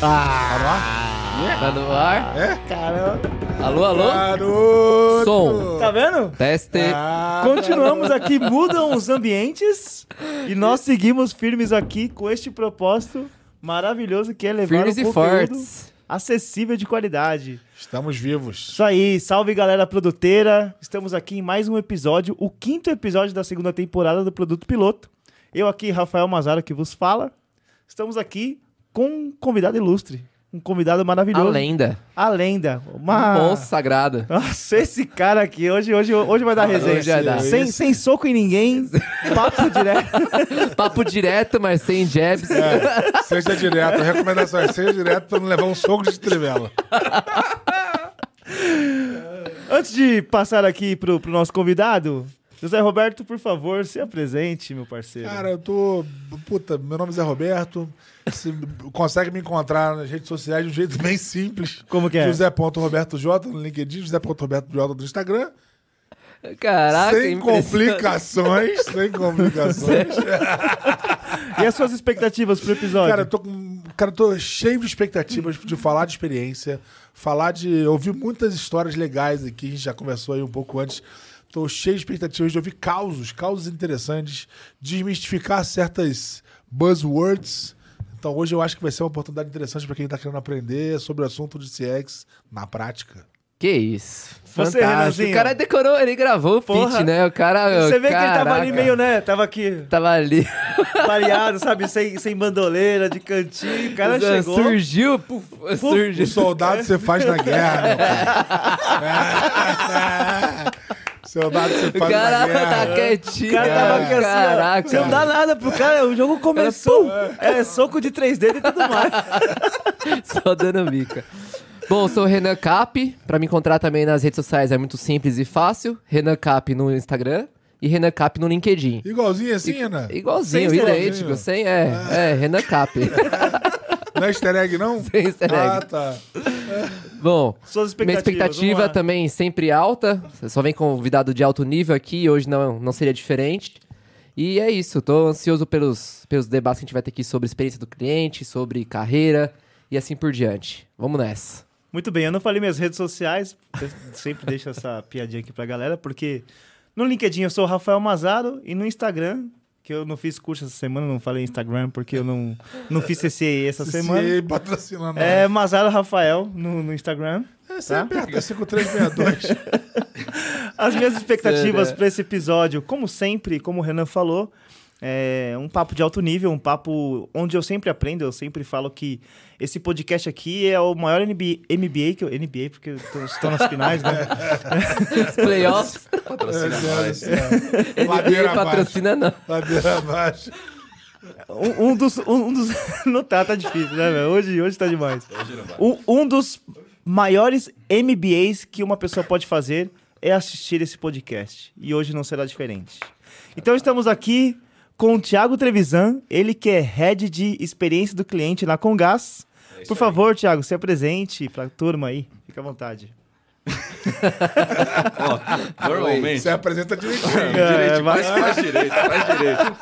Ah! Tá no ar? É? Caramba. Alô, alô? Garoto! Som. Tá vendo? Teste. Ah, Continuamos aqui, mudam os ambientes e nós seguimos firmes aqui com este propósito maravilhoso que é levar Firmes um e conteúdo fortes. acessível de qualidade. Estamos vivos. Isso aí, salve galera produteira. Estamos aqui em mais um episódio, o quinto episódio da segunda temporada do Produto Piloto. Eu aqui, Rafael Mazaro, que vos fala. Estamos aqui com um convidado ilustre, um convidado A maravilhoso. lenda. A lenda. Uma... Monstro sagrado. Nossa, esse cara aqui, hoje, hoje, hoje vai dar resenha. Hoje vai dar. Sem, sem soco em ninguém, papo direto. Papo direto, mas sem jabs. É, seja direto. Recomendações, seja direto pra não levar um soco de trivela. Antes de passar aqui pro, pro nosso convidado, José Roberto, por favor, se apresente, meu parceiro. Cara, eu tô. Puta, meu nome é Zé Roberto. Você consegue me encontrar nas redes sociais de um jeito bem simples. Como que é? José.robertoj no LinkedIn, José.robertoj no Instagram. Caraca, sem complicações, sem complicações. E as suas expectativas pro episódio? Cara, eu tô, com- cara, eu tô cheio de expectativas de falar de experiência, falar de. ouvir muitas histórias legais aqui, a gente já conversou aí um pouco antes. Tô cheio de expectativas de ouvir causos, causos interessantes, desmistificar certas buzzwords. Então hoje eu acho que vai ser uma oportunidade interessante para quem tá querendo aprender sobre o assunto de CX na prática. Que isso. Você, Fantástico. Renanzinho. O cara decorou, ele gravou o Porra. feat, né? O cara. Você vê que ele tava ali caraca. meio, né? Tava aqui Tava ali. pareado, sabe? Sem, sem bandoleira, de cantinho. O cara chegou. Surgiu, puf, O surgiu. soldado você faz na guerra, meu soldado você O faz cara na guerra. tá O quietinho. cara tava aqui assim. Caraca. Você não dá nada pro cara, o jogo começou. É, soco de três dedos e tudo mais. Só dando bica. Bom, sou o Renan Cap. Pra me encontrar também nas redes sociais é muito simples e fácil. Renan Cap no Instagram e Renan Cap no LinkedIn. Igualzinho assim, né? Igualzinho, Sem idêntico. Sem, é, é, Renan Cap. Não é easter egg, não? Sem easter egg. Ah, tá. Bom, Suas minha expectativas. vamos expectativa lá. também sempre alta. Você só vem convidado de alto nível aqui, hoje não, não seria diferente. E é isso, tô ansioso pelos, pelos debates que a gente vai ter aqui sobre experiência do cliente, sobre carreira e assim por diante. Vamos nessa. Muito bem, eu não falei minhas redes sociais, eu sempre deixo essa piadinha aqui pra galera, porque no LinkedIn eu sou o Rafael Mazaro e no Instagram, que eu não fiz curso essa semana, não falei Instagram porque eu não, não fiz CCA essa semana. Se patrocinando. É Mazaro Rafael no, no Instagram. É, você tá? aperta 5362. As minhas expectativas Sério. para esse episódio, como sempre, como o Renan falou, é um papo de alto nível, um papo onde eu sempre aprendo. Eu sempre falo que esse podcast aqui é o maior NBA, MBA que eu. NBA, porque estou nas finais, né? Playoffs, Patrocina É, nós. é, é. ele Ladeira patrocina não. Ladeira abaixo. Um, um dos. Um, um dos não tá, tá difícil, né, velho? Hoje, hoje tá demais. Um, um dos maiores MBAs que uma pessoa pode fazer é assistir esse podcast. E hoje não será diferente. Então estamos aqui com o Thiago Trevisan, ele que é head de experiência do cliente na Congás. Por favor, Thiago, se apresente pra turma aí. Fica à vontade. Ó, normalmente. Você apresenta direitinho. Direito, vai- faz, faz direito, faz direito.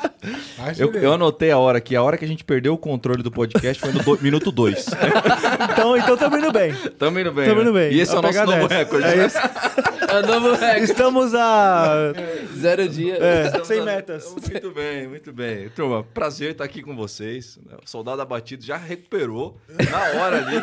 Faz Eu, direito. eu anotei a hora aqui. A hora que a gente perdeu o controle do podcast foi no do- minuto 2. Então, então tamo indo bem. Tamo indo bem. Tamo indo né? bem. E esse é o nosso novo recorde. É né? isso. É o novo recorde. Estamos a Zero dia. é, 100 metas. Muito bem, muito bem. Turma, prazer estar aqui com vocês. O soldado abatido já recuperou na hora ali.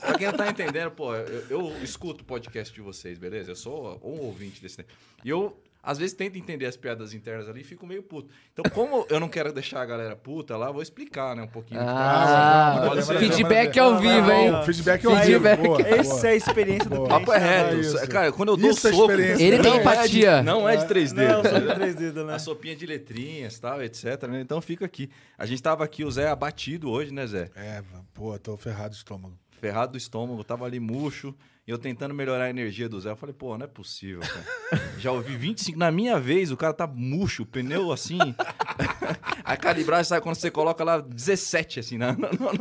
Pra quem não tá entendendo, pô, eu, eu escuto o podcast de vocês, beleza? Eu sou um ouvinte desse. tempo. E eu, às vezes, tento entender as piadas internas ali e fico meio puto. Então, como eu não quero deixar a galera puta lá, vou explicar, né, um pouquinho. Ah, ver, feedback ao vivo, hein? Feedback ao vivo. Essa é a experiência do cliente. papo é É reto. Cara, quando eu dou Isso é soco. Ele tem não é de- empatia. não é de três Não, dedos. só de três dedos, né? A sopinha de letrinhas, tal, etc. né? Então fica aqui. A gente tava aqui, o Zé abatido hoje, né, Zé? É, pô, tô ferrado de estômago. Ferrado do estômago, tava ali murcho. Eu tentando melhorar a energia do Zé. Eu falei, pô, não é possível, cara. Já ouvi 25. Na minha vez, o cara tá murcho, o pneu assim. a calibragem, sabe quando você coloca lá 17, assim, na,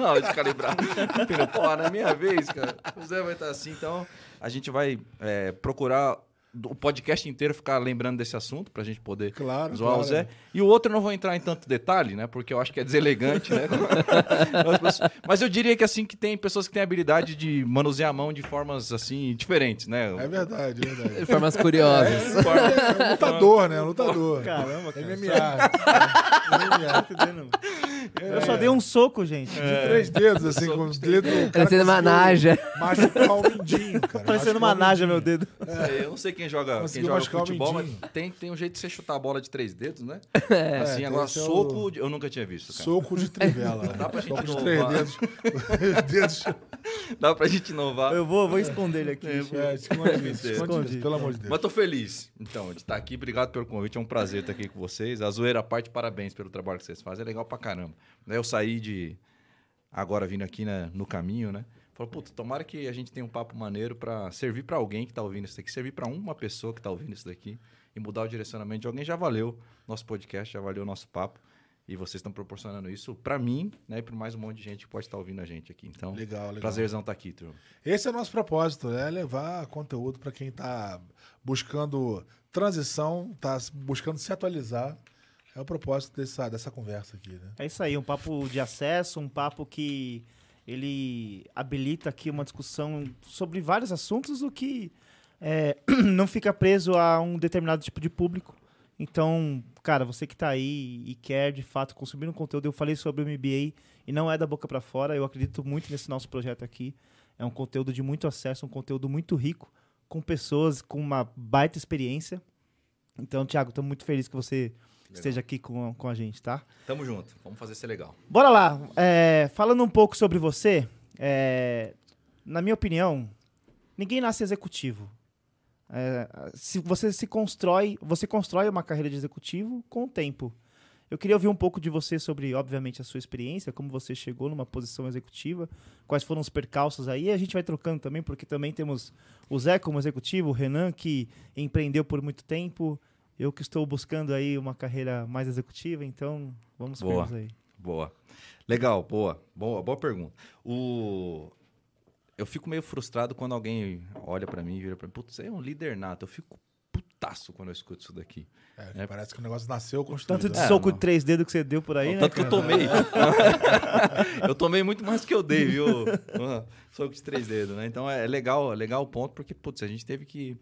hora de calibrar. Pneu, pô, na minha vez, cara. O Zé vai estar assim, então a gente vai é, procurar o podcast inteiro ficar lembrando desse assunto pra gente poder Claro, zoar claro. o Zé. E o outro eu não vou entrar em tanto detalhe, né? Porque eu acho que é deselegante, né? Mas eu diria que assim que tem pessoas que têm habilidade de manusear a mão de formas assim diferentes, né? É verdade, é verdade. De formas curiosas. É lutador, né? Lutador. Caramba, cara. MMA. Entendendo? Eu só dei um soco, gente. De três dedos, assim, com os dedos. Parecendo uma naja. Machucar o mindinho, cara. Parecendo uma naja, meu dedo. É, eu não sei quem joga, quem joga machucar o futebol, mas tem, tem um jeito de você chutar a bola de três dedos, né? É. Assim, É, agora é o- soco, eu nunca tinha visto, cara. Soco de trivela. Dá pra gente Soco de inovar. três dedos. dedos. Dá pra gente inovar. Eu vou, vou esconder ele aqui. É, esconde isso, esconde Esconde. pelo amor de Deus. Mas tô feliz, então, de estar aqui. Obrigado pelo convite. É um prazer estar aqui com vocês. A zoeira à parte, parabéns pelo trabalho que vocês fazem. É legal pra caramba. Né, Eu saí de. Agora vindo aqui né, no caminho, né? Falei, puta, tomara que a gente tenha um papo maneiro pra servir pra alguém que tá ouvindo isso daqui, servir pra uma pessoa que tá ouvindo isso daqui e mudar o direcionamento de alguém. Já valeu nosso podcast, já valeu o nosso papo. E vocês estão proporcionando isso pra mim, né? E pra mais um monte de gente que pode estar ouvindo a gente aqui. Então, Legal, legal. prazerzão estar aqui, turma. Esse é o nosso propósito, é levar conteúdo para quem está buscando transição, está buscando se atualizar. É o propósito dessa, dessa conversa aqui, né? É isso aí, um papo de acesso, um papo que ele habilita aqui uma discussão sobre vários assuntos, o que é, não fica preso a um determinado tipo de público. Então, cara, você que tá aí e quer de fato consumir um conteúdo, eu falei sobre o MBA e não é da boca para fora, eu acredito muito nesse nosso projeto aqui. É um conteúdo de muito acesso, um conteúdo muito rico, com pessoas com uma baita experiência. Então, Thiago, estou muito feliz que você esteja aqui com, com a gente, tá? Tamo junto. Vamos fazer ser legal. Bora lá. É, falando um pouco sobre você, é, na minha opinião, ninguém nasce executivo. É, se você se constrói, você constrói uma carreira de executivo com o tempo. Eu queria ouvir um pouco de você sobre, obviamente, a sua experiência, como você chegou numa posição executiva, quais foram os percalços aí. A gente vai trocando também, porque também temos o Zé como executivo, o Renan que empreendeu por muito tempo, eu que estou buscando aí uma carreira mais executiva, então vamos Boa. aí. Boa. Legal, boa. Boa, boa pergunta. O... Eu fico meio frustrado quando alguém olha pra mim e vira pra mim, putz, você é um líder nato. Eu fico putaço quando eu escuto isso daqui. É, Parece que o negócio nasceu construído. Tanto de? É, soco não. de três dedos que você deu por aí, né? Tanto que eu tomei. eu tomei muito mais do que eu dei, viu? Soco de três dedos, né? Então é legal, é legal o ponto, porque, putz, a gente teve que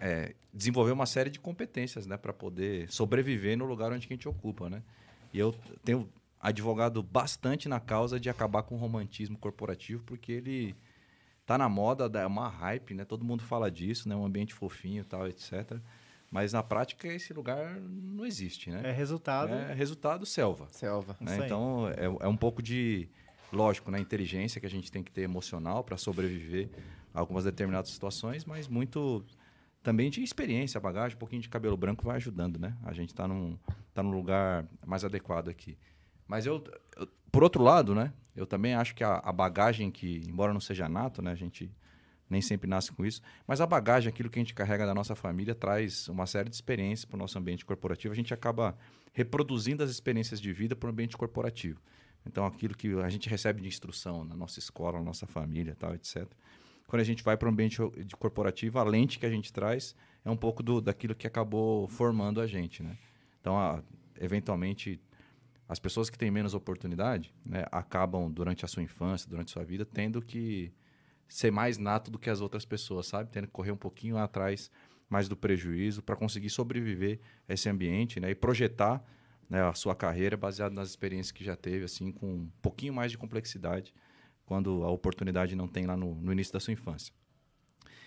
é, desenvolver uma série de competências, né? Pra poder sobreviver no lugar onde que a gente ocupa, né? E eu tenho advogado bastante na causa de acabar com o romantismo corporativo, porque ele tá na moda, é uma hype, né? Todo mundo fala disso, né? Um ambiente fofinho tal, etc. Mas na prática esse lugar não existe, né? É resultado. É resultado selva. Selva. né? Então é, é um pouco de, lógico, né, inteligência que a gente tem que ter emocional para sobreviver a algumas determinadas situações, mas muito também de experiência, bagagem, um pouquinho de cabelo branco vai ajudando, né? A gente está num, tá num lugar mais adequado aqui. Mas eu, eu- por outro lado, né? Eu também acho que a, a bagagem que, embora não seja nato, né? A gente nem sempre nasce com isso, mas a bagagem, aquilo que a gente carrega da nossa família, traz uma série de experiências para o nosso ambiente corporativo. A gente acaba reproduzindo as experiências de vida para o ambiente corporativo. Então, aquilo que a gente recebe de instrução na nossa escola, na nossa família, tal, etc. Quando a gente vai para o ambiente corporativo, a lente que a gente traz é um pouco do, daquilo que acabou formando a gente, né? Então, a- eventualmente, as pessoas que têm menos oportunidade né, acabam, durante a sua infância, durante a sua vida, tendo que ser mais nato do que as outras pessoas, sabe? Tendo que correr um pouquinho atrás mais do prejuízo para conseguir sobreviver a esse ambiente né? e projetar né, a sua carreira baseado nas experiências que já teve, assim, com um pouquinho mais de complexidade quando a oportunidade não tem lá no, no início da sua infância.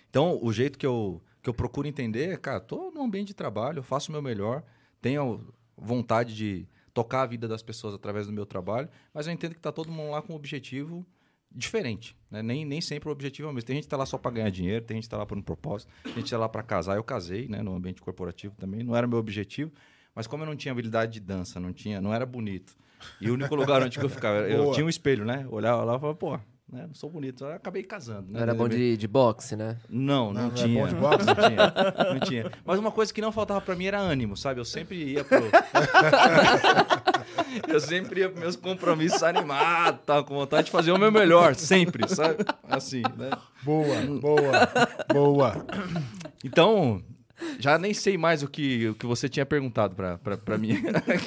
Então, o jeito que eu, que eu procuro entender é, cara, tô no ambiente de trabalho, faço o meu melhor, tenho vontade de tocar a vida das pessoas através do meu trabalho, mas eu entendo que tá todo mundo lá com um objetivo diferente, né? Nem, nem sempre o objetivo é o mesmo. Tem gente que tá lá só para ganhar dinheiro, tem gente que tá lá por um propósito, tem gente que tá lá para casar. Eu casei, né, no ambiente corporativo também, não era meu objetivo, mas como eu não tinha habilidade de dança, não tinha, não era bonito. E o único lugar onde eu ficava, eu Boa. tinha um espelho, né? Olhava lá e falava, pô, né, não sou bonito. Eu acabei casando, né? Não era bom de, de boxe, né? Não, não, Não, não tinha. bom de boxe? Não tinha. Não tinha. Mas uma coisa que não faltava pra mim era ânimo, sabe? Eu sempre ia pro. eu sempre ia pros meus compromissos animado, tal, com vontade de fazer o meu melhor, sempre, sabe? Assim, né? Boa, boa, boa. Então, já nem sei mais o que, o que você tinha perguntado pra, pra, pra mim.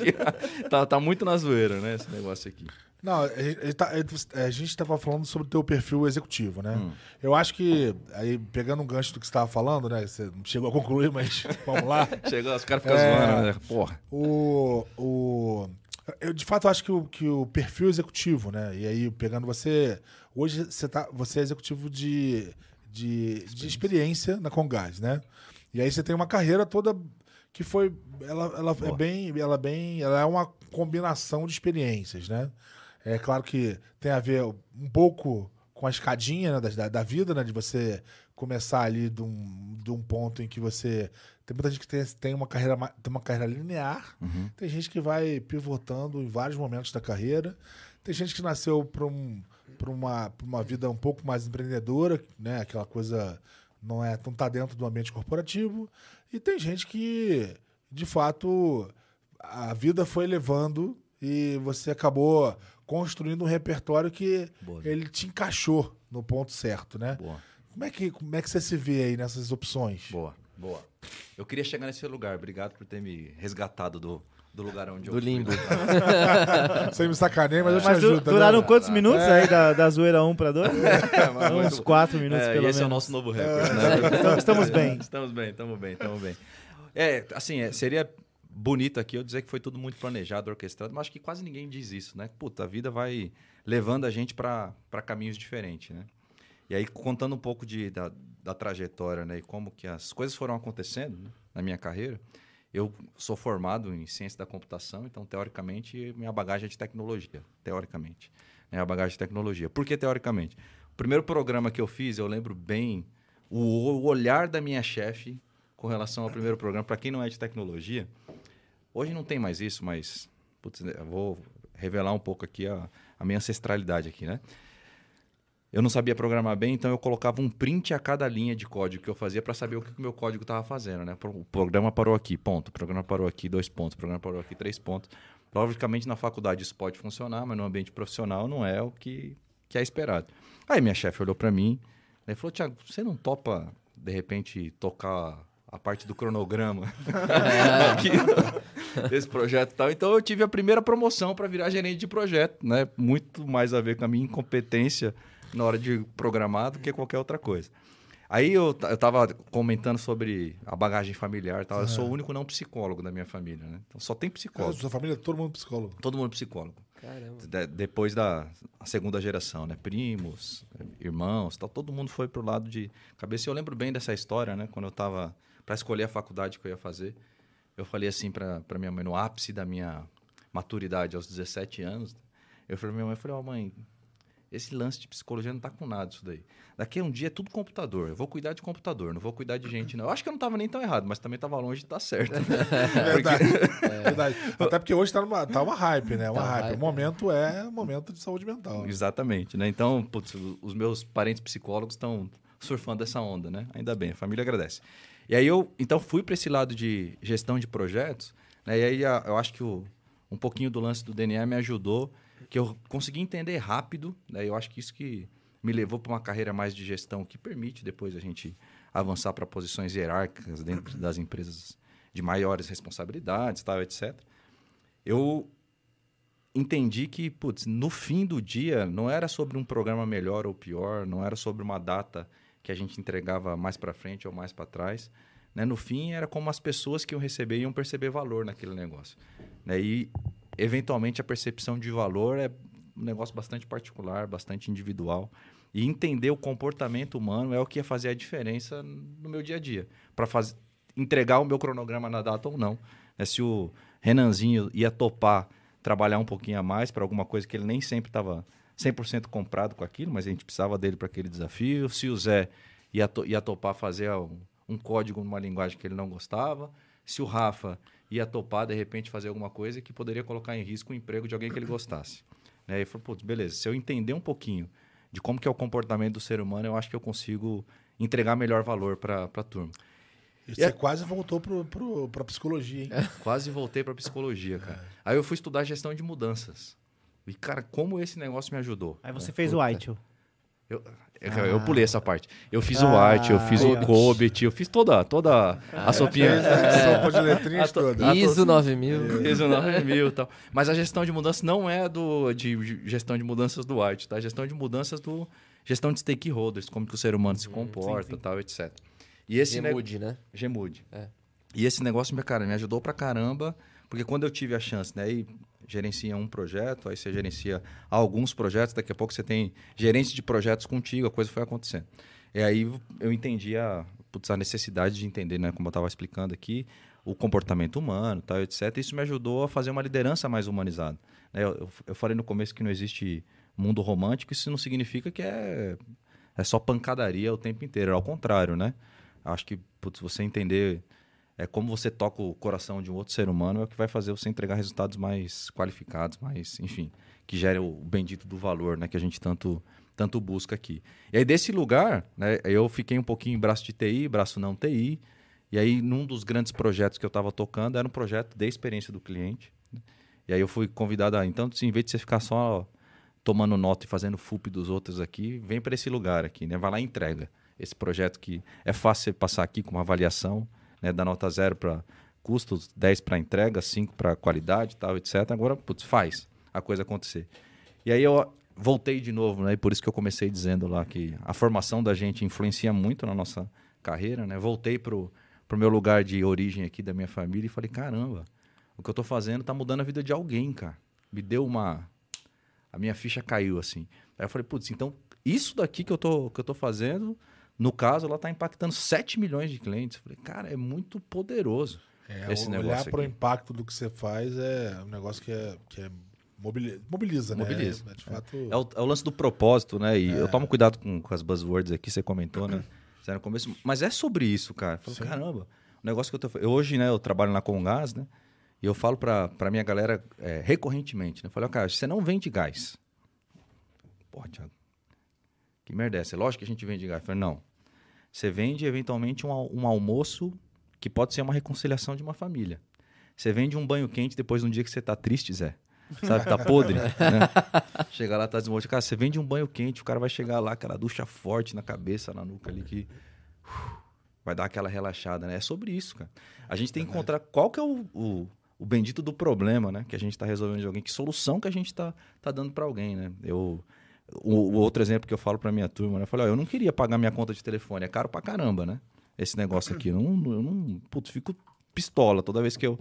tá, tá muito na zoeira, né, esse negócio aqui. Não, a gente, tá, a gente tava falando sobre o teu perfil executivo, né? Eu acho que, aí pegando um gancho do que você estava falando, né? Você não chegou a concluir, mas vamos lá. Chegou, os caras ficam É. zoando, né? Porra. O, o, eu de fato acho que o, que o perfil executivo, né? E aí, pegando você. Hoje você, tá, você é executivo de, de, de experiência na Congás, né? E aí você tem uma carreira toda que foi. Ela, ela é bem. Ela é bem. Ela é uma combinação de experiências, né? É claro que tem a ver um pouco com a escadinha né, da, da vida, né? De você começar ali de um, de um ponto em que você. Tem muita gente que tem, tem, uma, carreira, tem uma carreira linear, tem gente que vai pivotando em vários momentos da carreira, tem gente que nasceu para um, pra uma, pra uma vida um pouco mais empreendedora, né? Aquela coisa não é não tá dentro do ambiente corporativo, e tem gente que, de fato, a vida foi levando e você acabou construindo um repertório que Boa. ele te encaixou no ponto certo, né? Boa, Como é que, como é que você se vê aí nessas opções? boa, boa. Eu queria chegar nesse lugar. Obrigado por ter me resgatado do, do lugar onde eu Do fui. limbo. Você me sacaneia, mas eu te Mas ajudo. tá duraram vendo? quantos minutos aí da, da zoeira 1 pra 2? É, mas Uns muito- 4 minutos, É, pelo esse é o menos. nosso novo recorde. né? Então, estamos bem. Estamos bem, estamos bem, estamos bem. É, assim, é, seria bonito aqui eu dizer que foi tudo muito planejado, orquestrado, mas acho que quase ninguém diz isso, né? Puta, a vida vai levando a gente para caminhos diferentes, né? E aí, contando um pouco de, da, da trajetória, né? E como que as coisas foram acontecendo né, na minha carreira, eu sou formado em ciência da computação, então, teoricamente, minha bagagem é de tecnologia, teoricamente. É a bagagem de tecnologia. Por que teoricamente? O primeiro programa que eu fiz, eu lembro bem o, o olhar da minha chefe com relação ao primeiro programa. Para quem não é de tecnologia, hoje não tem mais isso, mas putz, vou revelar um pouco aqui a, a minha ancestralidade aqui, né? Eu não sabia programar bem, então eu colocava um print a cada linha de código que eu fazia para saber o que o meu código estava fazendo, né? O programa parou aqui, ponto. O programa parou aqui, dois pontos. O programa parou aqui, três pontos. Logicamente, na faculdade isso pode funcionar, mas no ambiente profissional não é o que, que é esperado. Aí minha chefe olhou para mim e falou, Tiago, você não topa, de repente, tocar a parte do cronograma aqui desse projeto e tal. Então eu tive a primeira promoção para virar gerente de projeto, né? Muito mais a ver com a minha incompetência na hora de programar do que qualquer outra coisa. Aí eu, eu tava comentando sobre a bagagem familiar tal. Eu sou o único não psicólogo da minha família, né? Então só tem Cara, psicólogo. Sua família é todo mundo psicólogo. Todo mundo psicólogo. Caramba. De- depois da a segunda geração, né? Primos, irmãos, tal, todo mundo foi pro lado de cabeça. Eu lembro bem dessa história, né? Quando eu tava para escolher a faculdade que eu ia fazer, eu falei assim para minha mãe no ápice da minha maturidade aos 17 anos, eu falei pra minha mãe, eu falei: "Ó, mãe, esse lance de psicologia não tá com nada isso daí. Daqui a um dia é tudo computador. Eu vou cuidar de computador, não vou cuidar de gente, não. Eu acho que eu não tava nem tão errado, mas também tava longe de estar certo. É verdade. É verdade. Até porque hoje tá, numa, tá uma hype, né? Uma Tá hype. hype, O momento é um momento de saúde mental. Exatamente, né? Então, putz, os meus parentes psicólogos estão surfando essa onda, né? Ainda bem, a família agradece. E aí eu, então, fui para esse lado de gestão de projetos, né? E aí a- eu acho que o, um pouquinho do lance do DNA me ajudou, que eu consegui entender rápido, né? Eu acho que isso que me levou para uma carreira mais de gestão, que permite depois a gente avançar para posições hierárquicas dentro das empresas de maiores responsabilidades, tal, etc. Eu entendi que, putz, no fim do dia, não era sobre um programa melhor ou pior, não era sobre uma data que a gente entregava mais para frente ou mais para trás. Né? No fim, era como as pessoas que iam receber iam perceber valor naquele negócio. Né? E, eventualmente, a percepção de valor é um negócio bastante particular, bastante individual. E entender o comportamento humano é o que ia fazer a diferença no meu dia a dia. Para entregar o meu cronograma na data ou não. Né? Se o Renanzinho ia topar trabalhar um pouquinho a mais para alguma coisa que ele nem sempre estava 100% comprado com aquilo, mas a gente precisava dele para aquele desafio. Se o Zé ia, to ia topar fazer um, um código numa linguagem que ele não gostava. Se o Rafa ia topar, de repente, fazer alguma coisa que poderia colocar em risco o emprego de alguém que ele gostasse. Né? E ele falou, putz, beleza, se eu entender um pouquinho de como que é o comportamento do ser humano, eu acho que eu consigo entregar melhor valor para a turma. E você quase voltou pro, pra psicologia, hein? Quase voltei para psicologia, cara. Aí eu fui estudar gestão de mudanças. E, cara, como esse negócio me ajudou. Aí você né? fez o ITIL. Eu, eu, eu pulei essa parte. Eu fiz o Ah, art, eu fiz o Hobbit. Hobbit, eu fiz toda, toda a sopinha. É, sopa de letrinhas Ah, toda. Ah, ISO 9000. Fiz o 9 mil e tal. Mas a gestão de mudanças não é do, de gestão de mudanças do art, tá? A gestão de mudanças do gestão de stakeholders, como que o ser humano se comporta, tal, etc. E esse Gemude, né? Gemude. É. E esse negócio, meu cara, me ajudou pra caramba, porque quando eu tive a chance, né, aí gerencia um projeto, aí você gerencia alguns projetos, daqui a pouco você tem gerente de projetos contigo, a coisa foi acontecendo. E aí eu entendi a, putz, a necessidade de entender, né, como eu estava explicando aqui, o comportamento humano, tal, etc. Isso me ajudou a fazer uma liderança mais humanizada. né? Eu, eu, falei no começo que não existe mundo romântico, isso não significa que é, é só pancadaria o tempo inteiro, ao contrário, né? Acho que, putz, você entender é como você toca o coração de um outro ser humano é o que vai fazer você entregar resultados mais qualificados, mais, enfim, que gere o bendito do valor, né, que a gente tanto tanto busca aqui. E aí desse lugar, né, eu fiquei um pouquinho em braço de TI, braço não TI, e aí num dos grandes projetos que eu estava tocando era um projeto de experiência do cliente. né? E aí eu fui convidado a, então, em vez de você ficar só tomando nota e fazendo FUP dos outros aqui, vem para esse lugar aqui, né? Vai lá e entrega esse projeto que é fácil você passar aqui com uma avaliação, né, da nota zero para custos, 10 para entrega, 5 para qualidade, tal, etc. Agora, putz, faz a coisa acontecer. E aí eu voltei de novo, né? E por isso que eu comecei dizendo lá que a formação da gente influencia muito na nossa carreira, né? Voltei pro pro meu lugar de origem aqui da minha família e falei, caramba, o que eu tô fazendo tá mudando a vida de alguém, cara. Me deu uma a minha ficha caiu assim. Aí eu falei, putz, então isso daqui que eu tô que eu tô fazendo, no caso, ela tá impactando 7 milhões de clientes. Eu falei, cara, é muito poderoso. É, esse olhar negócio para o impacto do que você faz é um negócio que é, que é mobili- mobiliza, né? Mobiliza, É, de fato. É o, é o lance do propósito, né? E eu tomo cuidado com, com as buzzwords aqui, você comentou, né? Você no começo, mas é sobre isso, cara. Eu falo, Sim. caramba, o negócio que eu tô eu, Hoje, né, eu trabalho na Comgás, né? E eu falo pra, pra minha galera é, recorrentemente, né? Eu falo, cara, você não vende gás. Porra, Thiago, que merda é essa? Lógico que a gente vende gás. Eu falei, não. Você vende, eventualmente, um, um almoço que pode ser uma reconciliação de uma família. Você vende um banho quente depois de um dia que você tá triste, Zé. Sabe, tá podre, né? Chega lá, tá desmotivado. Cara, você vende um banho quente, o cara vai chegar lá, aquela ducha forte na cabeça, na nuca ali, que uf, vai dar aquela relaxada, né? É sobre isso, cara. A gente tem que encontrar qual que é o, o, o bendito do problema, né? Que a gente tá resolvendo de alguém, que solução que a gente tá, tá dando para alguém, né? Eu, o, o outro exemplo que eu falo pra minha turma, né? Eu falei, ó, eu não queria pagar minha conta de telefone, é caro pra caramba, né? Esse negócio aqui. Eu não, eu não putz, fico pistola toda vez que eu,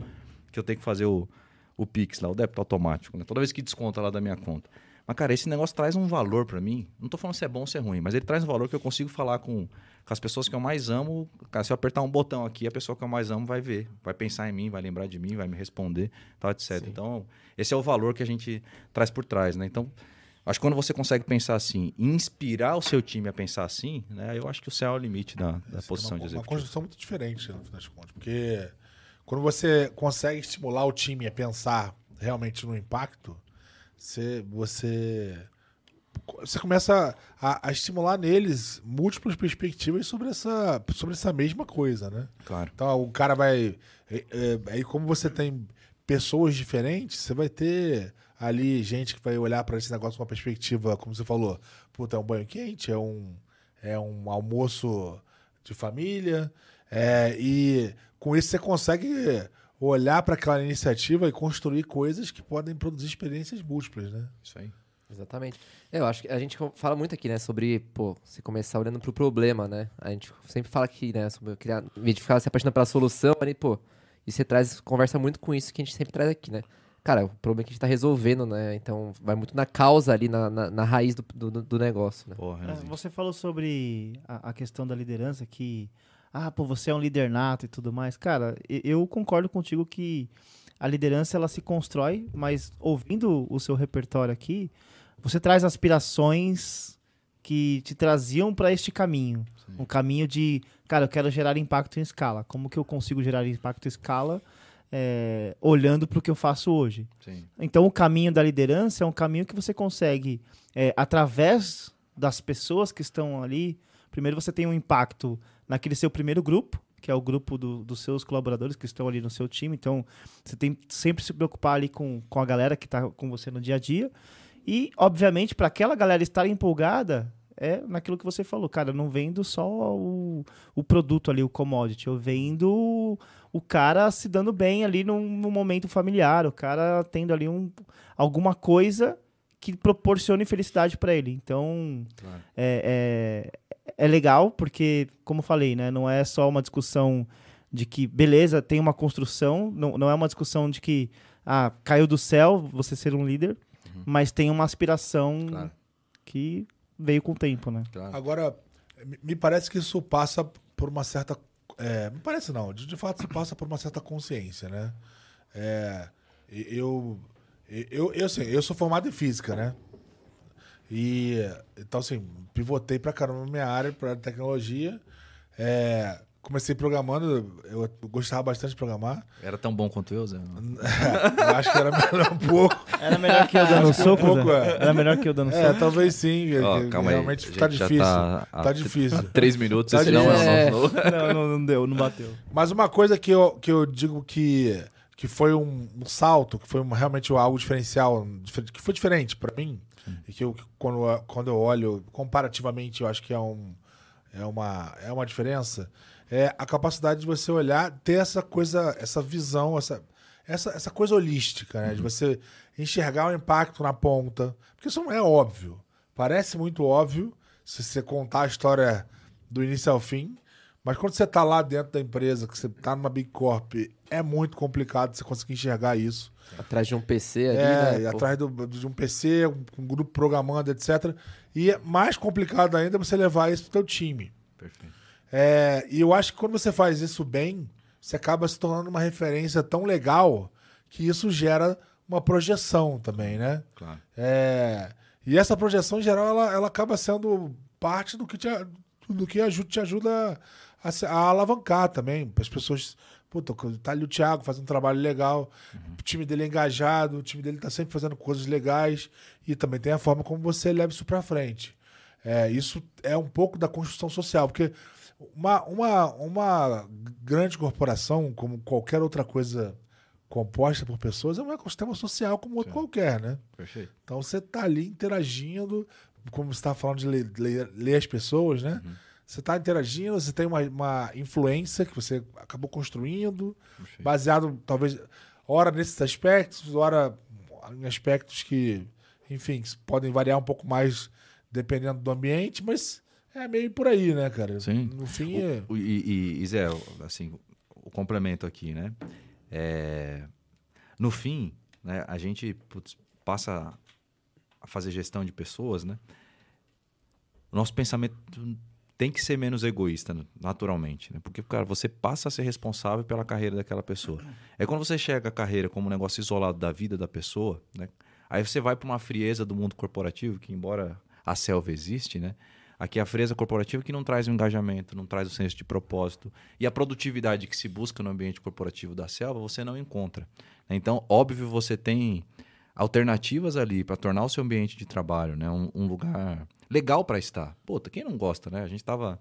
que eu tenho que fazer o, o Pix lá, o débito automático, né? Toda vez que desconta lá da minha conta. Mas, cara, esse negócio traz um valor pra mim. Não tô falando se é bom ou se é ruim, mas ele traz um valor que eu consigo falar com, com as pessoas que eu mais amo. Cara, se eu apertar um botão aqui, a pessoa que eu mais amo vai ver, vai pensar em mim, vai lembrar de mim, vai me responder, tal, etc. Então, esse é o valor que a gente traz por trás, né? Então, acho que quando você consegue pensar assim, e inspirar o seu time a pensar assim, né? Eu acho que o céu é o limite da, da posição é de uma, uma executivo. construção muito diferente, no final das contas. Porque quando você consegue estimular o time a pensar realmente no impacto, você, você, você começa a, a estimular neles múltiplas perspectivas sobre essa, sobre essa mesma coisa, né? Claro. Então o cara vai. é, é, Aí, como você tem pessoas diferentes, você vai ter ali gente que vai olhar para esse negócio com uma perspectiva, como você falou, puta, é um banho quente, é um, é um almoço de família, é, e com isso você consegue olhar para aquela iniciativa e construir coisas que podem produzir experiências múltiplas, né? Isso aí. Exatamente. Eu acho que a gente fala muito aqui, né, sobre, pô, você começar olhando pro problema, né? A gente sempre fala aqui, né, sobre criar, em vez de ficar se apaixonando pela solução, ali, pô, e você traz, conversa muito com isso que a gente sempre traz aqui, né? Cara, o problema é que a gente tá resolvendo, né? Então, vai muito na causa ali, na, na, na raiz do, do, do negócio, né? Porra, É. Você falou sobre a, a questão da liderança, que, ah, pô, você é um líder nato e tudo mais. Cara, eu concordo contigo que a liderança, ela se constrói, mas ouvindo o seu repertório aqui, você traz aspirações que te traziam para este caminho. Um caminho de, cara, eu quero gerar impacto em escala. Como que eu consigo gerar impacto em escala é, olhando para o que eu faço hoje? Sim. Então, o caminho da liderança é um caminho que você consegue, é, através das pessoas que estão ali, primeiro você tem um impacto naquele seu primeiro grupo, que é o grupo do- dos seus colaboradores que estão ali no seu time. Então, você tem sempre se preocupar ali com, com a galera que está com você no dia a dia. E, obviamente, para aquela galera estar empolgada, é naquilo que você falou, cara, eu não vendo só o, o produto ali, o commodity, eu vendo o, cara se dando bem ali num, num momento familiar, o cara tendo ali um, alguma coisa que proporcione felicidade para ele. Então, Claro. é, é, é legal, porque, como eu falei, né, não é só uma discussão de que, beleza, tem uma construção, não, não é uma discussão de que, ah, caiu do céu você ser um líder, mas tem uma aspiração Claro. que veio com o tempo, né? Claro. Agora, me parece que isso passa por uma certa. É, me parece não, de, de fato, isso passa por uma certa consciência, né? É, eu, eu, eu, assim, eu sou formado em física, né? E então, assim, pivotei pra caramba na minha área, pra tecnologia. É, comecei programando, eu gostava bastante de programar. Era tão bom quanto eu, Zé? eu acho que era melhor um pouco. Era melhor que eu dando que um soco, pouco, Zé? é. Era melhor que eu dando É, soco. talvez sim. Que calma aí. realmente A tá gente já difícil. Tá, Tá difícil. Três minutos, Tá esse não é o difícil. nosso. Não, não, não deu, não bateu. Mas uma coisa que eu, que eu digo que, que foi um, um salto, que foi uma- realmente algo diferencial, difer- que foi diferente pra mim, e que eu, que quando, eu- quando eu olho comparativamente, eu acho que é, um, é, uma, é uma diferença, é a capacidade de você olhar, ter essa coisa, essa visão, essa, essa, essa coisa holística, né? De você enxergar o impacto na ponta. Porque isso não é óbvio. Parece muito óbvio se você contar a história do início ao fim. Mas quando você tá lá dentro da empresa, que você tá numa Big Corp, é muito complicado você conseguir enxergar isso. Atrás de um PC ali, É, né? atrás do- de um PC, um, um grupo programando, etc. E é mais complicado ainda você levar isso pro teu time. Perfeito. É, e eu acho que quando você faz isso bem, você acaba se tornando uma referência tão legal que isso gera uma projeção também, né? Claro. É, e essa projeção, em geral, ela, ela acaba sendo parte do que te, do que ajuda, te ajuda a, a alavancar também. As pessoas. Puta, tá ali o Thiago fazendo um trabalho legal, o time dele é engajado, o time dele tá sempre fazendo coisas legais e também tem a forma como você leva isso pra frente. É, isso é um pouco da construção social, porque uma, uma, uma grande corporação, como qualquer outra coisa composta por pessoas, é um ecossistema social como outro qualquer, né? Perfeito. Então você tá ali interagindo, como você estava falando de ler, ler- ler as pessoas, né? Você está interagindo, você tem uma, uma influência que você acabou construindo, Perfeito. baseado, talvez, ora nesses aspectos, ora em aspectos que, enfim, podem variar um pouco mais dependendo do ambiente, mas é meio por aí, né, cara? Sim. No fim, é... O- e, e, Zé, assim, o complemento aqui, né? É, no fim, né, a gente putz, passa a fazer gestão de pessoas, né? O nosso pensamento tem que ser menos egoísta, naturalmente, né? Porque, cara, você passa a ser responsável pela carreira daquela pessoa. É quando você chega a carreira como um negócio isolado da vida da pessoa, né? Aí você vai para uma frieza do mundo corporativo, que embora a selva existe, né? Aqui é a frieza corporativa que não traz o engajamento, não traz o senso de propósito. E a produtividade que se busca no ambiente corporativo da selva, você não encontra. Então, óbvio, você tem alternativas ali para tornar o seu ambiente de trabalho né? um, um lugar legal para estar. Puta, quem não gosta, né? A gente tava...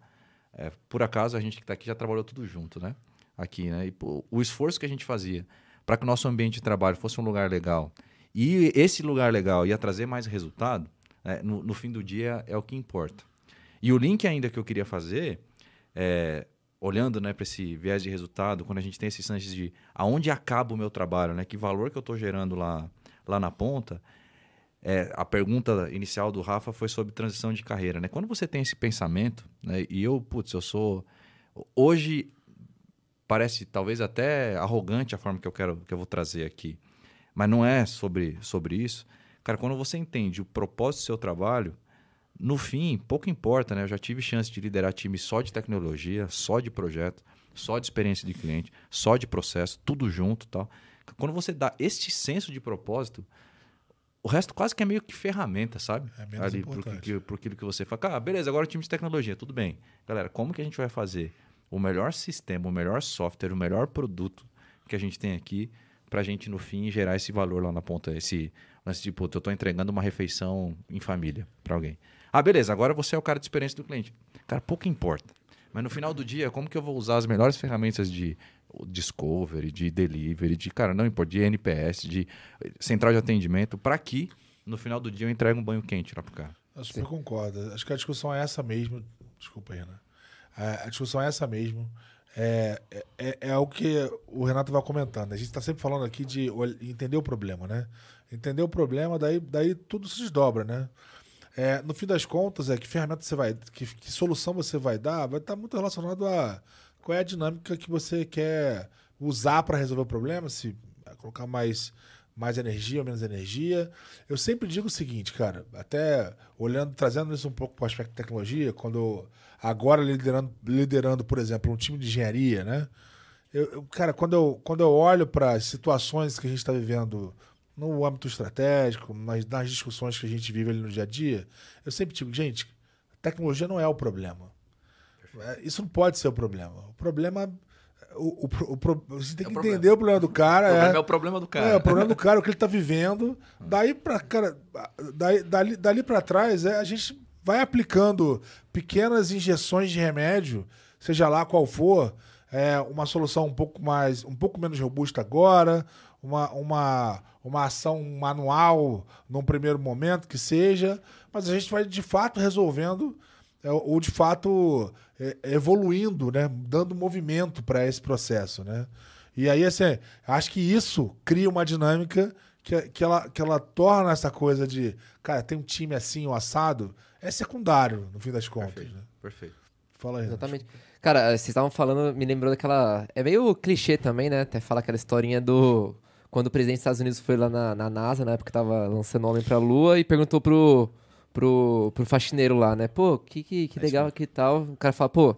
é, por acaso, a gente que está aqui já trabalhou tudo junto, né? Aqui, né? E pô, o esforço que a gente fazia para que o nosso ambiente de trabalho fosse um lugar legal e esse lugar legal ia trazer mais resultado, né? no, no fim do dia é o que importa. E o link ainda que eu queria fazer, é, olhando né, para esse viés de resultado, quando a gente tem esses lances de aonde acaba o meu trabalho, né, que valor que eu estou gerando lá, lá na ponta, é, a pergunta inicial do Rafa foi sobre transição de carreira. Né? Quando você tem esse pensamento, né, e eu, putz, eu sou. Hoje parece talvez até arrogante a forma que eu quero que eu vou trazer aqui, mas não é sobre, sobre isso. Cara, quando você entende o propósito do seu trabalho, no fim, pouco importa, né? Eu já tive chance de liderar time só de tecnologia, só de projeto, só de experiência de cliente, só de processo, tudo junto tal. Quando você dá este senso de propósito, o resto quase que é meio que ferramenta, sabe? É menos Ali pro, importante. que, pro aquilo que você fala. Ah, beleza, agora o time de tecnologia, tudo bem. Galera, como que a gente vai fazer o melhor sistema, o melhor software, o melhor produto que a gente tem aqui pra gente, no fim, gerar esse valor lá na ponta, esse lance de, puta, eu tô entregando uma refeição em família pra alguém. Ah, beleza, agora você é o cara de experiência do cliente. Cara, pouco importa. Mas no final do dia, como que eu vou usar as melhores ferramentas de discovery, de delivery, de, cara, não importa, de NPS, de central de atendimento, para que no final do dia eu entregue um banho quente lá pro cara. Eu super concordo. Acho que a discussão é essa mesmo. Desculpa, Renan. A, discussão é essa mesmo. É, é, é, é o que o Renato vai comentando. A gente está sempre falando aqui de entender o problema, né? Entender o problema, daí, daí tudo se desdobra, né? É, no fim das contas, é que ferramenta você vai, que, que solução você vai dar, vai estar muito relacionado a qual é a dinâmica que você quer usar para resolver o problema, se vai colocar mais, mais energia ou menos energia. Eu sempre digo o seguinte, cara, até olhando, trazendo isso um pouco para o aspecto de tecnologia, quando agora liderando, liderando, por exemplo, um time de engenharia, né? Eu, eu- cara, quando eu, quando eu olho para as situações que a gente está vivendo no âmbito estratégico, nas, nas discussões que a gente vive ali no dia a dia, eu sempre digo, gente, tecnologia não é o problema. É, Isso não pode ser o problema. O problema. O, o, o você tem É o que problema. entender o problema do cara. O problema é, é o problema do cara. é, o problema do cara, o que ele tá vivendo. Daí pra, cara, daí, dali, dali pra trás, é, a gente vai aplicando pequenas injeções de remédio, seja lá qual for, é, uma solução um pouco mais, um pouco menos robusta agora, uma, uma, uma ação manual num primeiro momento que seja, mas a gente vai de fato resolvendo é, ou de fato é, evoluindo, né, dando movimento para esse processo, né? E aí assim, acho que isso cria uma dinâmica que, que, ela, que ela torna essa coisa de, cara, tem um time assim, o assado, é secundário no fim das contas. Perfeito. Né? Perfeito. Fala aí. Exatamente. Cara, vocês estavam falando, me lembrou daquela. É meio clichê também, né? Até fala aquela historinha do. Quando o presidente dos Estados Unidos foi lá na, na NASA, na época que tava lançando o homem pra Lua, e perguntou pro, pro, pro faxineiro lá, né? Pô, que, que, que legal que tal. O cara fala, pô,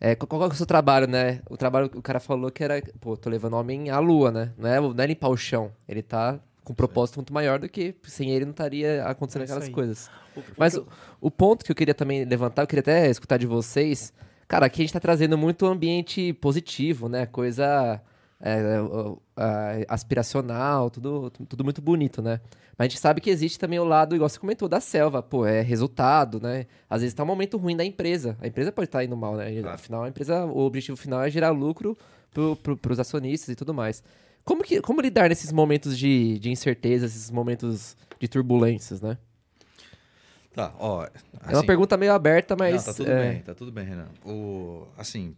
é, qual, qual é o seu trabalho, né? O trabalho, o cara falou que era, pô, tô levando o homem à Lua, né? Não é, não é limpar o chão. Ele tá com um propósito muito maior do que sem ele não estaria acontecendo É aquelas aí. coisas. Mas o, o ponto que eu queria também levantar, eu queria até escutar de vocês. Cara, aqui a gente tá trazendo muito ambiente positivo, né? Coisa é, a- aspiracional, tudo, tudo muito bonito, né? Mas a gente sabe que existe também o lado, igual você comentou, da selva. Pô, é resultado, né? Às vezes tá um momento ruim da empresa. A empresa pode estar indo mal, né? Afinal, a empresa, o objetivo final é gerar lucro pro, pro, pros acionistas e tudo mais. Como, que, como lidar nesses momentos de, de incerteza, esses momentos de turbulências, né? Tá, ó. é uma assim, pergunta meio aberta, mas. Não, tá tudo é, bem, tá tudo bem, Renan. O, assim,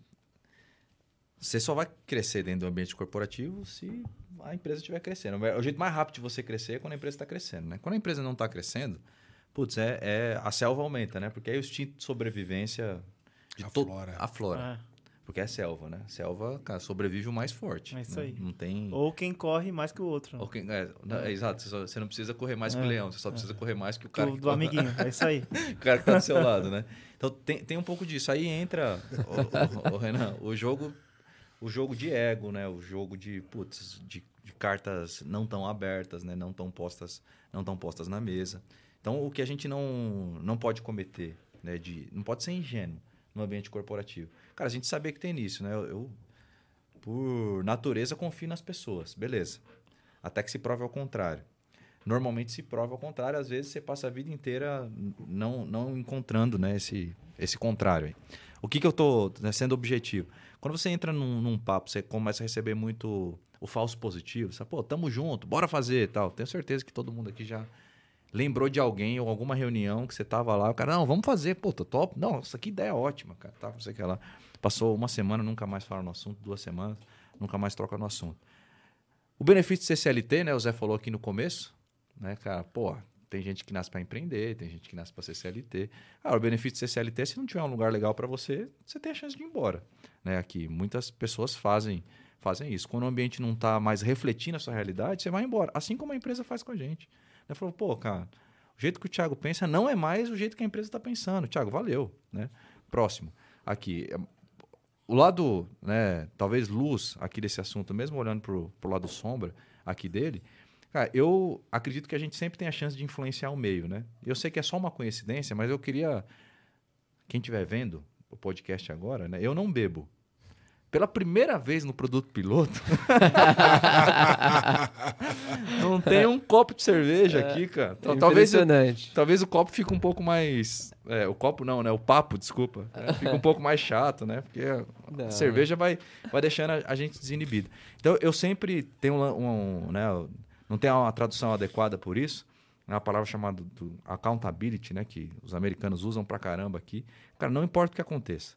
você só vai crescer dentro do ambiente corporativo se a empresa estiver crescendo. O jeito mais rápido de você crescer é quando a empresa está crescendo, né? Quando a empresa não está crescendo, putz, é, é- a selva aumenta, né? Porque aí o instinto de sobrevivência de to- Aflora. aflora. É. Porque é selva, né? Selva, cara, sobrevive o mais forte. É isso né? aí. Não tem... Ou quem corre mais que o outro. Ou quem- é, não, é, exato, você, só- você não precisa correr mais que o É, leão, você só precisa correr mais que o cara do, que do corre- amiguinho. É isso aí. o cara que tá do seu lado, né? Então tem, tem um pouco disso. Aí entra, o, Renan, o jogo, o jogo de ego, né? O jogo de, putz, de, de cartas não tão abertas, né? Não tão postas, não tão postas na mesa. Então o que a gente não, não pode cometer, né? De, não pode ser ingênuo no ambiente corporativo. Cara, a gente sabia que tem nisso, né? Eu, eu, por natureza, confio nas pessoas, beleza. Até que se prove ao contrário. Normalmente se prova ao contrário, às vezes você passa a vida inteira não, não encontrando né, esse, esse contrário. O que, que eu estou sendo objetivo? Quando você entra num, num papo, você começa a receber muito o falso positivo. Você, pô, tamo junto, bora fazer tal. Tenho certeza que todo mundo aqui já lembrou de alguém ou alguma reunião que você tava lá. O cara, não, vamos fazer, pô, tô top. Não, isso aqui ideia é ótima, cara. Tá, o que lá. Passou uma semana, nunca mais fala no assunto, duas semanas, nunca mais troca no assunto. O benefício de ser CLT, né? O Zé falou aqui no começo, né, cara? Pô, tem gente que nasce para empreender, tem gente que nasce para ser CLT. Cara, o benefício de ser CLT, se não tiver um lugar legal para você, você tem a chance de ir embora, né? Aqui, muitas pessoas fazem fazem isso. Quando o ambiente não está mais refletindo a sua realidade, você vai embora. Assim como a empresa faz com a gente. Ela falou, pô, cara, o jeito que o Thiago pensa não é mais o jeito que a empresa está pensando. Thiago, valeu, né? Próximo. Aqui, o lado, né, talvez luz aqui desse assunto, mesmo olhando para o lado sombra aqui dele, cara, eu acredito que a gente sempre tem a chance de influenciar o meio, né? Eu sei que é só uma coincidência, mas eu queria, quem estiver vendo o podcast agora, né, eu não bebo. Pela primeira vez no produto piloto, não tem um copo de cerveja aqui, cara. Tal- Talvez eu-. Talvez o copo fique um pouco mais. é, o copo não, né? O papo, desculpa. É, fica um pouco mais chato, né? Porque a Não. a cerveja vai, vai deixando a, a gente desinibido. Então eu sempre tenho um. um, né, não tem uma tradução adequada por isso, é uma palavra chamada accountability, né? Que os americanos usam pra caramba aqui. Cara, não importa o que aconteça.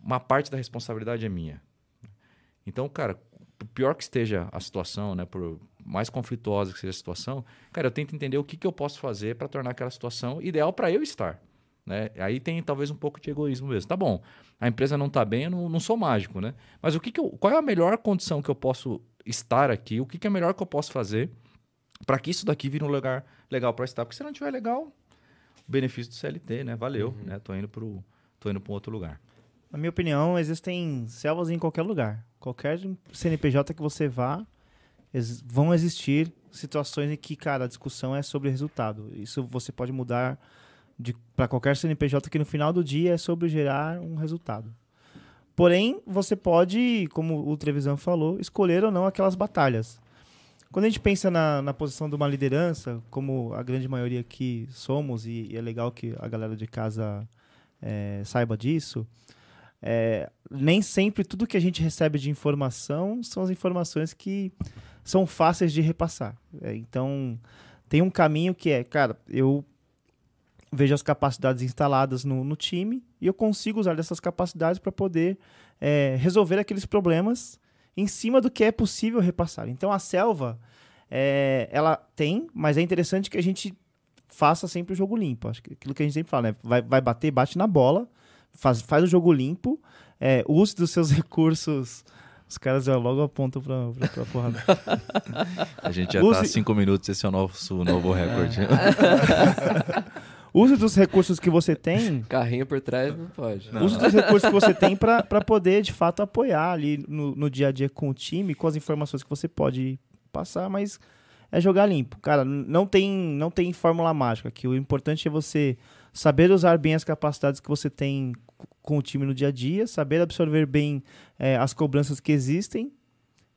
Uma parte da responsabilidade é minha. Então, cara, pior que esteja a situação, né? Por mais conflituosa que seja a situação, cara, eu tento entender o que, que eu posso fazer para tornar aquela situação ideal para eu estar. Né? Aí tem talvez um pouco de egoísmo mesmo. Tá bom, a empresa não está bem, eu não, não, sou mágico, né? Mas o que, que eu, qual é a melhor condição que eu posso estar aqui? O que, que é melhor que eu posso fazer para que isso daqui vire um lugar legal para estar? Porque se não tiver legal, o benefício do CLT, né? Valeu, uhum. né? Tô indo para tô indo para um outro lugar. Na minha opinião, existem selvas em qualquer lugar. Qualquer CNPJ que você vá, vão existir situações em que, cara, a discussão é sobre resultado. Isso você pode mudar para qualquer CNPJ que no final do dia é sobre gerar um resultado. Porém, você pode, como o Trevisan falou, escolher ou não aquelas batalhas. Quando a gente pensa na, na posição de uma liderança, como a grande maioria aqui somos, e, e é legal que a galera de casa é, saiba disso, é, nem sempre tudo que a gente recebe de informação são as informações que são fáceis de repassar. É, então, tem um caminho que é, cara, eu vejo as capacidades instaladas no, no time e eu consigo usar dessas capacidades para poder é, resolver aqueles problemas em cima do que é possível repassar. Então a selva, é, ela tem, mas é interessante que a gente faça sempre o jogo limpo. Acho que aquilo que a gente sempre fala, né? Vai, vai bater, bate na bola, faz, faz o jogo limpo, é, use dos seus recursos. Os caras já logo apontam pra, pra, pra porrada. a gente já use... tá cinco minutos, esse é o nosso novo recorde. Use dos recursos que você tem. Carrinho por trás não pode. Não. Use dos recursos que você tem para poder, de fato, apoiar ali no, no dia a dia com o time, com as informações que você pode passar, mas é jogar limpo. Cara, não tem, não tem fórmula mágica aqui. O importante é você saber usar bem as capacidades que você tem com o time no dia a dia, saber absorver bem é, as cobranças que existem.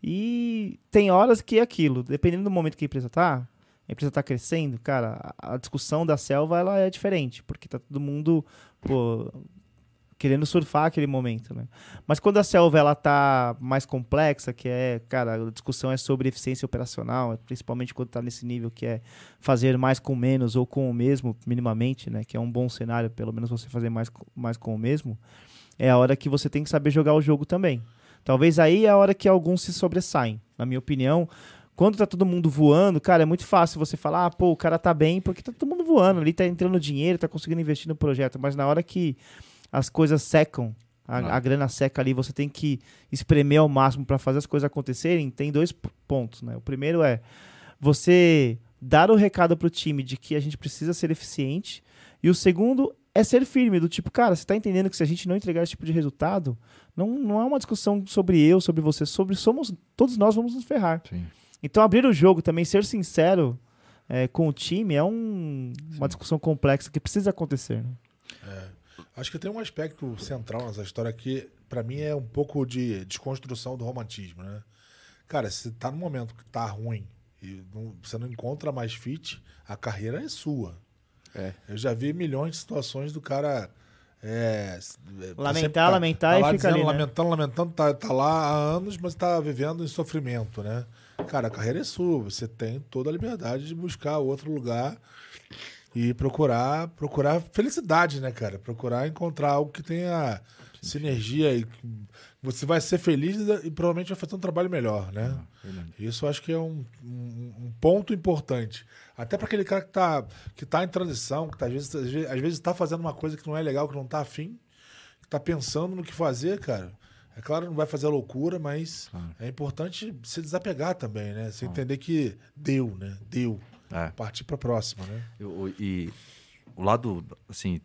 E tem horas que é aquilo, dependendo do momento que a empresa tá, a empresa está crescendo, cara, a discussão da selva ela é diferente, porque tá todo mundo pô, querendo surfar aquele momento, né? Mas quando a selva ela tá mais complexa, que é, cara, a discussão é sobre eficiência operacional, principalmente quando está nesse nível que é fazer mais com menos ou com o mesmo, minimamente, né? Que é um bom cenário, pelo menos você fazer mais, mais com o mesmo, é a hora que você tem que saber jogar o jogo também. Talvez aí é a hora que alguns se sobressaem. Na minha opinião, quando tá todo mundo voando, cara, é muito fácil você falar, ah, pô, o cara tá bem, porque tá todo mundo voando, ali tá entrando dinheiro, tá conseguindo investir no projeto, mas na hora que as coisas secam, a, a grana seca ali, você tem que espremer ao máximo para fazer as coisas acontecerem, tem dois pontos, né? O primeiro é você dar o recado pro time de que a gente precisa ser eficiente, e o segundo é ser firme, do tipo, cara, você tá entendendo que se a gente não entregar esse tipo de resultado, não, não é uma discussão sobre eu, sobre você, sobre somos, todos nós vamos nos ferrar. Sim. Então, abrir o jogo também, ser sincero é, com o time é um, uma discussão complexa que precisa acontecer. Né? É. Acho que tem um aspecto central nessa história que, para mim, é um pouco de desconstrução do romantismo, né? Cara, se tá no momento que tá ruim e não, você não encontra mais fit, a carreira é sua. É. Eu já vi milhões de situações do cara. É, lamentar, tá, lamentar tá e ficar ali. Né? Lamentando, lamentando, tá, tá lá há anos, mas tá vivendo em sofrimento, né? Cara, a carreira é sua. Você tem toda a liberdade de buscar outro lugar e procurar procurar felicidade, né, cara? Procurar encontrar algo que tenha sinergia e você vai ser feliz e provavelmente vai fazer um trabalho melhor, né? Ah, Isso eu acho que é um, um, um ponto importante. Até para aquele cara que tá, que tá em transição, que tá, às vezes às vezes está fazendo uma coisa que não é legal, que não tá afim, que tá pensando no que fazer, cara. É claro, não vai fazer loucura, mas ah. é importante se desapegar também, né? Você ah. entender que deu, né? Deu. É. Partir para a próxima, né? Eu, e o lado, assim,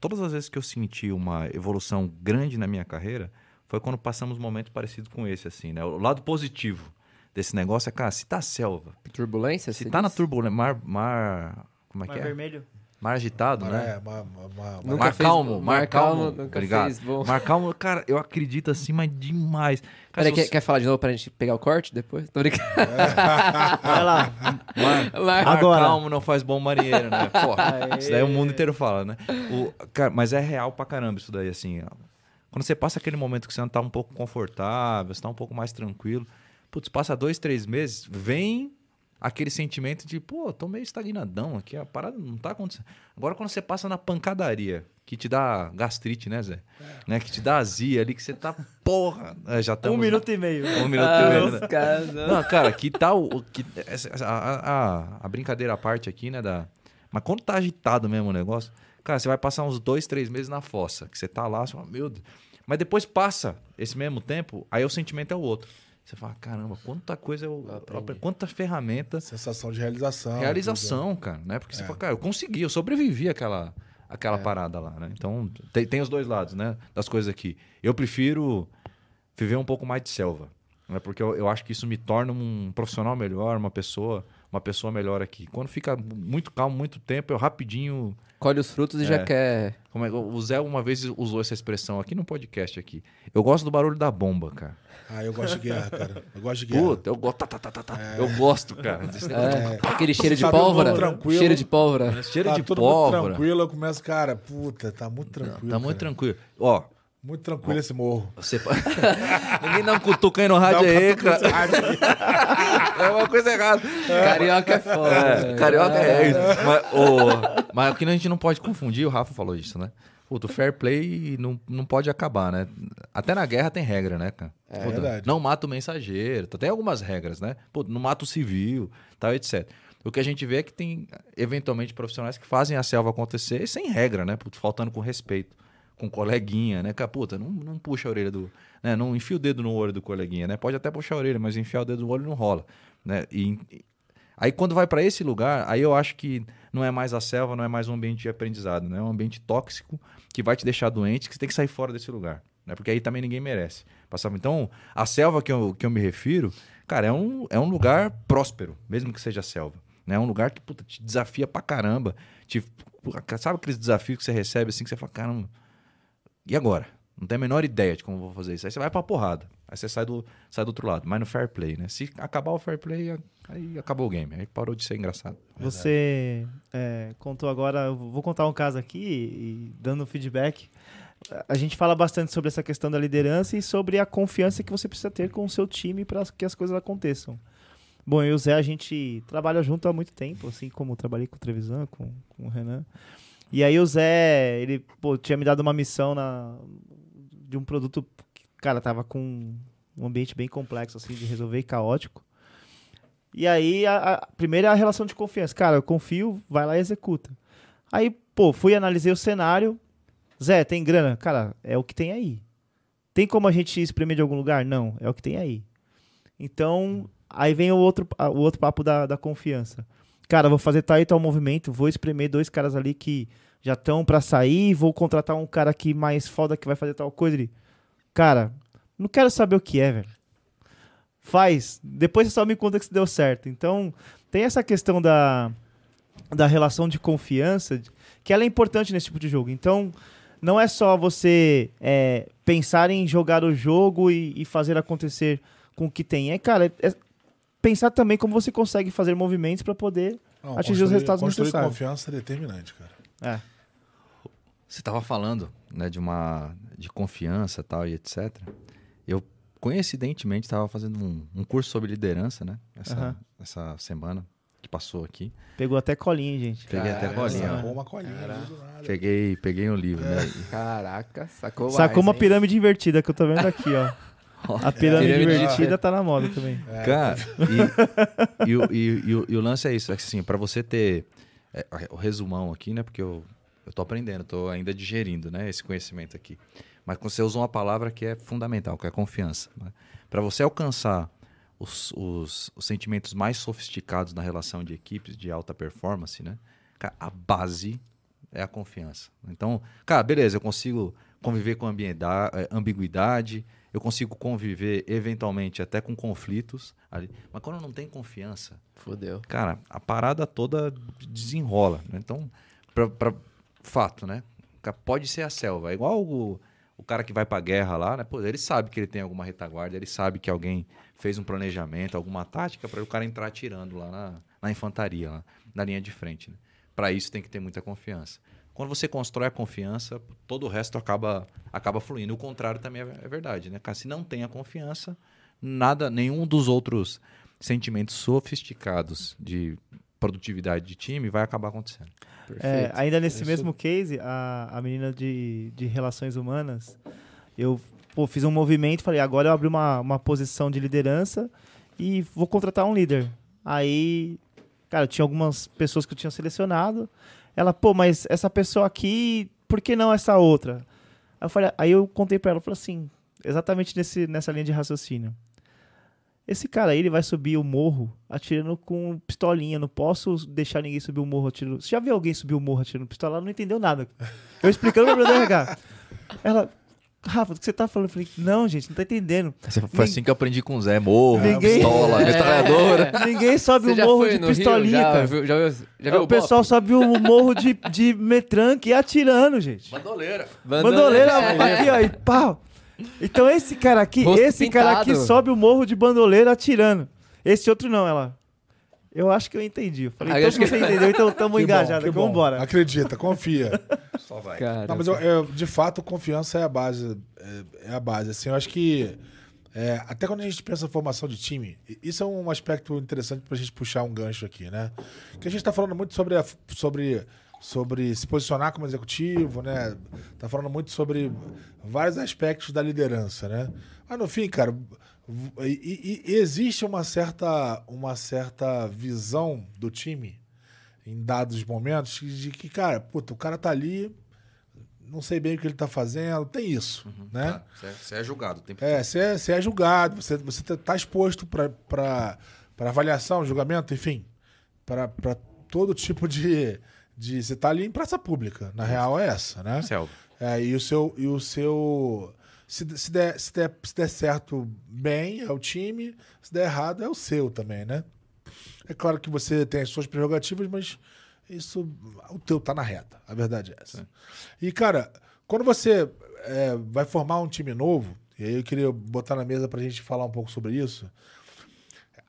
todas as vezes que eu senti uma evolução grande na minha carreira foi quando passamos momentos parecidos com esse, assim, né? O lado positivo desse negócio é, cara, se tá selva. Turbulência? Se tá diz? na turbulência, mar, mar. Como é mar que é? vermelho. Mar agitado, mar, né? É, mar, mar, mar, mar calmo, mar calmo, nunca ligado? Fez, bom. Mar calmo, cara, eu acredito assim, mas demais. Cara, Peraí, quer, quer falar de novo pra gente pegar o corte depois? Tô brincando. É. Vai lá. Mar, mar Agora. calmo não faz bom marinheiro, né? Porra, isso daí o mundo inteiro fala, né? O, cara, mas é real pra caramba isso daí, assim. Quando você passa aquele momento que você não tá um pouco confortável, você tá um pouco mais tranquilo, putz, passa dois, três meses, vem aquele sentimento de, pô, tô meio estagnadão aqui, a parada não tá acontecendo. Agora, quando você passa na pancadaria, que te dá gastrite, né, Zé? Né, que te dá azia ali, que você tá, porra, é, já Um estamos... minuto e meio. Um minuto e Ah, meio, né? não. Não, cara, que tal. o- Que, a, a- a brincadeira à parte aqui, né? Da, mas quando tá agitado mesmo o negócio, cara, você vai passar uns dois, três meses na fossa. Que você tá lá, você fala, meu Deus. Mas depois passa esse mesmo tempo, aí o sentimento é o outro. Você fala, caramba, quanta coisa eu. aprendi. Quanta ferramenta. Sensação de realização. Realização, cara, né? Porque você fala, cara, eu consegui, eu sobrevivi àquela, àquela parada lá, né? Então, tem, tem os dois lados, né? Das coisas aqui. Eu prefiro viver um pouco mais de selva, né? Porque eu, eu acho que isso me torna um profissional melhor, uma pessoa, uma pessoa melhor aqui. Quando fica muito calmo, muito tempo, eu rapidinho... Colhe os frutos e já É. quer. Como é, o Zé uma vez usou essa expressão aqui no podcast aqui. Eu gosto do barulho da bomba, cara. Ah, eu gosto de guerra, cara. Eu gosto de guerra. Puta, eu gosto, tá, tá, tá, tá, tá. Eu gosto, cara. Desse negócio. É, aquele cheiro de Tá todo mundo pólvora. tranquilo. Cheiro de pólvora. Cheiro tá de todo mundo pólvora. tranquilo, eu começo, cara, puta, tá muito tranquilo. Tá muito cara. tranquilo. Ó, Muito tranquilo esse morro. Você... Ninguém dá um cutuca aí no rádio aí, cara. É uma coisa errada. Carioca é foda. É, carioca é isso. Mas, o... Mas o que a gente não pode confundir, o Rafa falou isso, né? Puta, o fair play não, não pode acabar, né? Até na guerra tem regra, né, cara? É Puta, verdade. Não mata o mensageiro. Tem algumas regras, né? Pô, não mata o civil, tal, etc. O que a gente vê é que tem, eventualmente, profissionais que fazem a selva acontecer sem regra, né? Puta, faltando com respeito. Com coleguinha, né? Cara, puta, não, não puxa a orelha do. Né? Não enfia o dedo no olho do coleguinha, né? Pode até puxar a orelha, mas enfiar o dedo no olho não rola. Né? E, Aí quando vai para esse lugar, aí eu acho que não é mais a selva, não é mais um ambiente de aprendizado, né? É um ambiente tóxico que vai te deixar doente, que você tem que sair fora desse lugar, né? Porque aí também ninguém merece. Passava. Então, a selva que eu, que eu me refiro, cara, é um, é um lugar próspero, mesmo que seja selva. Né? É um lugar que puta, te desafia pra caramba. Te, sabe aqueles desafios que você recebe assim que você fala, caramba, e agora? Não tem a menor ideia de como vou fazer isso. Aí você vai pra porrada. Aí você sai do, sai do outro lado. Mas no fair play, né? Se acabar o fair play, aí acabou o game. Aí parou de ser engraçado. Você é, contou agora, eu vou contar um caso aqui e dando feedback. A gente fala bastante sobre essa questão da liderança e sobre a confiança que você precisa ter com o seu time para que as coisas aconteçam. Bom, eu e o Zé, a gente trabalha junto há muito tempo, assim como trabalhei com o Trevisan, com, com o Renan. E aí o Zé, ele pô, tinha me dado uma missão na, de um produto que, cara, tava com um ambiente bem complexo, assim, de resolver e caótico. E aí, a, a primeira é a relação de confiança. Cara, eu confio, vai lá e executa. Aí, pô, fui, analisei o cenário. Zé, tem grana? Cara, é o que tem aí. Tem como a gente espremer de algum lugar? Não, é o que tem aí. Então, aí vem o outro, o outro papo da, da confiança. Cara, vou fazer tal e tal movimento, vou espremer dois caras ali que já estão pra sair, vou contratar um cara aqui mais foda que vai fazer tal coisa. Ele, cara, não quero saber o que é, velho. Faz, depois você só me conta que se deu certo. Então, tem essa questão da, da relação de confiança, que ela é importante nesse tipo de jogo. Então, não é só você é, pensar em jogar o jogo e, e fazer acontecer com o que tem. É, cara, é pensar também como você consegue fazer movimentos para poder Não, atingir os resultados construir necessários. confiança é determinante, cara. É. Você estava falando né, de uma de confiança tal e etc. Eu coincidentemente estava fazendo um, um curso sobre liderança, né? Essa, Aham. essa semana que passou aqui. Pegou até colinha, gente. Peguei até Caramba. colinha. Sacou uma colinha. Peguei, peguei um livro, né? Caraca, sacou Sacou mais, uma hein? pirâmide invertida que eu tô vendo aqui, ó. A pirâmide Pirâmide invertida é. tá na moda também. Cara, e, e, o- e- e o- e o lance é isso, é que assim, para você ter é, o resumão aqui, né? Porque eu, eu tô aprendendo, tô ainda digerindo, né? Esse conhecimento aqui. Mas quando você usa uma palavra que é fundamental, que é confiança. Né? Para você alcançar os, os- os sentimentos mais sofisticados na relação de equipes de alta performance, né? A base é a confiança. Então, cara, beleza, eu consigo conviver com ambiguidade, eu consigo conviver eventualmente até com conflitos, ali. mas quando não tem confiança, Fudeu. cara, a parada toda desenrola. né? Então, pra, pra- fato, né? Pode ser a selva. É igual o, o cara que vai pra guerra lá, né? Pô, ele sabe que ele tem alguma retaguarda, ele sabe que alguém fez um planejamento, alguma tática para o cara entrar atirando lá na, na infantaria, lá, na linha de frente. Né? Para isso tem que ter muita confiança. Quando você constrói a confiança, todo o resto acaba, acaba fluindo. O contrário também é, é verdade, né? Cara, se não tem a confiança, nada, nenhum dos outros sentimentos sofisticados de produtividade de time, vai acabar acontecendo. É, Perfeito. ainda nesse Isso- mesmo case, a, a menina de, de relações humanas, eu pô, fiz um movimento falei, agora eu abri uma, uma posição de liderança e vou contratar um líder. Aí, cara, tinha algumas pessoas que eu tinha selecionado. Ela, pô, mas essa pessoa aqui, por que não essa outra? Aí eu, falei, aí eu contei pra ela, falei assim, exatamente nesse, nessa linha de raciocínio. Esse cara aí, ele vai subir o morro atirando com pistolinha. Não posso deixar ninguém subir o morro atirando. Você já viu alguém subir o morro atirando pistola? Ela não entendeu nada. Eu explicando do RH. Ela, Rafa, o que você tá falando? Eu falei, não, gente, não tá entendendo. Foi assim que eu aprendi com o Zé. Morro, Ninguém- pistola, É. metralhadora. Ninguém sobe Você o já morro de Rio? pistolinha, já, cara. Viu, já viu, já viu o pessoal sobe o morro de, de metranque atirando, gente. Bandoleira. Bandoleira É. aqui, ó, e pau. Então esse cara aqui, Rosto esse cara aqui pintado. sobe o morro de bandoleira atirando. Esse outro não, ela. Eu acho que eu entendi. Eu falei, Ah, então acho se que- você entendeu, então bom, engajados. bom. Vambora. Acredita, confia. Só vai. Cara, Não, mas eu, eu, de fato, confiança é a base. É, é a base. Assim, eu acho que é, até quando a gente pensa em formação de time, isso é um aspecto interessante pra gente puxar um gancho aqui, né? Que a gente tá falando muito sobre, a- sobre, sobre se posicionar como executivo, né? Tá falando muito sobre vários aspectos da liderança, né? Mas no fim, cara, e, e- e existe uma certa, uma certa visão do time em dados momentos de que, cara, puta, o cara tá ali, não sei bem o que ele tá fazendo, tem isso, né? Tá, Você é, você é julgado. Tem... É, você é, é julgado, você, você tá- tá exposto para avaliação, julgamento, enfim, para todo tipo de, de. Você tá ali em praça pública, na real é essa, né? Selva. É, e o seu. E o seu se, se, der, se, der, se der certo, bem, é o time. Se der errado, é o seu também, né? É claro que você tem as suas prerrogativas, mas isso. O teu tá na reta. A verdade é essa. E, cara, quando você é, vai formar um time novo, e aí eu queria botar na mesa pra gente falar um pouco sobre isso.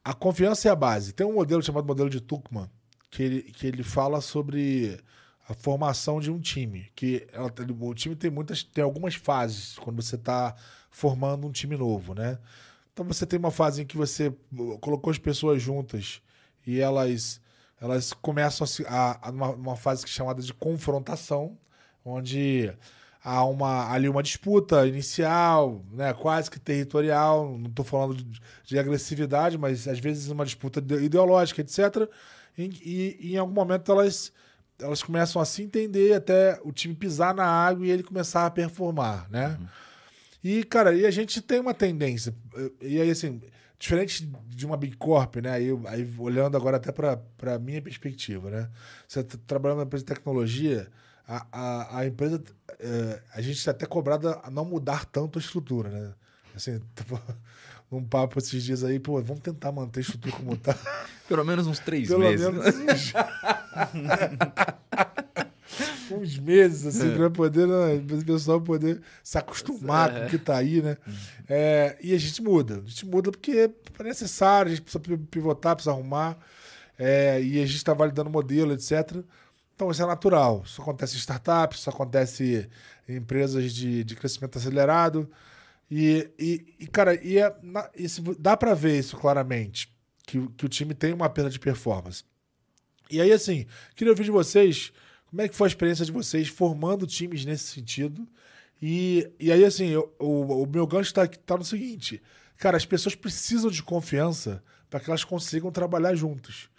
A confiança é a base. Tem um modelo chamado modelo de Tuchman, que ele, que ele fala sobre a formação de um time. Que ela- o time tem muitas, tem algumas fases quando você está formando um time novo, né? Então você tem uma fase em que você colocou as pessoas juntas e elas elas começam a, a, uma, uma fase que é chamada de confrontação, onde há uma, ali uma disputa inicial, né, quase que territorial, não estou falando de, de agressividade, mas às vezes uma disputa ide- ideológica, etc. E- e em algum momento elas, elas começam a se entender até o time pisar na água e ele começar a performar, né? E, cara, e a gente tem uma tendência. E aí, assim, diferente de uma Big Corp, né? Aí, aí olhando agora até para a minha perspectiva, né? Você tá trabalhando numa empresa de tecnologia, a, a, a empresa. eh, a gente está até cobrada a não mudar tanto a estrutura, né? Assim, tipo, num papo esses dias aí, pô, vamos tentar manter a estrutura como tá. Pelo menos uns três Pelo meses. menos uns... uns meses, assim, para poder, né, o pessoal poder se acostumar com o que tá aí, né? É, e a gente muda. A gente muda porque é necessário, a gente precisa pi- pivotar, precisa arrumar. é, e a gente está validando modelo, etc. Então isso é natural. Isso acontece em startups, isso acontece em empresas de, de crescimento acelerado. E, e, e, cara, e é, na- vo- dá para ver isso claramente, que, o- que o time tem uma perda de performance. E aí, assim, queria ouvir de vocês como é que foi a experiência de vocês formando times nesse sentido. E, e aí, assim, eu- o, o meu gancho tá, tá no seguinte: cara, as pessoas precisam de confiança para que elas consigam trabalhar juntas.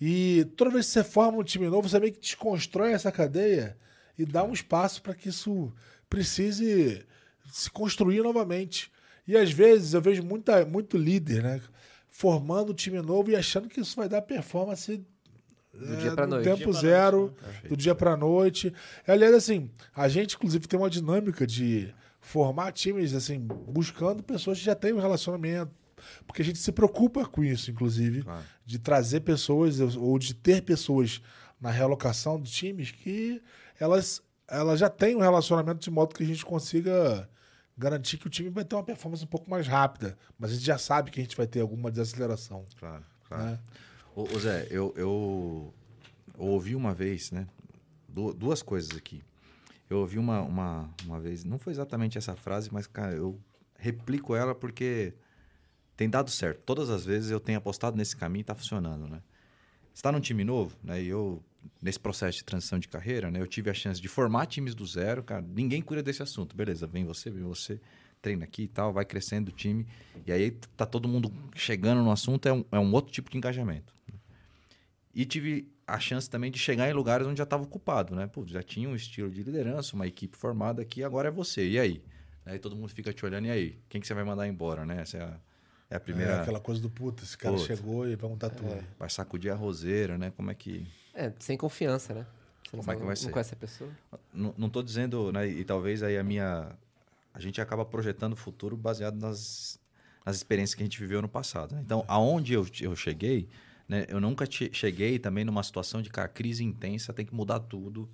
E toda vez que você forma um time novo, você meio que desconstrói essa cadeia e dá um espaço para que isso precise se construir novamente. E às vezes eu vejo muita, muito líder, né? Formando um time novo e achando que isso vai dar performance Do dia pra no noite. tempo Dia pra zero, do dia pra noite. Aliás, assim, a gente, inclusive, tem uma dinâmica de formar times, assim, buscando pessoas que já têm um relacionamento. Porque a gente se preocupa com isso, inclusive, Claro. de trazer pessoas ou de ter pessoas na realocação de times que elas, elas já têm um relacionamento de modo que a gente consiga garantir que o time vai ter uma performance um pouco mais rápida. Mas a gente já sabe que a gente vai ter alguma desaceleração. Claro, claro. Né? Ô, ô Zé, eu, eu, eu ouvi uma vez, né? du- Duas coisas aqui. Eu ouvi uma, uma, uma vez, não foi exatamente essa frase, mas, cara, eu replico ela porque tem dado certo. Todas as vezes eu tenho apostado nesse caminho e está funcionando, né? Está num time novo, né? E eu nesse processo de transição de carreira, né? Eu tive a chance de formar times do zero, cara. Ninguém cuida desse assunto, beleza? Vem você, vem você, treina aqui e tal, vai crescendo o time e aí tá todo mundo chegando no assunto é um, é um outro tipo de engajamento. E tive a chance também de chegar em lugares onde já estava ocupado, né? Pô, já tinha um estilo de liderança, uma equipe formada aqui, agora é você. E aí? Aí todo mundo fica te olhando, e aí? Quem que você vai mandar embora, né? Essa é a, é a primeira. É aquela coisa do puta, esse cara Puta. chegou e vai montar tudo. Vai sacudir a roseira, né? Como é que. É, sem confiança, né? Você não, Como é que vai não ser? conhece a pessoa. Não, não tô dizendo, né? E talvez aí a minha. A gente acaba projetando o futuro baseado nas, nas experiências que a gente viveu no passado. né? Então, aonde eu, eu cheguei, né? Eu nunca che- cheguei também numa situação de, cara, crise intensa, tem que mudar tudo,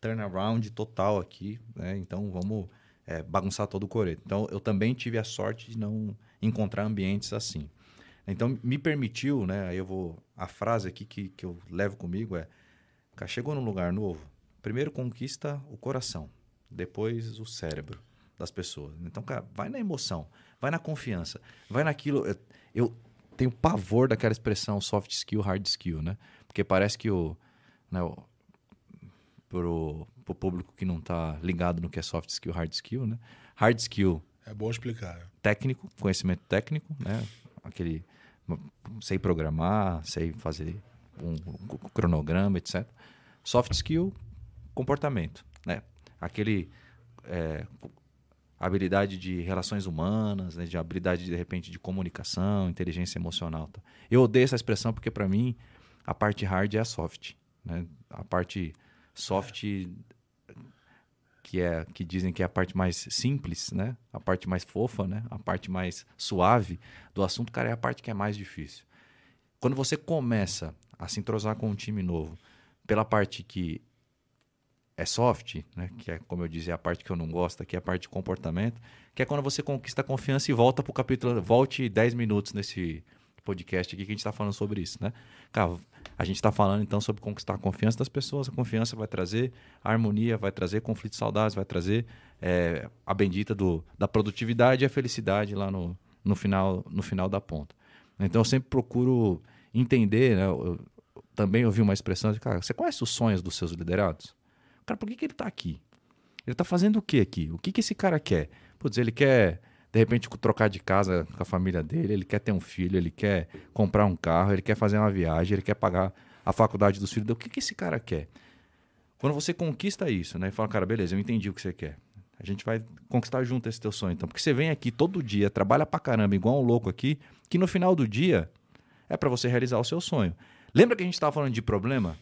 turnaround total aqui, né? Então, vamos é, bagunçar todo o coreto. Então, eu também tive a sorte de não encontrar ambientes assim. Então, me permitiu, né? Eu vou. A frase aqui que, que eu levo comigo é: chegou num lugar novo, primeiro conquista o coração, depois o cérebro das pessoas. Então, cara, vai na emoção, vai na confiança, vai naquilo. Eu, eu tenho pavor daquela expressão soft skill, hard skill, né? Porque parece que o. Né, o pro, pro público que não tá ligado no que é soft skill, hard skill, né? Hard skill É bom explicar. técnico, conhecimento técnico, né? Aquele sei programar, sei fazer um, um cronograma, etc. Soft skill, comportamento, né? Aquele é, habilidade de relações humanas, né? de habilidade de repente de comunicação, inteligência emocional. tá? Eu odeio essa expressão porque para mim a parte hard é a soft, né? A parte soft que é que dizem que é a parte mais simples, né? A parte mais fofa, né? A parte mais suave do assunto, cara, é a parte que é mais difícil. Quando você começa a se entrosar com um time novo, pela parte que é soft, né? Que é, como eu é a parte que eu não gosto, que é a parte de comportamento, que é quando você conquista a confiança e volta pro capítulo, volte 10 minutos nesse podcast aqui que a gente está falando sobre isso, né? Cara, a gente está falando então sobre conquistar a confiança das pessoas. A confiança vai trazer harmonia, vai trazer conflitos saudáveis, vai trazer é, a bendita do, da produtividade e a felicidade lá no, no, final, no final da ponta. Então eu sempre procuro entender, né? Eu, eu também ouvi uma expressão de, cara, você conhece os sonhos dos seus liderados? Cara, por que, que ele está aqui? Ele está fazendo o que aqui? O que, que esse cara quer? Putz, ele quer, de repente, trocar de casa com a família dele, ele quer ter um filho, ele quer comprar um carro, ele quer fazer uma viagem, ele quer pagar a faculdade dos filhos. O que, que esse cara quer? Quando você conquista isso, né? E fala, cara, beleza, eu entendi o que você quer. A gente vai conquistar junto esse teu sonho. Então, porque você vem aqui todo dia, trabalha pra caramba, igual um louco aqui, que no final do dia é para você realizar o seu sonho. Lembra que a gente estava falando de problema?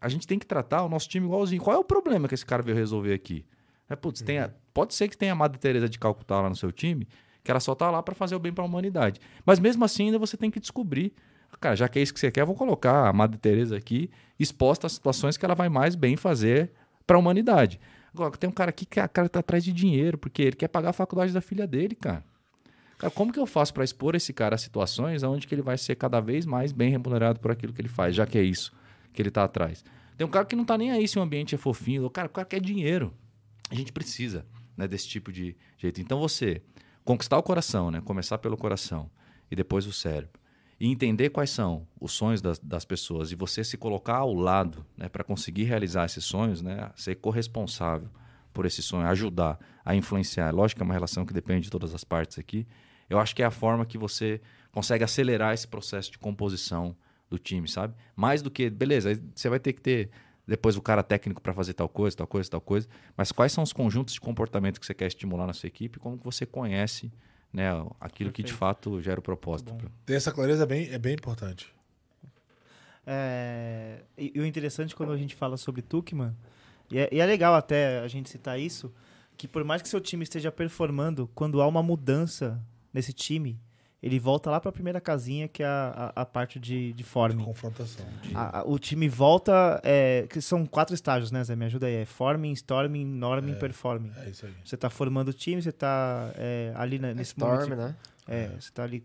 A gente tem que tratar o nosso time igualzinho. Qual é o problema que esse cara veio resolver aqui? É, putz, tem a- pode ser que tenha a Madre Teresa de Calcutá lá no seu time, que ela só tá lá para fazer o bem para a humanidade. Mas mesmo assim, ainda você tem que descobrir. Cara, já que é isso que você quer, vou colocar a Madre Teresa aqui exposta às situações que ela vai mais bem fazer para a humanidade. Agora, tem um cara aqui que a cara tá atrás de dinheiro, porque ele quer pagar a faculdade da filha dele, cara. Cara, como que eu faço para expor esse cara a situações onde que ele vai ser cada vez mais bem remunerado por aquilo que ele faz, já que é isso que ele tá atrás? Tem um cara que não tá nem aí se o ambiente é fofinho. O cara, o cara quer dinheiro. A gente precisa né, desse tipo de jeito. Então você conquistar o coração, né? Começar pelo coração e depois o cérebro. E entender quais são os sonhos das, das pessoas e você se colocar ao lado né, para conseguir realizar esses sonhos, né, ser corresponsável por esse sonho, ajudar a influenciar. Lógico que é uma relação que depende de todas as partes aqui. Eu acho que é a forma que você consegue acelerar esse processo de composição do time, sabe? Mais do que, beleza, você vai ter que ter depois o cara técnico para fazer tal coisa, tal coisa, tal coisa, mas quais são os conjuntos de comportamento que você quer estimular na sua equipe como que você conhece né, aquilo que de Perfeito. fato gera o propósito. Muito Ter essa clareza é bem, é bem importante. É, e, e o interessante quando a gente fala sobre Tukman, e é, e é legal até a gente citar isso, que por mais que seu time esteja performando, quando há uma mudança nesse time, ele volta lá para a primeira casinha, que é a, a, a parte de, de forming. Confrontação. A- a- o time volta, é, que são quatro estágios, né, Zé? Me ajuda aí. É forming, storming, norming, performing. É isso aí. Você está formando o time, você está ali né, nesse Storm, momento. né? É, você tá ali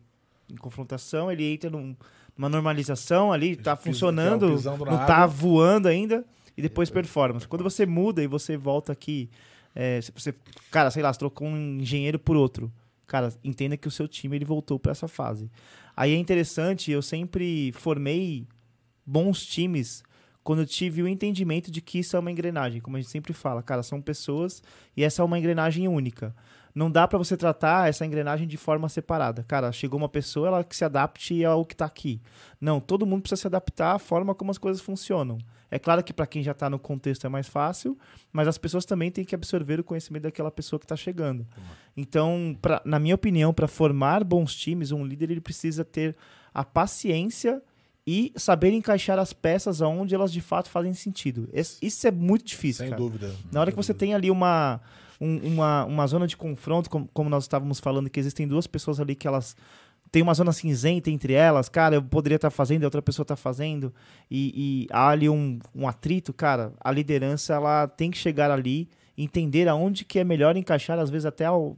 em confrontação, ele entra num- numa normalização ali, tá é o funcionando, na não tá água. voando ainda, e depois performance. Quando você muda e você volta aqui, é, se você, cara, sei lá, você trocou um engenheiro por outro, cara, entenda que o seu time ele voltou para essa fase. Aí é interessante, eu sempre formei bons times quando eu tive o entendimento de que isso é uma engrenagem, como a gente sempre fala, cara, são pessoas e essa é uma engrenagem única. Não dá para você tratar essa engrenagem de forma separada. Cara, chegou uma pessoa, ela que se adapte ao que tá aqui. Não, todo mundo precisa se adaptar à forma como as coisas funcionam. É claro que para quem já está no contexto é mais fácil, mas as pessoas também têm que absorver o conhecimento daquela pessoa que está chegando. Então, pra, na minha opinião, para formar bons times, um líder ele precisa ter a paciência e saber encaixar as peças aonde elas de fato fazem sentido. Isso é muito difícil, Sem cara. dúvida. Na hora que você tem ali uma, um- uma, uma zona de confronto, como, como nós estávamos falando, que existem duas pessoas ali que elas têm uma zona cinzenta entre elas, cara, eu poderia estar fazendo e a outra pessoa está fazendo, e, e há ali um, um atrito, cara, a liderança ela tem que chegar ali, entender aonde que é melhor encaixar, às vezes até ao,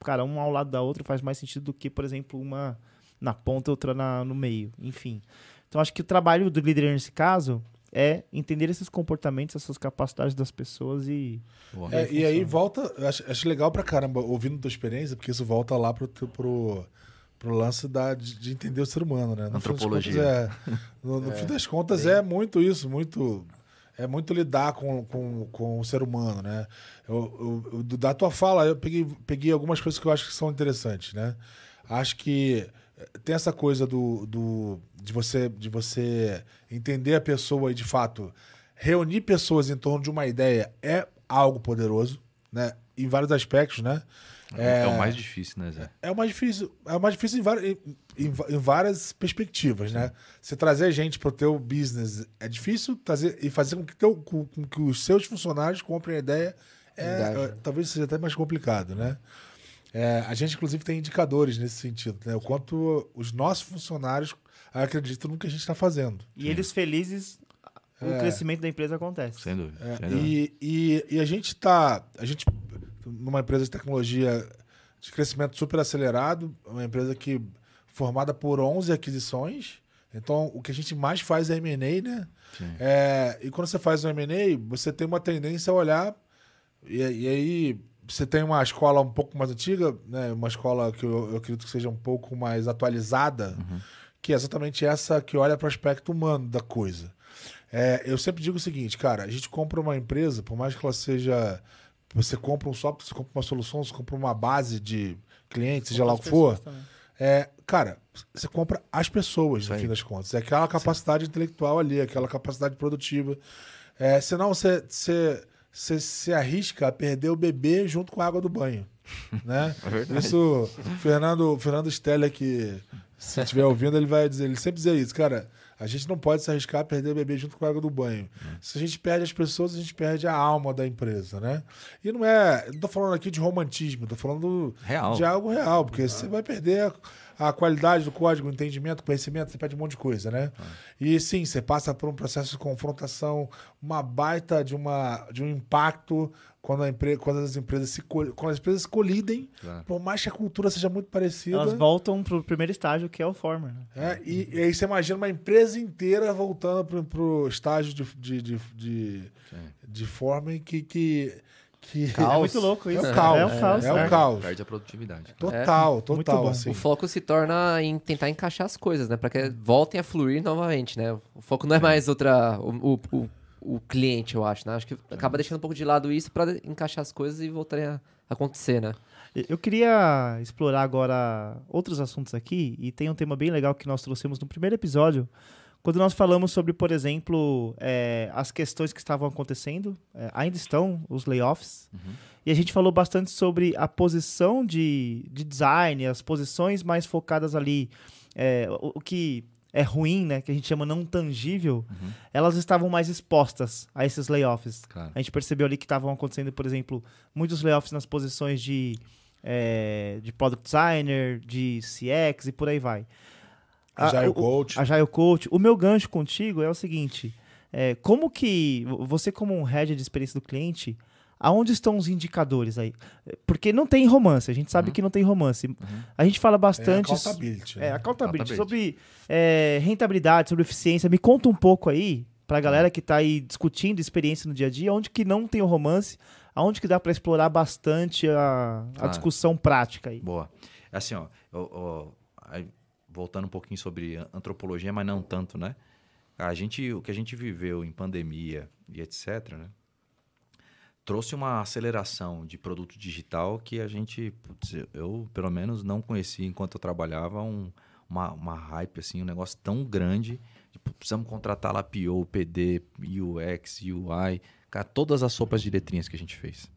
cara, um ao lado da outra faz mais sentido do que, por exemplo, uma na ponta e outra na, no meio, enfim. Então acho que o trabalho do líder nesse caso é entender esses comportamentos, essas capacidades das pessoas e. É, e aí volta, acho, acho legal pra caramba, ouvindo tua experiência, porque isso volta lá pro, pro, pro lance da, de, de entender o ser humano, né? No fim Antropologia. contas, é, no, no fim das contas é muito isso, muito é muito lidar com, com, com o ser humano, né? Eu, eu- eu- da tua fala, eu peguei, peguei algumas coisas que eu acho que são interessantes, né? Acho que eh, tem essa coisa do, do de você de você entender a pessoa e de fato reunir pessoas em torno de uma ideia é algo poderoso, né? Em vários aspectos, né? É, o mais difícil, né, Zé? É o mais difícil, é o mais difícil em, em- em- várias perspectivas, né? Você trazer gente para o teu business é difícil, trazer e fazer com que, teu, com, com que os seus funcionários comprem a ideia é, é, talvez seja até mais complicado, né? É, a gente, inclusive, tem indicadores nesse sentido, né? O quanto os nossos funcionários acreditam no que a gente está fazendo. E eles felizes, o É. crescimento da empresa acontece. Sem dúvida. É, sem dúvida. e, e, e a gente está, a gente numa empresa de tecnologia de crescimento super acelerado, uma empresa que formada por 11 aquisições. Então, o que a gente mais faz é M&A, né? É, e quando você faz um M&A, você tem uma tendência a olhar e, e aí você tem uma escola um pouco mais antiga, né? Uma escola que eu, eu acredito que seja um pouco mais atualizada, que é exatamente essa que olha para o aspecto humano da coisa. É, eu sempre digo o seguinte, cara, a gente compra uma empresa, por mais que ela seja. Você compra um software, você compra uma solução, você compra uma base de clientes, seja lá o que for. É, cara, você compra as pessoas, Isso no fim das contas. É aquela capacidade intelectual ali, aquela capacidade produtiva. É, senão você, você, você se arrisca a perder o bebê junto com a água do banho. Né? É verdade. Isso, Fernando, Fernando Steller, que se estiver ouvindo, ele vai dizer, ele sempre dizer isso, cara. A gente não pode se arriscar a perder o bebê junto com a água do banho. Se a gente perde as pessoas, a gente perde a alma da empresa, né? E não é. Não tô falando aqui de romantismo, tô falando Real. de algo real, porque você vai perder a, a qualidade do código, o entendimento, o conhecimento, você perde um monte de coisa, né? E sim, você passa por um processo de confrontação, uma baita de, uma, de um impacto quando, a empre, quando as empresas se col- quando as empresas colidem, Claro. por mais que a cultura seja muito parecida. Elas voltam pro primeiro estágio, que é o former. né? É, e, e aí você imagina uma empresa inteira voltando pro, pro estágio de, de, de, de, de forma que. que, que Caos. É muito louco isso. É o caos. É o caos. É o né? caos. Perde a produtividade. Total, muito total. Assim. O foco se torna em tentar encaixar as coisas, né? Para que voltem a fluir novamente, né? O foco não é mais outra o, o, o, o cliente, eu acho, né? Acho que acaba deixando um pouco de lado isso para encaixar as coisas e voltarem a acontecer, né? Eu queria explorar agora outros assuntos aqui, e tem um tema bem legal que nós trouxemos no primeiro episódio, quando nós falamos sobre, por exemplo, eh, as questões que estavam acontecendo, eh, ainda estão, os layoffs, e a gente falou bastante sobre a posição de, de design, as posições mais focadas ali, eh, o, o que é ruim, né, que a gente chama não tangível, elas estavam mais expostas a esses layoffs. Claro. A gente percebeu ali que estavam acontecendo, por exemplo, muitos layoffs nas posições de, eh, de product designer, de CX e por aí vai. Agile o- Coach. Agile Coach. O meu gancho contigo é o seguinte: é, como que você, como um head de experiência do cliente, aonde estão os indicadores aí? Porque não tem romance, a gente sabe que não tem romance. A gente fala É bastante. accountability. É, né? accountability. Accountability. Sobre é, rentabilidade, sobre eficiência. Me conta um pouco aí, pra galera que tá aí discutindo experiência no dia a dia, onde que não tem o romance, aonde que dá para explorar bastante a, a Ah. discussão prática aí? Boa. Assim, ó, voltando um pouquinho sobre antropologia, mas não tanto, né? A gente, o que a gente viveu em pandemia e etc, né? Trouxe uma aceleração de produto digital que a gente, putz, eu pelo menos não conhecia enquanto eu trabalhava um, uma, uma hype, assim, um negócio tão grande. Tipo, precisamos contratar lá PO, PD, UX, UI, cara, todas as sopas de letrinhas que a gente fez.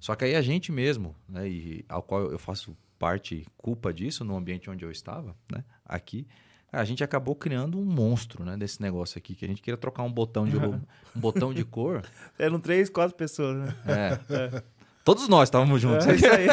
Só que aí a gente mesmo, né, e ao qual eu faço parte, culpa disso no ambiente onde eu estava, né, aqui, a gente acabou criando um monstro, né, desse negócio aqui, que a gente queria trocar um botão de, um botão de cor. Eram três, quatro pessoas, né? É. Todos nós estávamos juntos. É isso aí.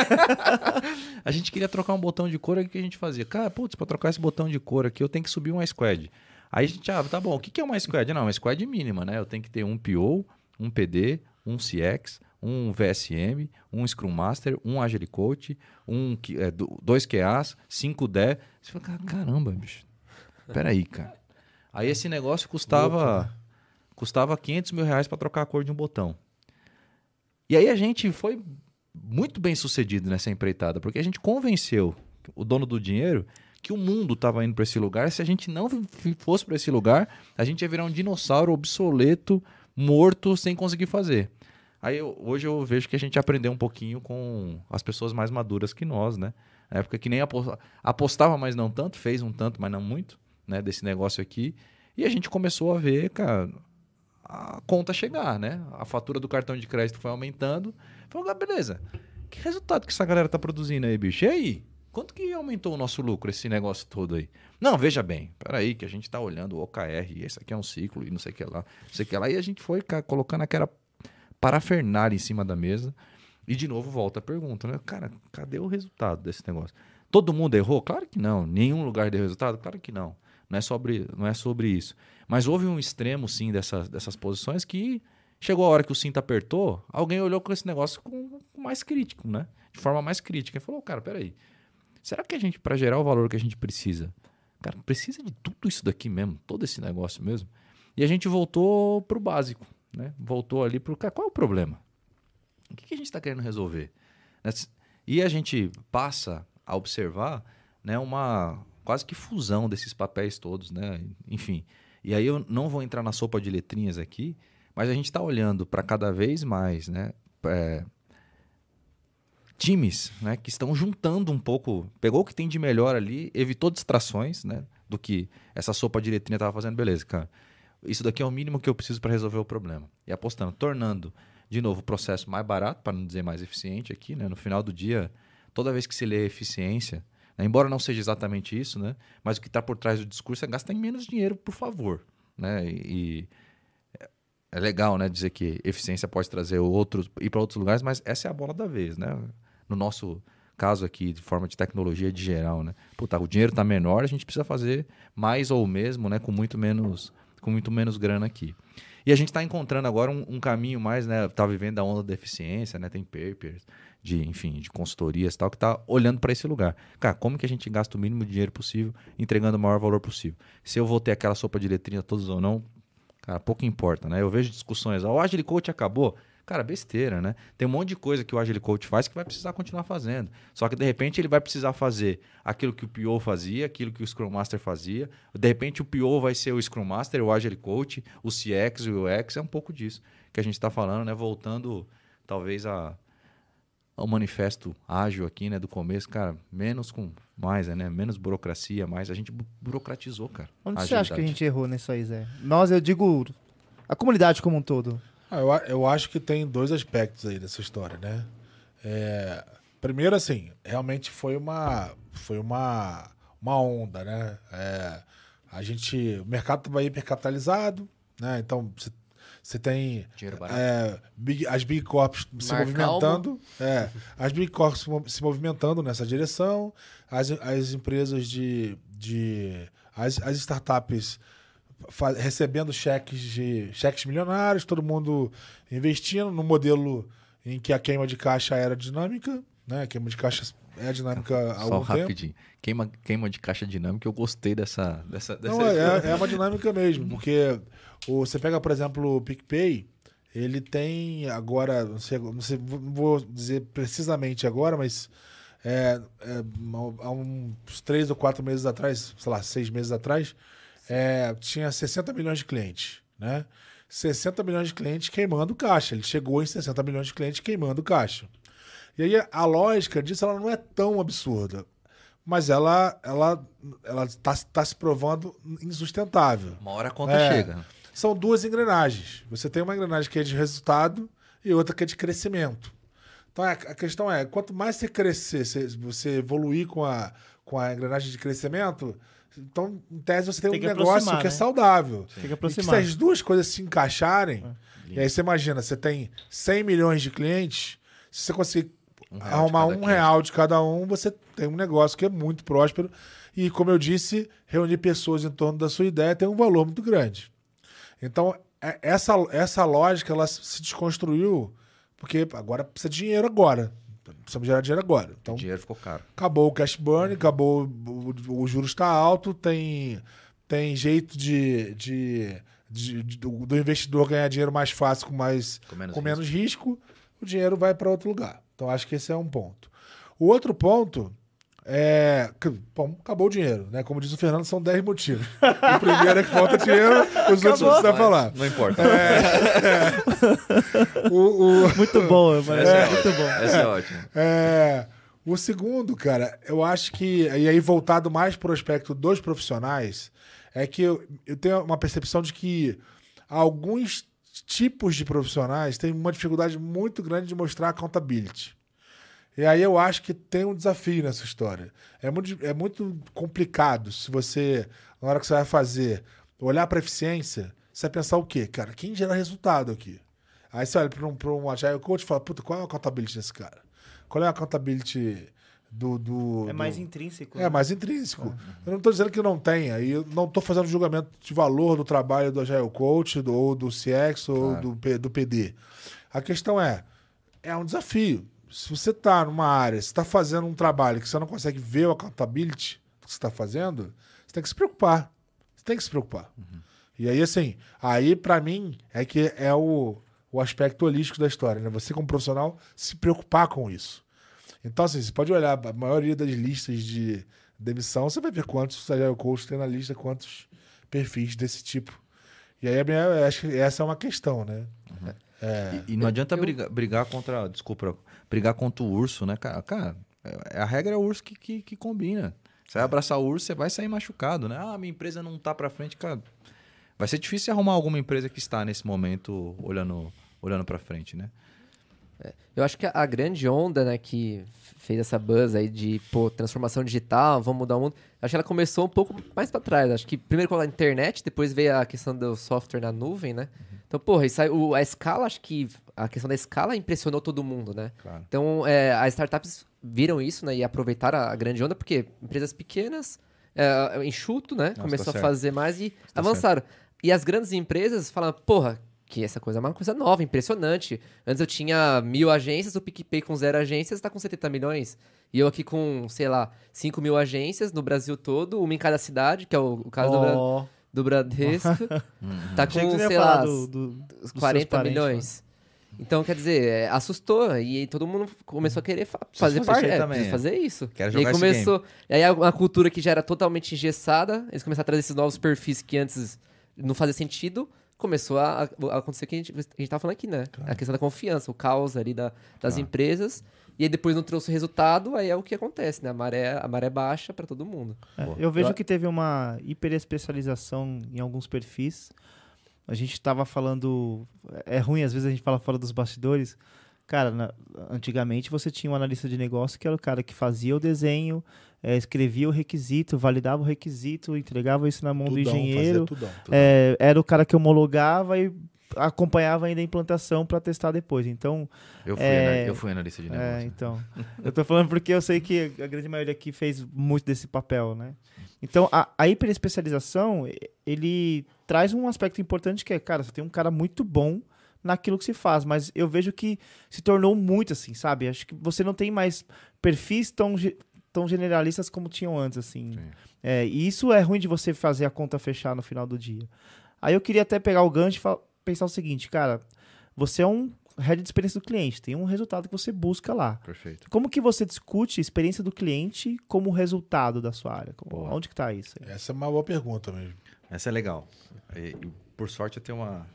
A gente queria trocar um botão de cor, o que a gente fazia? Cara, putz, pra trocar esse botão de cor aqui, eu tenho que subir uma squad. Aí a gente, ah, tá bom, o que é uma squad? Não, uma squad mínima, né? Eu tenho que ter um PO, um PD, um CX, um VSM, um Scrum Master, um Agile Coach, um, é, do- dois QAs, cinco DE. Você fala, "Cara, caramba, bicho. Peraí, cara. Aí esse negócio custava, custava 500 mil reais pra trocar a cor de um botão. E aí a gente foi muito bem sucedido nessa empreitada, porque a gente convenceu o dono do dinheiro que o mundo estava indo para esse lugar. Se a gente não fosse para esse lugar, a gente ia virar um dinossauro obsoleto, morto, sem conseguir fazer. Aí eu- hoje eu vejo que a gente aprendeu um pouquinho com as pessoas mais maduras que nós, né? Na época que nem apo- apostava, mas não tanto, fez um tanto, mas não muito, né? Desse negócio aqui. E a gente começou a ver, cara, a conta chegar, né? A fatura do cartão de crédito foi aumentando. Falou, ah, beleza. Que resultado que essa galera tá produzindo aí, bicho? E aí? Quanto que aumentou o nosso lucro, esse negócio todo aí? Não, veja bem, peraí, que a gente tá olhando o OKR, e esse aqui é um ciclo, e não sei o que lá, não sei o que lá. E a gente foi cara, colocando aquela parafernália em cima da mesa. E de novo volta a pergunta, né? Cara, cadê o resultado desse negócio? Todo mundo errou? Claro que não. Nenhum lugar deu resultado? Claro que não. Não é sobre, não é sobre isso. Mas houve um extremo, sim, dessas, dessas posições que chegou a hora que o cinto apertou, alguém olhou com esse negócio com, com mais crítico, né? De forma mais crítica. E falou, cara, peraí. Será que a gente, para gerar o valor que a gente precisa, cara, precisa de tudo isso daqui mesmo? Todo esse negócio mesmo? E a gente voltou pro básico, né? Voltou ali pro, cara, qual é o problema? O que, que a gente está querendo resolver? Né? E a gente passa a observar né, uma quase que fusão desses papéis todos, né? Enfim. E aí eu não vou entrar na sopa de letrinhas aqui, mas a gente está olhando para cada vez mais, né? é, times, né? Que estão juntando um pouco, pegou o que tem de melhor ali, evitou distrações, né? Do que essa sopa de letrinha estava fazendo, beleza, cara. Isso daqui é o mínimo que eu preciso para resolver o problema. E apostando, tornando de novo o processo mais barato, para não dizer mais eficiente aqui, né? No final do dia, toda vez que se lê eficiência? Embora não seja exatamente isso, né? Mas o que está por trás do discurso é gastar menos dinheiro, por favor, né? E é- é legal, né, dizer que eficiência pode trazer outros ir para outros lugares, mas essa é a bola da vez, né? No nosso caso aqui, de forma de tecnologia de geral, né? Puta, o dinheiro está menor, a gente precisa fazer mais ou mesmo, né? Com muito menos, com muito menos grana aqui. E a gente está encontrando agora um, um caminho mais, né? Tá vivendo a onda da eficiência, né? Tem papers de, enfim, de consultorias tal, que tá olhando para esse lugar. Cara, como que a gente gasta o mínimo de dinheiro possível, entregando o maior valor possível? Se eu vou ter aquela sopa de letrinha todos ou não, cara, pouco importa, né? Eu vejo discussões, ah, o Agile Coach acabou. Cara, besteira, né? Tem um monte de coisa que o Agile Coach faz que vai precisar continuar fazendo. Só que de repente ele vai precisar fazer aquilo que o PO fazia, aquilo que o Scrum Master fazia. De repente o PO vai ser o Scrum Master, o Agile Coach, o CX, o UX, é um pouco disso que a gente está falando, né? Voltando talvez a ao manifesto ágil aqui, né, do começo, cara, menos com mais, né, menos burocracia, mais a gente bu- burocratizou, cara. Onde você acha que a gente errou nisso aí, Zé? Nós, eu digo, a comunidade como um todo. Ah, eu, eu acho que tem dois aspectos aí dessa história, né? É, primeiro, assim, realmente foi uma, foi uma, uma onda, né? É, a gente, o mercado estava hipercapitalizado, né? Então, você- você tem é, big- as Big Corps se Mar movimentando. É, as Big Corps se mo- se movimentando nessa direção, as, as empresas de. de as, as startups recebendo cheques de cheques milionários, todo mundo investindo no modelo em que a queima de caixa era dinâmica, né? A queima de caixa é dinâmica há Só algum tempo. rapidinho. Queima, queima de caixa dinâmica, eu gostei dessa. dessa, dessa Não, é, é uma dinâmica mesmo, porque o, você pega, por exemplo, o PicPay, ele tem agora, não sei, não sei, vou dizer precisamente agora, mas é, é, há uns três ou quatro meses atrás, sei lá, seis meses atrás, é, tinha 60 milhões de clientes, né? 60 milhões de clientes queimando caixa. Ele chegou em 60 milhões de clientes queimando caixa. E aí a lógica disso ela não é tão absurda, mas ela ela ela está tá se provando insustentável. Uma hora a conta É. chega. São duas engrenagens. Você tem uma engrenagem que é de resultado e outra que é de crescimento. Então a a questão é, quanto mais você crescer, você, evoluir com a, com a engrenagem de crescimento, então, em tese, você tem, Tem um negócio aproximar, que é né? saudável. Tem que E que aproximar. se as duas coisas se encaixarem, É. e aí você imagina, você tem 100 milhões de clientes, se você conseguir Um real de arrumar cada um cliente. real de cada um, você tem um negócio que é muito próspero. E, como eu disse, reunir pessoas em torno da sua ideia tem um valor muito grande. Então, é- essa, essa lógica ela se desconstruiu porque agora precisa de dinheiro agora. Precisamos gerar dinheiro agora. Então, O dinheiro ficou caro. acabou o cash burn, acabou o, o juros está alto, tem, tem jeito de, de, de- de- do, do investidor ganhar dinheiro mais fácil com mais Com menos com menos risco, o dinheiro vai para outro lugar. Então acho que esse é um ponto. O outro ponto é. Bom, acabou o dinheiro, né? Como diz o Fernando, são 10 motivos. O primeiro é que falta dinheiro, os outros não precisa falar. Não importa. O, o- Muito bom, mas é, é muito bom. Essa é ótima. É, o segundo, cara, eu acho que, e aí voltado mais para o aspecto dos profissionais, é que eu, eu tenho uma percepção de que alguns tipos de profissionais têm uma dificuldade muito grande de mostrar accountability. E aí eu acho que tem um desafio nessa história. É muito, é muito complicado se você, na hora que você vai fazer, olhar para eficiência, você vai pensar o quê? Cara, quem gera resultado aqui? Aí você olha para um, pra um Agile Coach e fala, puta, qual é a accountability desse cara? Qual é a accountability do... do É mais do- intrínseco. é né? mais intrínseco. Eu não estou dizendo que não tenha. E eu não estou fazendo julgamento de valor do trabalho do Agile Coach, do, ou do CX, ou Claro. do, P- do PD. A questão é, é um desafio. Se você está numa área, você está fazendo um trabalho que você não consegue ver o accountability que você está fazendo, você tem que se preocupar. Você tem que se preocupar. E aí, assim, aí para mim é que é o, o aspecto holístico da história, né? Você como profissional se preocupar com isso. Então, assim, você pode olhar a maioria das listas de demissão, você vai ver quantos Agile Coach tem na lista, quantos perfis desse tipo. E aí, minha, acho que essa é uma questão, né? E, e não adianta eu- brigar, brigar contra. Desculpa, brigar contra o urso, né, cara? Cara, é- a regra é o urso que, que, que combina. Você vai abraçar o urso, você vai sair machucado, né? Ah, minha empresa não tá pra frente, cara. Vai ser difícil arrumar alguma empresa que está nesse momento olhando, olhando pra frente, né? Eu acho que a, grande onda, né, que fez essa buzz aí de, pô, transformação digital, vamos mudar o mundo, acho que ela começou um pouco mais pra trás. Acho que primeiro com a internet, depois veio a questão do software na nuvem, né? Então, porra, isso aí, o- a escala, acho que a questão da escala impressionou todo mundo, né? Claro. Então, é, as startups viram isso, né, e aproveitaram a, grande onda, porque empresas pequenas, é, enxuto, né, tá começou a fazer mais e Tá avançaram. E as grandes empresas falam, porra, que essa coisa é uma coisa nova, impressionante. Antes eu tinha mil agências, o PicPay com zero agências tá com 70 milhões. E eu aqui com, sei lá, 5 mil agências no Brasil todo, uma em cada cidade, que é o, o caso do, Bra- Ó, do Bradesco. tá com, sei lá, do, do, dos seus 40 parentes, milhões. Então, quer dizer, é, assustou. E aí todo mundo começou a querer fa- fazer fazer parte. É, também, é. fazer isso. Quero e aí jogar começou. E aí a- uma cultura que já era totalmente engessada, eles começaram a trazer esses novos perfis que antes não fazia sentido. Começou a, a acontecer o que a gente, a gente tava falando aqui, né? A questão da confiança, o caos ali da- das Tá. empresas. E aí depois não trouxe resultado, aí é o que acontece, né? A maré, a maré baixa pra todo mundo. É, eu vejo Eu- que teve uma hiperespecialização em alguns perfis. A gente estava falando. É ruim, às vezes a gente fala fora dos bastidores. Cara, na- antigamente você tinha um analista de negócio que era o cara que fazia o desenho, eh, escrevia o requisito, validava o requisito, entregava isso na mão do Tudão, engenheiro. fazia tudão. É, era o cara que homologava e acompanhava ainda a implantação para testar depois. Então, Eu fui, É, ana- eu fui analista de negócio. é, então. Eu tô falando porque eu sei que a grande maioria aqui fez muito desse papel, né? Então, a, a hiperespecialização, ele traz um aspecto importante que é, cara, você tem um cara muito bom naquilo que se faz, mas eu vejo que se tornou muito assim, sabe? Acho que você não tem mais perfis tão, tão generalistas como tinham antes, assim. Sim. É, e isso é ruim de você fazer a conta fechar no final do dia. Aí eu queria até pegar o gancho e fa- pensar o seguinte, cara, você é um head de experiência do cliente, tem um resultado que você busca lá. Perfeito. Como que você discute a experiência do cliente como resultado da sua área? Como- onde que tá isso? aí? Essa é uma boa pergunta mesmo. Essa é legal. E, por sorte, eu tenho uma,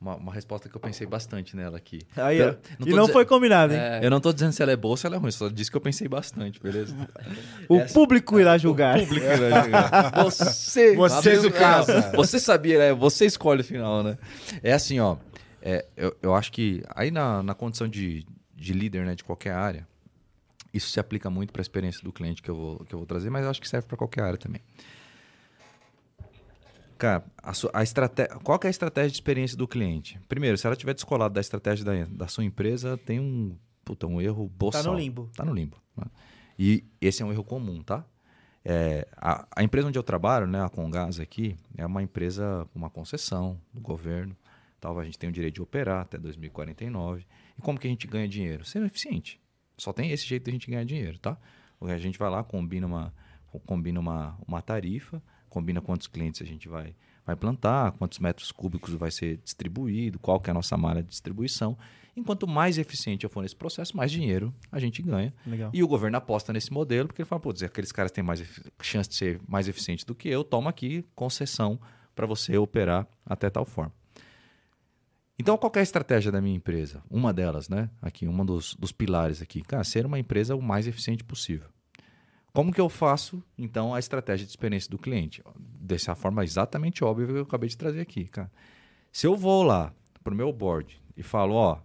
uma, uma resposta que eu pensei bastante nela aqui. Aí, Eu- ó. não e não foi combinado, hein? É, Eu não tô dizendo se ela é boa ou se ela é ruim, só disse que eu pensei bastante, beleza? O essa- público irá julgar. Público vai julgar. Você, Você abre do o casa. Você sabia, né? Você escolhe o final, né? É assim, ó. é, eu, eu acho que aí na, na condição de, de líder, né, de qualquer área, isso se aplica muito para a experiência do cliente que eu vou, que eu vou trazer, mas eu acho que serve para qualquer área também. Cara, a, a estratégia, qual que é a estratégia de experiência do cliente? Primeiro, se ela tiver descolada da estratégia da, da sua empresa, tem um, puta, um erro boçal. Tá no limbo. Tá no limbo. né? E esse é um erro comum, tá? É, a, a empresa onde eu trabalho, né, a Congás aqui, é uma empresa uma concessão do governo. Tal, a gente tem o direito de operar até 2049. E como que a gente ganha dinheiro? Sendo eficiente. Só tem esse jeito de a gente ganhar dinheiro, tá? A gente vai lá, combina uma, combina uma, uma tarifa, combina quantos clientes a gente vai, vai plantar, quantos metros cúbicos vai ser distribuído, qual que é a nossa malha de distribuição. Enquanto mais eficiente eu for nesse processo, mais dinheiro a gente ganha. Legal. E o governo aposta nesse modelo, porque ele fala, putz, aqueles caras têm mais chance de ser mais eficientes do que eu, toma aqui concessão para você operar até tal forma. Então, qual é a estratégia da minha empresa? Uma delas, né? Aqui, uma dos, dos pilares aqui. Cara, ser uma empresa o mais eficiente possível. Como que eu faço, então, a estratégia de experiência do cliente? Dessa forma exatamente óbvia que eu acabei de trazer aqui, cara. Se eu vou lá pro meu board e falo, ó,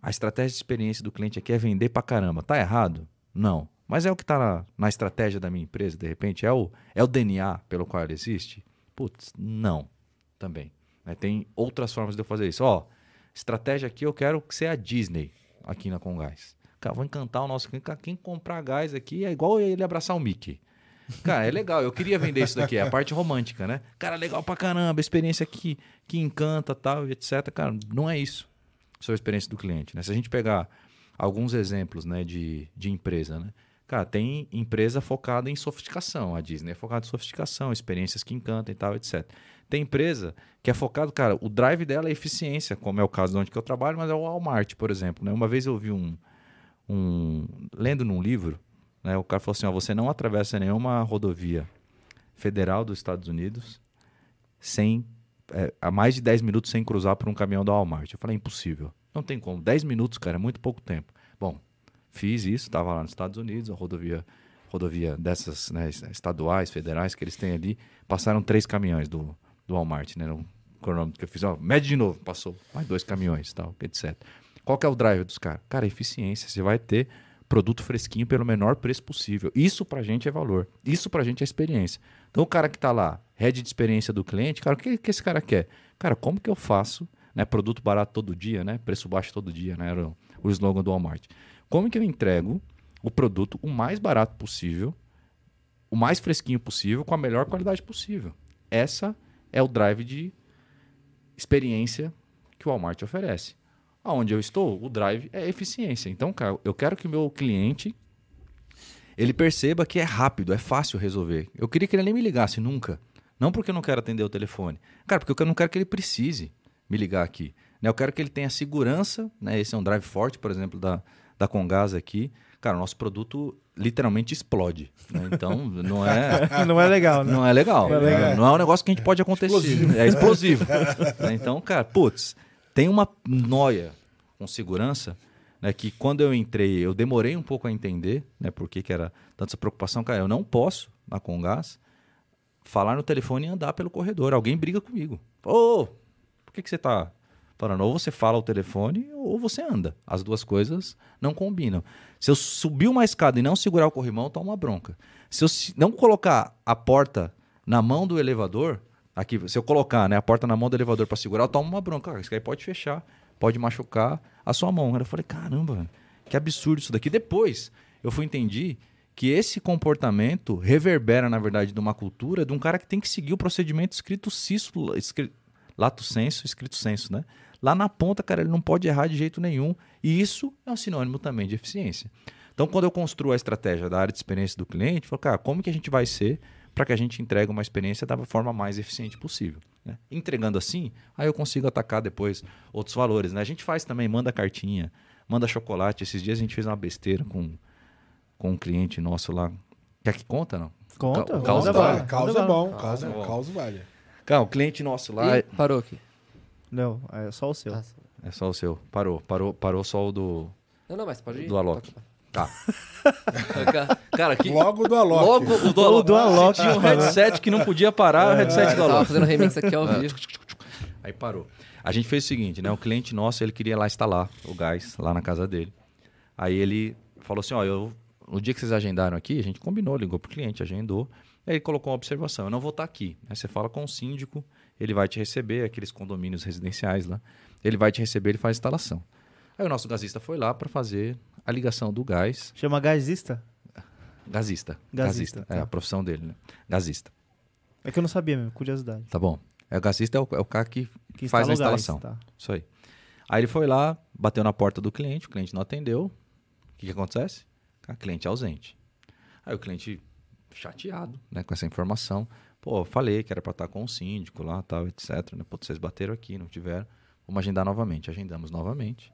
a estratégia de experiência do cliente aqui é vender pra caramba. Tá errado? Não. Mas é o que tá na, na estratégia da minha empresa, de repente? É o, é o DNA pelo qual ela existe? Putz, não. Também. né? Tem outras formas de eu fazer isso. Ó, estratégia aqui eu quero que seja a Disney aqui na Congás. Cara, vou encantar o nosso cliente. Cara, Quem comprar gás aqui é igual ele abraçar o Mickey. Cara, é legal. Eu queria vender isso daqui. É a parte romântica, né? Cara, legal pra caramba. Experiência que, que encanta tal, etc. Cara, não é isso sobre a experiência do cliente. Né? Se a gente pegar alguns exemplos né, de, de empresa, né? Cara, tem empresa focada em sofisticação. A Disney é focada em sofisticação, experiências que encantam e tal, etc. Tem empresa que é focado, cara, o drive dela é eficiência, como é o caso de onde que eu trabalho, mas é o Walmart, por exemplo. Né? Uma vez eu vi um, um lendo num livro, né, o cara falou assim: ó, você não atravessa nenhuma rodovia federal dos Estados Unidos sem é, a mais de 10 minutos sem cruzar por um caminhão da Walmart. Eu falei, impossível. Não tem como. 10 minutos, cara, é muito pouco tempo. Bom, fiz isso, estava lá nos Estados Unidos, a rodovia, rodovia dessas né, estaduais, federais que eles têm ali, passaram três caminhões do, do Walmart, né? No cronômetro que eu fiz, ó, mede de novo, passou mais dois caminhões, tal, etc. Qual que é o drive dos caras? Cara, eficiência. Você vai ter produto fresquinho pelo menor preço possível. Isso pra gente é valor. Isso pra gente é experiência. Então o cara que tá lá, head de experiência do cliente, cara, o que, que esse cara quer? Cara, como que eu faço, né, produto barato todo dia, né, preço baixo todo dia, né, era o, slogan do Walmart. Como que eu entrego o produto o mais barato possível, o mais fresquinho possível, com a melhor qualidade possível? Essa é o drive de experiência que o Walmart oferece. Aonde eu estou, o drive é eficiência. Então, cara, eu quero que o meu cliente ele perceba que é rápido, é fácil resolver. Eu queria que ele nem me ligasse nunca. Não porque eu não quero atender o telefone. Cara, porque eu não quero que ele precise me ligar aqui. Né? Eu quero que ele tenha segurança. Né? Esse é um drive forte, por exemplo, da, da Congás aqui. Cara, o nosso produto literalmente explode. né? Então, não é... Não é legal, né? Não é legal. Não é legal. Não é um negócio que a gente pode acontecer. Explosivo. É explosivo. Né? então, cara, putz, tem uma noia com segurança, né? Que quando eu entrei, eu demorei um pouco a entender, né? Por que, que era tanta preocupação. Cara, eu não posso, na Congás, falar no telefone e andar pelo corredor. Alguém briga comigo. Ô, por que, que você tá falando? Ou você fala ao telefone ou você anda. As duas coisas não combinam. Se eu subir uma escada e não segurar o corrimão, toma uma bronca. Se eu não colocar a porta na mão do elevador, aqui, se eu colocar né, a porta na mão do elevador para segurar, eu tomo uma bronca. Isso aí pode fechar, pode machucar a sua mão. Eu falei, caramba, que absurdo isso daqui. Depois eu fui entendi que esse comportamento reverbera, na verdade, de uma cultura de um cara que tem que seguir o procedimento escrito ciso, escri- lato senso, escrito senso, né? Lá na ponta, cara, ele não pode errar de jeito nenhum. E isso é um sinônimo também de eficiência. Então, quando eu construo a estratégia da área de experiência do cliente, eu falo, cara, como que a gente vai ser para que a gente entregue uma experiência da forma mais eficiente possível? Né? Entregando assim, aí eu consigo atacar depois outros valores. Né? A gente faz também, manda cartinha, manda chocolate. Esses dias a gente fez uma besteira com, com um cliente nosso lá. Quer que conta, não? Conta, Ca- causa vale. É, causa é bom, causa, é bom. causa vale. Cara, o cliente nosso lá Ih, parou aqui. Não, é só o seu. Ah, é só o seu. Parou, parou, parou só o do. Não, não, mas pode ir. Do Alok. Tá. Cara, que. Logo do Alok. Logo o do Alok. do Alok, Tinha um headset que não podia parar, o headset do Tava Alok. fazendo remix aqui ao vivo. Aí parou. A gente fez o seguinte, né? O cliente nosso, ele queria lá instalar o gás lá na casa dele. Aí ele falou assim, ó, eu, no dia que vocês agendaram aqui, a gente combinou, ligou pro cliente, agendou. Aí ele colocou uma observação, eu não vou estar aqui. Aí você fala com o síndico, ele vai te receber, aqueles condomínios residenciais lá. Ele vai te receber, ele faz a instalação. Aí o nosso gasista foi lá para fazer a ligação do gás. Chama gasista? Gasista. Gasista, É tá. a profissão dele, né? Gasista. É que eu não sabia mesmo, curiosidade. Tá bom. É, o gasista é o, é o cara que, Que faz a instala o gás, instalação. tá. Isso aí. Aí ele foi lá, bateu na porta do cliente, o cliente não atendeu. O que, que acontece? A cliente ausente. Aí o cliente chateado né, com essa informação. Pô, falei que era para estar com o síndico lá, tal, etc. Né? Pô, vocês bateram aqui, não tiveram. Vamos agendar novamente. Agendamos novamente.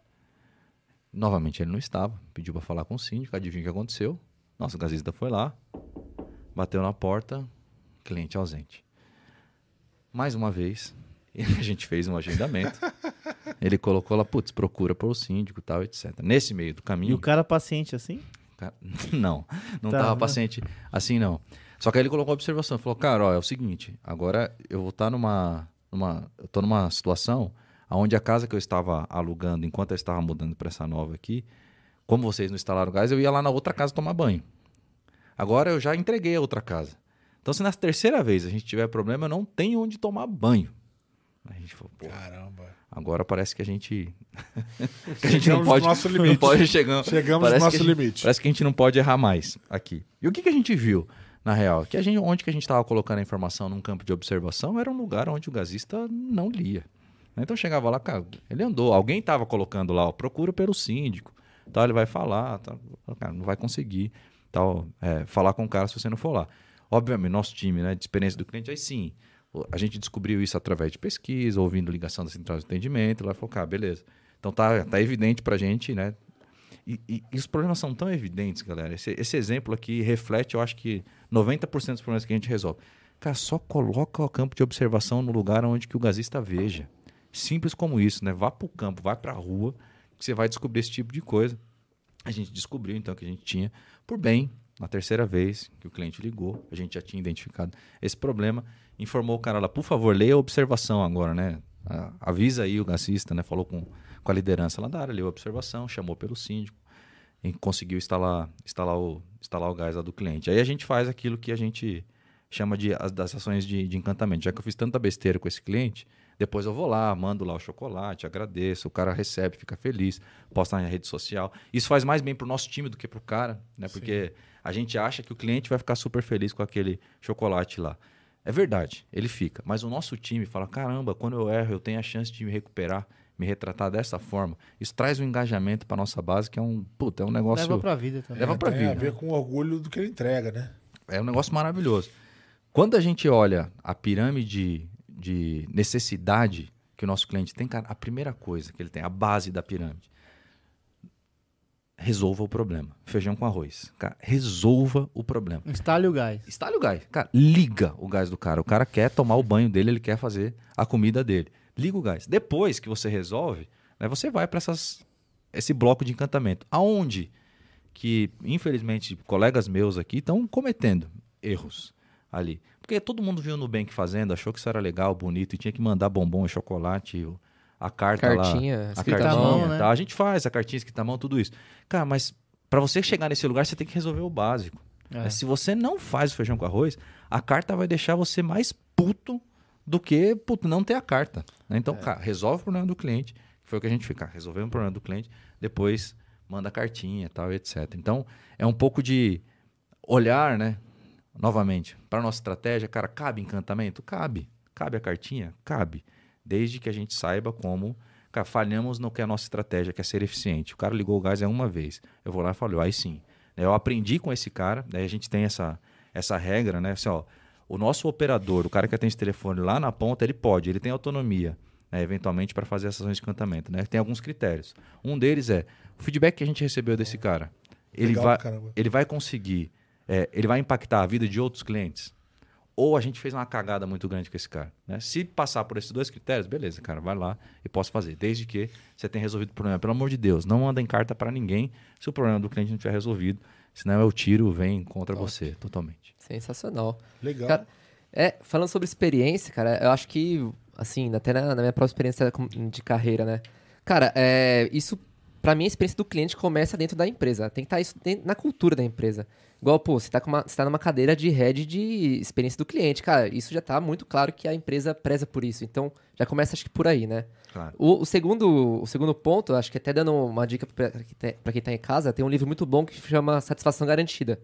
Novamente ele não estava. Pediu para falar com o síndico. Adivinha o que aconteceu? Nosso gasista foi lá, bateu na porta, cliente ausente. Mais uma vez, a gente fez um agendamento. Ele colocou lá, putz, procura pelo síndico tal, etc. Nesse meio do E caminho. o cara paciente assim? Cara, Não, não Tá, tava né? paciente assim, não. Só que aí ele colocou uma observação, falou, cara, ó, é o seguinte, agora eu vou estar numa, numa, eu tô numa situação onde a casa que eu estava alugando, enquanto eu estava mudando para essa nova aqui, como vocês não instalaram gás, eu ia lá na outra casa tomar banho. Agora eu já entreguei a outra casa. Então, se na terceira vez a gente tiver problema, eu não tenho onde tomar banho. A gente falou, pô, Caramba. agora parece que a gente. que a gente não Chegamos pode. no nosso Não limite. pode chegar. Chegamos no nosso gente- limite. Parece que a gente não pode errar mais aqui. E o que, que a gente viu, na real? Que a gente, onde que a gente estava colocando a informação num campo de observação era um lugar onde o gasista não lia. Então chegava lá, cara, ele andou. Alguém estava colocando lá, ó, procura pelo síndico. Tal, ele vai falar, tal, cara, não vai conseguir tal, é, falar com o cara se você não for lá. Obviamente, nosso time né, de experiência do cliente, aí sim, a gente descobriu isso através de pesquisa, ouvindo ligação da central de atendimento, lá falou, cara, beleza. Então tá, tá evidente pra gente, né? E, e- e os problemas são tão evidentes, galera. Esse, esse exemplo aqui reflete, eu acho que 90% dos problemas que a gente resolve. Cara, só coloca o campo de observação no lugar onde que o gasista veja. Simples como isso, né? Vá para o campo, vai para a rua, que você vai descobrir esse tipo de coisa. A gente descobriu, então, que a gente tinha, por bem, na terceira vez que o cliente ligou, a gente já tinha identificado esse problema, informou o cara lá, por favor, leia a observação agora, né? Avisa aí o gasista, né? Falou com, com a liderança lá da área, leu a observação, chamou pelo síndico e conseguiu instalar, instalar, o, instalar o gás lá do cliente. Aí a gente faz aquilo que a gente chama de as, das ações de, de encantamento. Já que eu fiz tanta besteira com esse cliente, depois eu vou lá, mando lá o chocolate, agradeço, o cara recebe, fica feliz, posta na rede social. Isso faz mais bem pro nosso time do que pro cara, né? Porque a gente acha que o cliente vai ficar super feliz com aquele chocolate lá. É verdade, ele fica. Mas o nosso time fala: caramba, quando eu erro, eu tenho a chance de me recuperar, me retratar dessa forma. Isso traz um engajamento para nossa base, que é um, puta, é um negócio. Leva pra vida também. Leva pra Tem a vida. ver com o orgulho do que ele entrega, né? É um negócio maravilhoso. Quando a gente olha a pirâmide de necessidade que o nosso cliente tem, cara, a primeira coisa que ele tem, a base da pirâmide, resolva o problema. Feijão com arroz. Cara, resolva o problema. Instale o gás. Estalha o gás. Cara, liga o gás do cara. O cara quer tomar o banho dele, ele quer fazer a comida dele. Liga o gás. Depois que você resolve, né, você vai para esse bloco de encantamento. Aonde que, infelizmente, colegas meus aqui estão cometendo erros ali. Porque todo mundo viu o Nubank fazendo, achou que isso era legal, bonito, e tinha que mandar bombom e chocolate, a carta Cartinha, lá. A escrita à cartinha, mão, né? tá? A gente faz a cartinha escrita à mão, tudo isso. Cara, mas para você chegar nesse lugar, você tem que resolver o básico. É. Se você não faz o feijão com arroz, a carta vai deixar você mais puto do que puto, não ter a carta. né? Então, cara, resolve o problema do cliente, que foi o que a gente fica. Resolveu o problema do cliente, depois manda a cartinha tal, etc. Então, é um pouco de olhar, né? Novamente, para nossa estratégia, cara, cabe encantamento? Cabe. Cabe a cartinha? Cabe. Desde que a gente saiba como. Cara, falhamos no que é a nossa estratégia, que é ser eficiente. O cara ligou o gás é uma vez. Eu vou lá e falo, aí sim. Eu aprendi com esse cara, daí a gente tem essa, essa regra, né? Assim, ó, O nosso operador, o cara que atende esse telefone lá na ponta, ele pode, ele tem autonomia, né, eventualmente, para fazer essas ações de encantamento. Né? Tem alguns critérios. Um deles é o feedback que a gente recebeu desse cara. Ele, Legal vai, caramba. ele vai conseguir, é, ele vai impactar a vida de outros clientes. Ou a gente fez uma cagada muito grande com esse cara. Né? Se passar por esses dois critérios, beleza, cara, vai lá e posso fazer. Desde que você tenha resolvido o problema. Pelo amor de Deus, não manda em carta para ninguém se o problema do cliente não tiver resolvido. Senão eu tiro, vem contra você, totalmente. Sensacional. Legal. Cara, é, falando sobre experiência, cara, eu acho que, assim, até na, na minha própria experiência de carreira, né? Cara, é, isso, pra mim, a experiência do cliente começa dentro da empresa. Tem que estar isso dentro- na cultura da empresa. Igual, pô, você tá, você tá numa cadeira de head de experiência do cliente. Cara, isso já tá muito claro que a empresa preza por isso. Então, já começa, acho que por aí, né? Claro. O, o segundo, o segundo ponto, acho que até dando uma dica pra quem tá- quem tá em casa, tem um livro muito bom que chama Satisfação Garantida.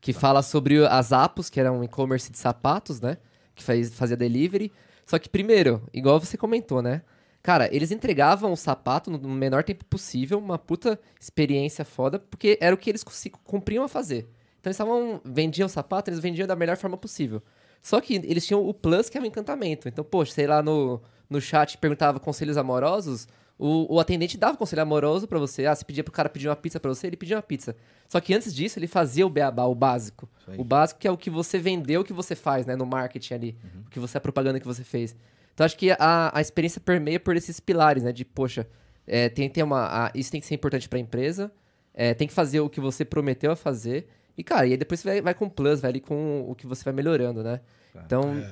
Que fala sobre as Apos, que era um e-commerce de sapatos, né? Que faz, fazia delivery. Só que, primeiro, igual você comentou, né? Cara, eles entregavam o sapato no, no menor tempo possível, uma puta experiência foda, porque era o que eles cumpriam a fazer. Então eles estavam. vendiam o sapato, eles vendiam da melhor forma possível. Só que eles tinham o plus, que é o encantamento. Então, poxa, sei lá, no, no chat perguntava conselhos amorosos, o, o atendente dava conselho amoroso pra você. Ah, você pedia pro cara pedir uma pizza pra você, ele pedia uma pizza. Só que antes disso, ele fazia o beabá, o básico. O básico que é o que você vendeu, o que você faz, né, no marketing ali. O que você, a propaganda que você fez. Então, acho que a, a experiência permeia por esses pilares, né, de, poxa, é, tem que ter uma... a- isso tem que ser importante pra empresa, é, tem que fazer o que você prometeu a fazer. E, cara, e aí depois você vai, vai com o plus, vai ali com o que você vai melhorando, né? Então,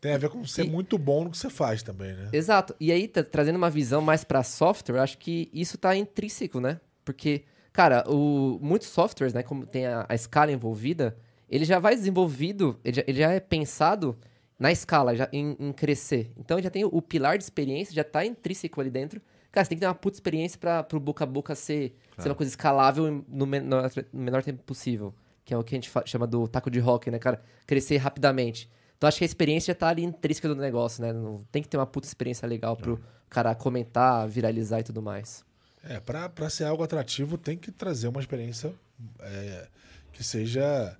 Tem a ver com ser E- muito bom no que você faz também, né? Exato. E aí, tá trazendo uma visão mais para software, acho que isso tá intrínseco, né? Porque, cara, o, muitos softwares, né, como tem a, a escala envolvida, ele já vai desenvolvido, ele já, ele já é pensado na escala, já em, em crescer. Então, já tem o, o pilar de experiência, já tá intrínseco ali dentro. Cara, você tem que ter uma puta experiência para pro boca a boca ser, ser uma coisa escalável no menor, no menor tempo possível. Que é o que a gente chama do taco de rock, né, cara? Crescer rapidamente. Então acho que a experiência já tá ali intrínseca do negócio, né? Não, tem que ter uma puta experiência legal pro cara comentar, viralizar e tudo mais. É, pra, pra ser algo atrativo, tem que trazer uma experiência é, que seja.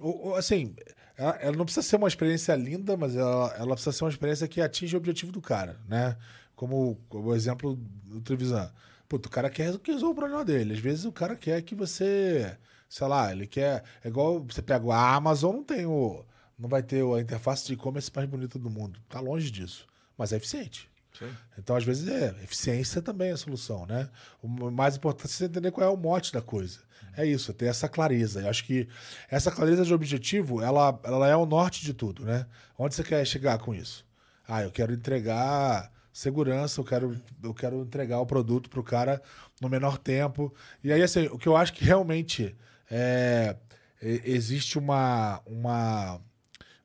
ou, assim, ela, ela não precisa ser uma experiência linda, mas ela, ela precisa ser uma experiência que atinja o objetivo do cara, né? Como, como o exemplo do Trevisan. Pô, o cara quer que resolva o problema dele. Às vezes o cara quer que você. Sei lá, ele quer. É igual você pega a Amazon, não tem o. Não vai ter a interface de e-commerce mais bonita do mundo. Tá longe disso. Mas é eficiente. Aí. Então, às vezes, é, eficiência também é a solução, né? O mais importante é você entender qual é o mote da coisa. É isso, ter essa clareza. Eu acho que essa clareza de objetivo, ela, ela é o norte de tudo, né? Onde você quer chegar com isso? Ah, eu quero entregar segurança, eu quero, eu quero entregar o produto para o cara no menor tempo. E aí, assim, o que eu acho que realmente é, existe uma, uma,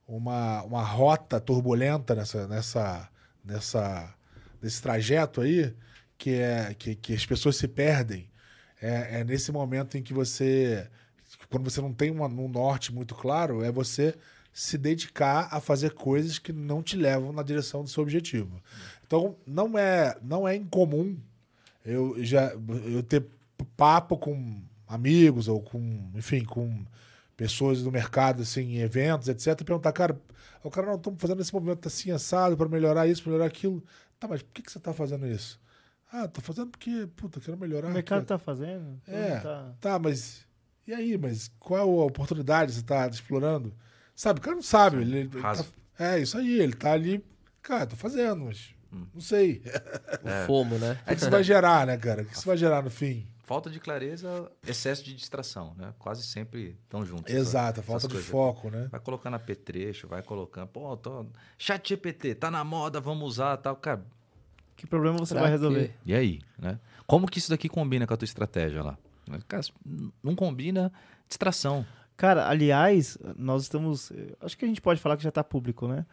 uma, uma rota turbulenta nessa, nessa, nessa, nesse trajeto aí, que, é, que, que as pessoas se perdem. É, é nesse momento em que você, quando você não tem uma, um norte muito claro, é você se dedicar a fazer coisas que não te levam na direção do seu objetivo. Então, não é, não é incomum eu já eu ter papo com amigos ou com, enfim, com pessoas do mercado, assim, em eventos, etc, e perguntar, cara, o cara não estamos fazendo esse movimento assim assado para melhorar isso, melhorar aquilo. Tá, mas por que, que você tá fazendo isso? Ah, tô fazendo porque, puta, quero melhorar. O mercado tá fazendo. É, Tá... tá, mas e aí? Mas qual é a oportunidade que você tá explorando? Sabe, o cara não sabe. Ele, ele tá- é, isso aí, ele tá ali, cara, tô fazendo, mas não sei. O FOMO, né? O que isso vai gerar, né, cara? O que isso vai gerar no fim? Falta de clareza, excesso de distração, né? Quase sempre estão juntos. Exato, falta de coisas. foco, né? Vai colocando apetrecho, vai colocando, pô, tô... chat GPT, tá na moda, vamos usar tal. Cara, Que problema você Pra vai quê? resolver? e aí, né? Como que isso daqui combina com a tua estratégia lá? Cara, não combina distração. Cara, aliás, nós estamos. eh, Acho que a gente pode falar que já está público, né?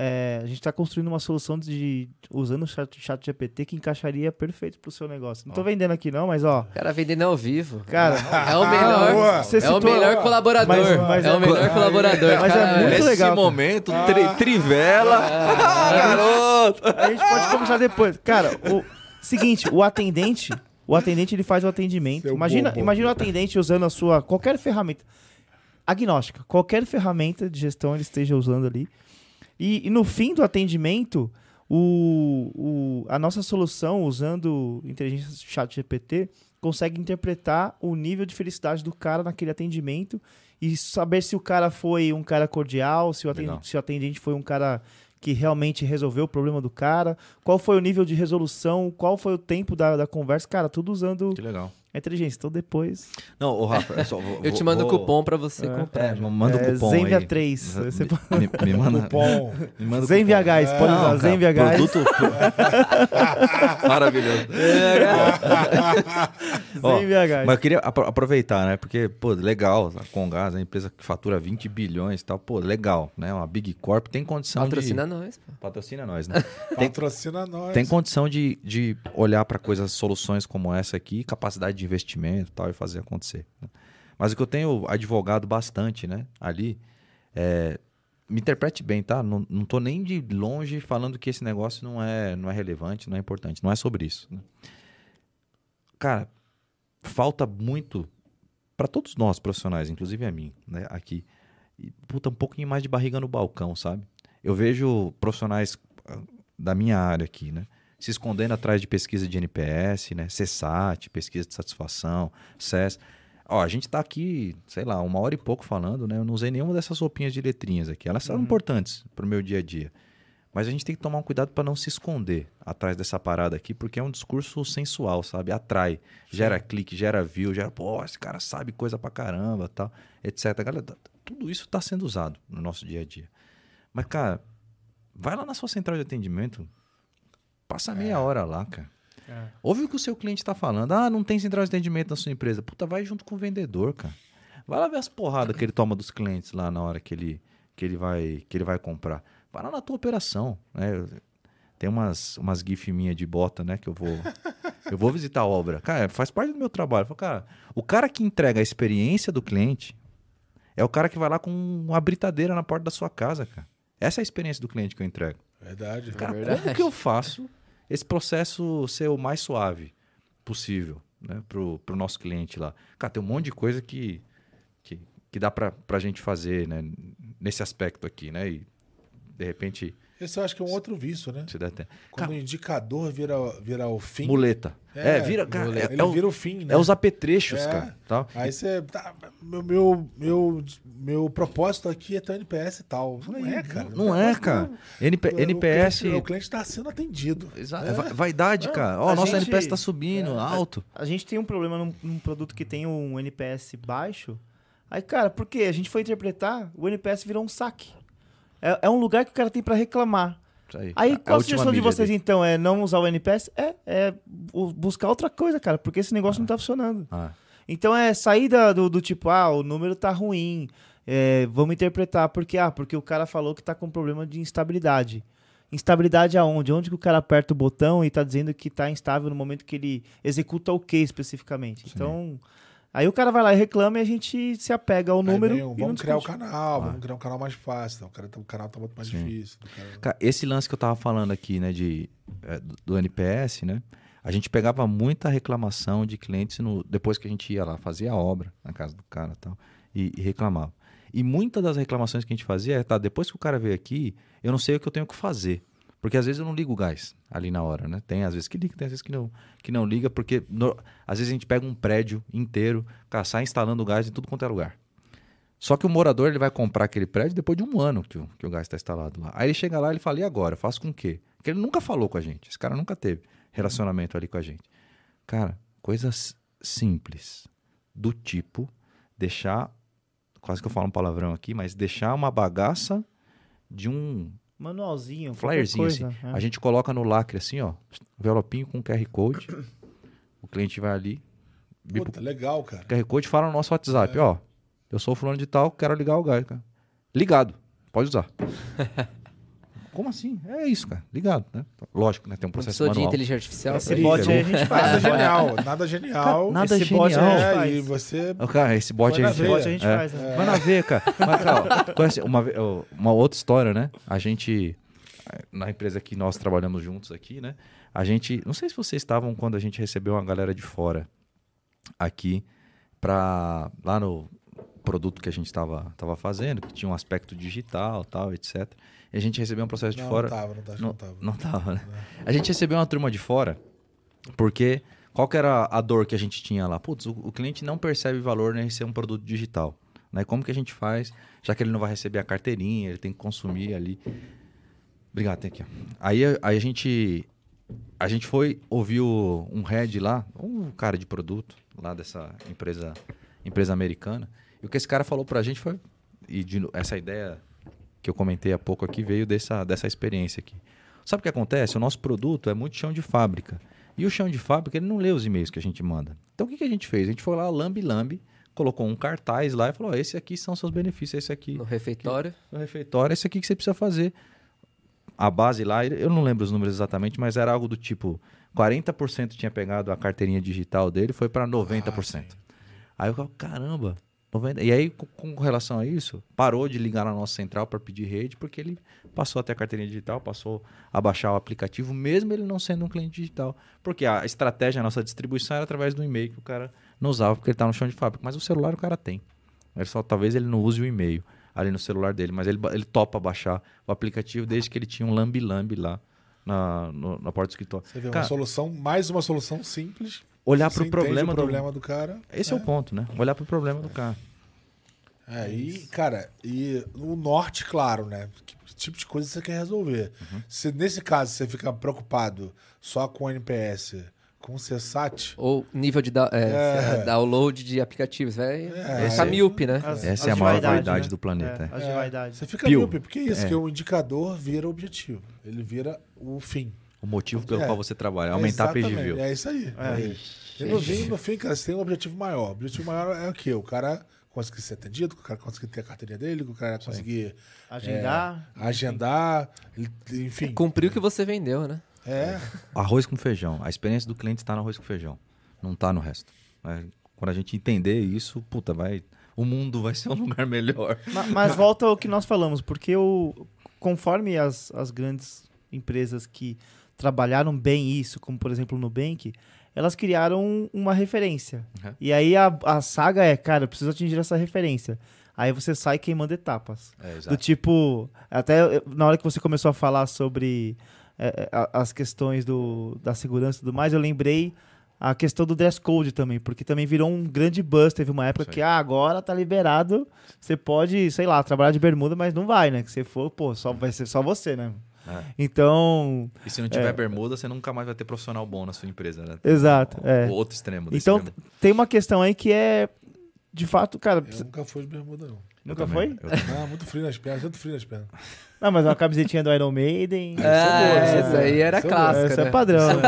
É, a gente está construindo uma solução de usando o chat, chat GPT que encaixaria perfeito pro seu negócio. Não tô vendendo aqui não, mas ó, O cara vendendo ao vivo. cara, É o melhor, é o melhor colaborador. Mas- mas é o é- melhor Aí, colaborador. mas é cara. muito Nesse legal, cara. momento, tri- trivela. garoto! a gente pode conversar depois. Cara, o seguinte, o atendente, o atendente ele faz o atendimento. Seu Imagina, bobo. imagina o atendente usando a sua qualquer ferramenta. agnóstica. Qualquer ferramenta de gestão ele esteja usando ali. E, e no fim do atendimento, o, o, a nossa solução, usando inteligência chat GPT, consegue interpretar o nível de felicidade do cara naquele atendimento e saber se o cara foi um cara cordial, se o, atendente, se o atendente foi um cara que realmente resolveu o problema do cara, qual foi o nível de resolução, qual foi o tempo da, da conversa, cara, tudo usando A inteligência. Então depois. Não, ô Rafa, eu, só vou- Eu te mando o vou- cupom pra você É. comprar. É, manda o É, cupom Zenvia aí. 3. Você Me, me- me manda, Cupom. me manda o Zenvia. Gás, pode Não, usar Cara, Zenvia Gás. Produto... Maravilhoso. Ó, Zenvia Gás. Mas eu queria apro- aproveitar, né? Porque, pô, legal, a Congás, a empresa que fatura 20 bilhões e tal, pô, legal, né? Uma Big Corp tem condição Patrocina de... nós, pô. Patrocina nós, né? tem, Patrocina nós. tem condição de, de olhar para coisas, soluções como essa aqui, capacidade de investimento tal, e fazer acontecer. né? Mas o que eu tenho advogado bastante, né, ali, é, me interprete bem, tá? Não, não tô nem de longe falando que esse negócio não é, não é relevante, não é importante. Não é sobre isso. né? Cara, falta muito para todos nós profissionais, inclusive a mim, né, aqui. E, puta, um pouquinho mais de barriga no balcão, sabe? Eu vejo profissionais ah, da minha área aqui, né? Se escondendo atrás de pesquisa de NPS, né? CSAT, pesquisa de satisfação, CES. Ó, a gente tá aqui, sei lá, uma hora e pouco falando, né? Eu não usei nenhuma dessas roupinhas de letrinhas aqui. Elas são importantes pro meu dia a dia. Mas a gente tem que tomar um cuidado para não se esconder atrás dessa parada aqui, porque é um discurso sensual, sabe? Atrai, gera clique, gera view, gera, pô, esse cara sabe coisa pra caramba, tal, etc. Galera, tá- tudo isso está sendo usado no nosso dia a dia. Mas, cara, vai lá na sua central de atendimento, passa meia hora lá, cara. Ouve o que o seu cliente está falando. Ah, não tem central de atendimento na sua empresa. Puta, vai junto com o vendedor, cara. Vai lá ver as porradas que ele toma dos clientes lá na hora que ele, que ele, vai, que ele vai comprar. Vai lá na tua operação. Né? Tem umas, umas gif minha de bota, né? Que eu vou. Eu vou visitar a obra. Cara, faz parte do meu trabalho. Falo, cara, o cara que entrega a experiência do cliente é o cara que vai lá com uma britadeira na porta da sua casa, cara. Essa é a experiência do cliente que eu entrego. Verdade. Cara, verdade. como que eu faço esse processo ser o mais suave possível, né, pro, pro nosso cliente lá? Cara, tem um monte de coisa que, que, que dá pra, pra gente fazer, né, nesse aspecto aqui, né, e de repente Esse eu acho que é um outro vício, né? se der tempo. Quando o indicador vira, vira o fim. Muleta. É, vira, cara, muleta. é, Ele é o- vira o fim, né? é os apetrechos, É. cara, tal. Aí você. Tá, meu, meu, meu, meu propósito aqui é ter um NPS e tal. Não é, cara. Não é, cara. NP, O- NPS... O cliente, está sendo atendido. Exato, é va- vaidade, cara. Ó, a nosso gente- NPS tá subindo, alto. A gente tem um problema num, num produto que tem um NPS baixo. Aí, cara, por quê? A gente foi interpretar, o NPS virou um saque. É, é um lugar que o cara tem pra reclamar. Aí. Aí, É qual a sugestão de vocês, dele. então? É não usar o NPS? É, é bu- buscar outra coisa, cara, porque esse negócio não tá funcionando. Ah, Então é sair do, do tipo, ah, o número tá ruim, é, vamos interpretar porque, ah, porque o cara falou que tá com problema de instabilidade. Instabilidade aonde? Onde que o cara aperta o botão e tá dizendo que tá instável no momento que ele executa o que especificamente? Então, aí o cara vai lá e reclama e a gente se apega ao Aí número e não vamos criar o canal, vamos criar um canal mais fácil. Não, o, cara, o canal tá muito mais Sim. difícil. Cara- Cara, esse lance que eu tava falando aqui, né, de, é, do- NPS, né? A gente pegava muita reclamação de clientes no, depois que a gente ia lá, fazia a obra na casa do cara e tal, e, e reclamava. E muitas das reclamações que a gente fazia é, tá, depois que o cara veio aqui, eu não sei o que eu tenho que fazer. Porque às vezes eu não ligo o gás ali na hora, né? Tem às vezes que liga, tem às vezes que não, que não liga, porque no- às vezes a gente pega um prédio inteiro, cara, sai instalando gás em tudo quanto é lugar. Só que o morador ele vai comprar aquele prédio depois de um ano que o, que o gás está instalado lá. Aí ele chega lá e ele fala, e agora? Eu faço com o quê? Porque ele nunca falou com a gente. Esse cara nunca teve relacionamento ali com a gente. Cara, coisas simples. Do tipo, deixar. Quase que eu falo um palavrão aqui, mas deixar uma bagaça de um Manualzinho, flyerzinho assim. coisa, é. A gente coloca no lacre assim, ó. Envelopinho com QR Code. o cliente vai ali. Puta, legal, cara. QR Code fala no nosso WhatsApp, É. ó. Eu sou fulano de tal, quero ligar o gás, cara. Ligado, pode usar. Como assim? É isso, cara. Ligado, né? Lógico, né? Tem um processo precisou de manual. inteligência artificial. Esse bot aí a gente faz. Nada né? genial, nada genial. Nada Esse bot genial. a gente É, faz. e você. Cara, esse bot veia. bot a gente É. faz, né? Vai na ver, cara. Mas, cara, conhece uma, ó, uma outra história, né? A gente, na empresa que nós trabalhamos juntos aqui, né? A gente, não sei se vocês estavam quando a gente recebeu uma galera de fora aqui para lá no produto que a gente estava tava fazendo, que tinha um aspecto digital, tal, etc. E a gente recebeu um processo de Não, fora. não tava, não tava, Não, não tava. não tava, né? A gente recebeu uma turma de fora, porque qual que era a dor que a gente tinha lá? Putz, o, o cliente não percebe valor em ser um produto digital. Né? Como que a gente faz, já que ele não vai receber a carteirinha, ele tem que consumir ali. Obrigado, tem aqui. ó. Aí, aí a gente a gente foi ouvir um head lá, um cara de produto lá dessa empresa empresa americana. E o que esse cara falou pra gente foi e de essa ideia que eu comentei há pouco aqui veio dessa dessa experiência aqui. Sabe o que acontece? O nosso produto é muito chão de fábrica. E o chão de fábrica, ele não lê os e-mails que a gente manda. Então o que, que a gente fez? A gente foi lá, lambe lambe, colocou um cartaz lá e falou: ó, esse aqui são seus benefícios, esse aqui No refeitório. no refeitório, esse aqui que você precisa fazer. A base lá, eu não lembro os números exatamente, mas era algo do tipo: 40% tinha pegado a carteirinha digital dele, foi para 90%. aí eu falo, caramba. 90... E aí, com, com relação a isso, parou de ligar na nossa central para pedir rede, porque ele passou até a carteirinha digital, passou a baixar o aplicativo, mesmo ele não sendo um cliente digital. Porque a estratégia, a nossa distribuição era através do e-mail que o cara não usava, porque ele está no chão de fábrica. Mas o celular o cara tem. Ele só, talvez ele não use o e-mail ali no celular dele, mas ele, ele topa baixar o aplicativo desde que ele tinha um lambi-lambi lá na, no- na porta do escritório. Você vê Cara, uma solução, mais uma solução simples. Olhar para o problema, o do- problema do cara. Esse é. o ponto, né? Olhar para o problema do cara. É, e, cara, e o norte, claro, né? Que tipo de coisa você quer resolver? Uhum. Se nesse caso você fica preocupado só com o NPS, com o CSAT, Ou nível de da- é, É. download de aplicativos. Vai É, ficar míope, né? As- Essa as é a maior vaidade, vaidade né? do planeta. É, é, você fica míope, porque é isso, É. que o indicador vira objetivo. Ele vira o fim. O motivo pelo É. qual você trabalha, aumentar a Exatamente, PGV. É isso aí. É. E no fim, no fim, cara, você tem um objetivo maior. O objetivo maior é o quê? O cara conseguir ser atendido, o cara conseguir ter a carteirinha dele, o cara conseguir Agendar. agendar, ele- enfim. Cumprir o que você vendeu, né? É, Arroz com feijão. A experiência do cliente está no arroz com feijão. Não está no resto. né? Quando a gente entender isso, puta, vai. O mundo vai ser um lugar melhor. Ma- Mas volta ao que nós falamos, porque o, conforme as, as grandes empresas que trabalharam bem isso, como por exemplo o Nubank, elas criaram uma referência. Uhum. E aí a, a saga é, cara, eu preciso atingir essa referência. Aí você sai queimando etapas. É, Do tipo, até na hora que você começou a falar sobre é, a- as questões do, da segurança e tudo mais, eu lembrei a questão do dress code também, porque também virou um grande buzz. Teve uma época que ah, agora tá liberado, você pode, sei lá, trabalhar de bermuda, mas não vai, né? Que você for, pô, só, vai ser só você, né? É. Então, E se não tiver bermuda, você nunca mais vai ter profissional bom na sua empresa, né? Exato, O, é. o outro extremo desse então mesmo. tem uma questão aí que é, de fato, cara, eu nunca fui de bermuda, não. Nunca também. foi? Eu- Ah, muito frio nas pernas, tanto frio nas pernas. Não, mas uma camisetinha do Iron Maiden. isso é boa, É, isso é essa aí era Isso é clássica, Essa né? é padrão, né?